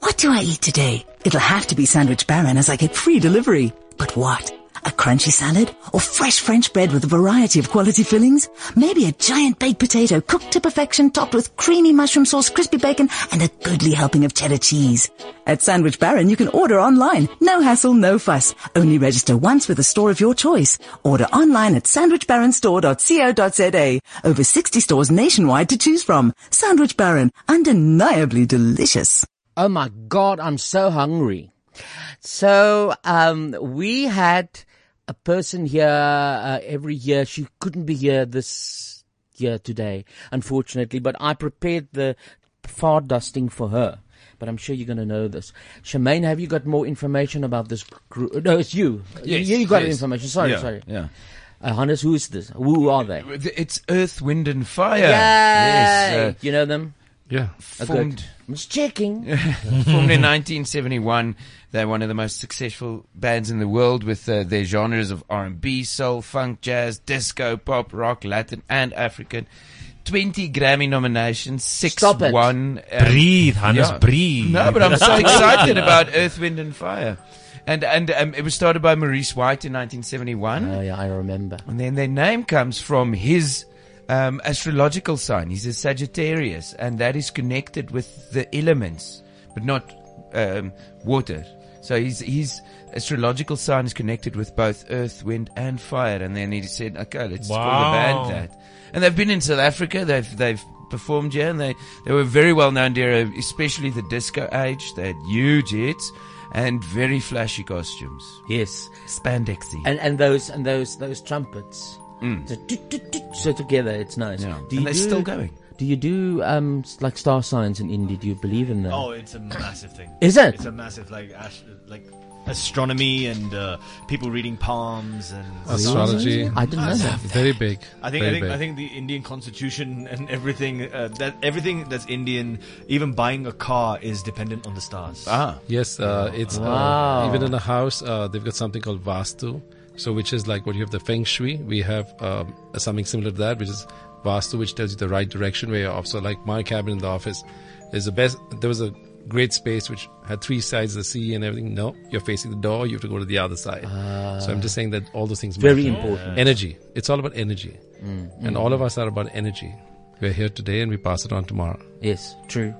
S21: What do I eat today? It'll have to be Sandwich Baron as I get free delivery. But what? A crunchy salad? Or fresh French bread with a variety of quality fillings? Maybe a giant baked potato cooked to perfection topped with creamy mushroom sauce, crispy bacon, and a goodly helping of cheddar cheese. At Sandwich Baron, you can order online. No hassle, no fuss. Only register once with a store of your choice. Order online at sandwichbaronstore.co.za. Over 60 stores nationwide to choose from. Sandwich Baron, undeniably delicious.
S2: Oh my God, I'm so hungry. So, um, we had a person here uh, every year. She couldn't be here this year today, unfortunately, but I prepared the far dusting for her. But I'm sure you're going to know this. Shemaine, have you got more information about this group? No, it's you.
S6: Yes,
S2: you, you got
S6: yes.
S2: information. Sorry,
S6: Yeah,
S2: sorry.
S6: yeah.
S2: Uh, Hannes, who is this? Who are they?
S6: It's Earth, Wind, and Fire.
S2: Yay!
S6: Yes. uh,
S2: you know them?
S20: Yeah.
S6: Formed,
S2: good. I'm just checking. *laughs*
S6: formed in 1971. They're one of the most successful bands in the world with uh, their genres of R&B, soul, funk, jazz, disco, pop, rock, Latin, and African. 20 Grammy nominations, six
S8: Stop it.
S6: won.
S8: Breathe, Hannes, breathe.
S6: No, but I'm so *laughs* excited about Earth, Wind, and Fire. And and um, it was started by Maurice White in 1971.
S2: Oh yeah, I remember.
S6: And then their name comes from his um, astrological sign. He's a Sagittarius, and that is connected with the elements, but not um, water. So his his astrological sign is connected with both earth, wind, and fire. And then he said, "Okay, let's call the band that." And they've been in South Africa. They've they've performed here, and they they were very well known there, especially the disco age. They had huge hits and very flashy costumes.
S2: Yes,
S6: spandexy.
S2: And and those and those those trumpets.
S6: Mm.
S2: So, together, it's nice.
S6: Yeah.
S2: Do
S6: And they're still going.
S2: Do you do um like star signs in India? Do you believe in them?
S10: Oh, it's a massive thing.
S2: Is it?
S10: It's a massive like ast- like astronomy and uh, people reading palms and
S20: Astrology.
S2: I didn't know that.
S20: Very big.
S10: I think I think
S20: big.
S10: I think the Indian constitution and everything uh, that everything that's Indian, even buying a car is dependent on the stars.
S20: Ah, yes, uh, it's
S10: Wow.
S20: uh, even in a house. Uh, they've got something called Vastu, so which is like what you have the Feng Shui. We have um, something similar to that, which is Vastu, which tells you the right direction where you're off. So, like my cabin in the office is the best. There was a great space which had three sides of the sea and everything. No, you're facing the door. You have to go to the other side. so I'm just saying that all those things
S2: Very
S20: matter.
S2: important.
S20: Energy. It's all about energy,
S2: Mm,
S20: and
S2: mm.
S20: all of us are about energy. We're here today, and we pass it on tomorrow.
S2: Yes, true.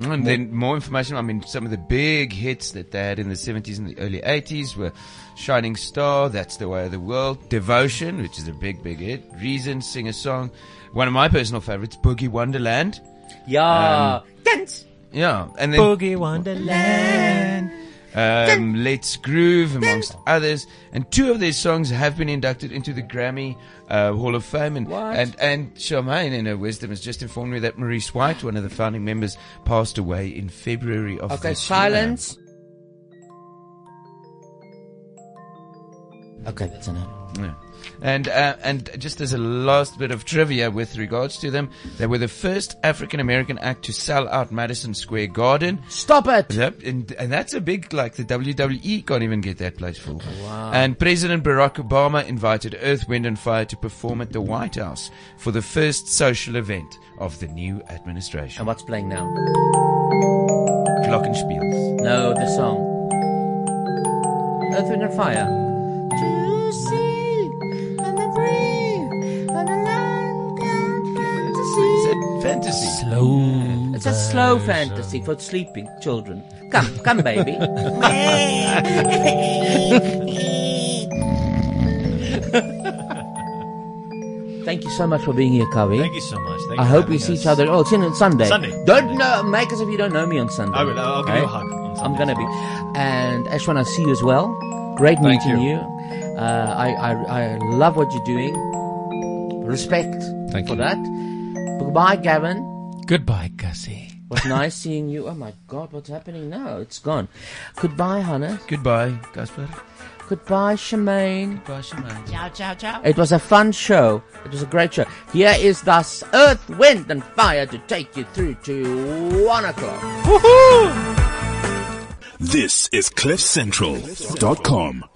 S6: And then more information. I mean, some of the big hits that they had in the 70s and the early 80s were Shining Star, That's the Way of the World, Devotion, which is a big, big hit, Reason, Sing a Song. One of my personal favorites, Boogie Wonderland.
S2: Yeah. Dance.
S6: Yeah. And then
S8: Boogie Wonderland.
S6: um, Let's Groove, amongst others. And two of their songs have been inducted into the Grammy uh, Hall of Fame. And, and and Charmaine, in her wisdom, has just informed me that Maurice White, one of the founding members, passed away in February of
S2: Okay,
S6: this year.
S2: Okay, silence. Okay, that's enough.
S6: Yeah. And uh, and just as a last bit of trivia with regards to them, they were the first African American act to sell out Madison Square Garden.
S2: Stop it!
S6: Yep, and, and that's a big like the WWE can't even get that place full.
S2: Wow.
S6: And President Barack Obama invited Earth, Wind and Fire to perform at the White House for the first social event of the new administration.
S2: And what's playing now?
S6: Glockenspiels.
S2: No, the song. Earth, Wind and Fire.
S6: Fantasy.
S2: Slow. It's a slow fantasy for sleeping children. Come, come, baby. *laughs* Thank you so much for being here, Kavi.
S10: Thank you so much. Thank
S2: I
S10: you
S2: hope
S10: for
S2: we see
S10: us.
S2: each other. Oh, it's in Sunday.
S10: Sunday.
S2: Don't know, make us if you don't know me on Sunday.
S10: I will. I'll give you a hug on
S2: I'm gonna be. And Ashvin, I see you as well. Great
S20: Thank
S2: meeting
S20: you.
S2: you. Uh, I, I I love what you're doing. Respect
S20: Thank
S2: for
S20: you.
S2: that. Goodbye, Gavin.
S8: Goodbye, Gussie.
S2: Was nice *laughs* seeing you. Oh my God, what's happening now? It's gone. Goodbye, Hannah.
S6: Goodbye, Casper.
S2: Goodbye, Shemaine.
S6: Goodbye, Shemaine.
S7: Ciao, ciao, ciao.
S2: It was a fun show. It was a great show. Here is thus Earth, Wind, and Fire to take you through to one o'clock.
S22: This is CliffCentral.com.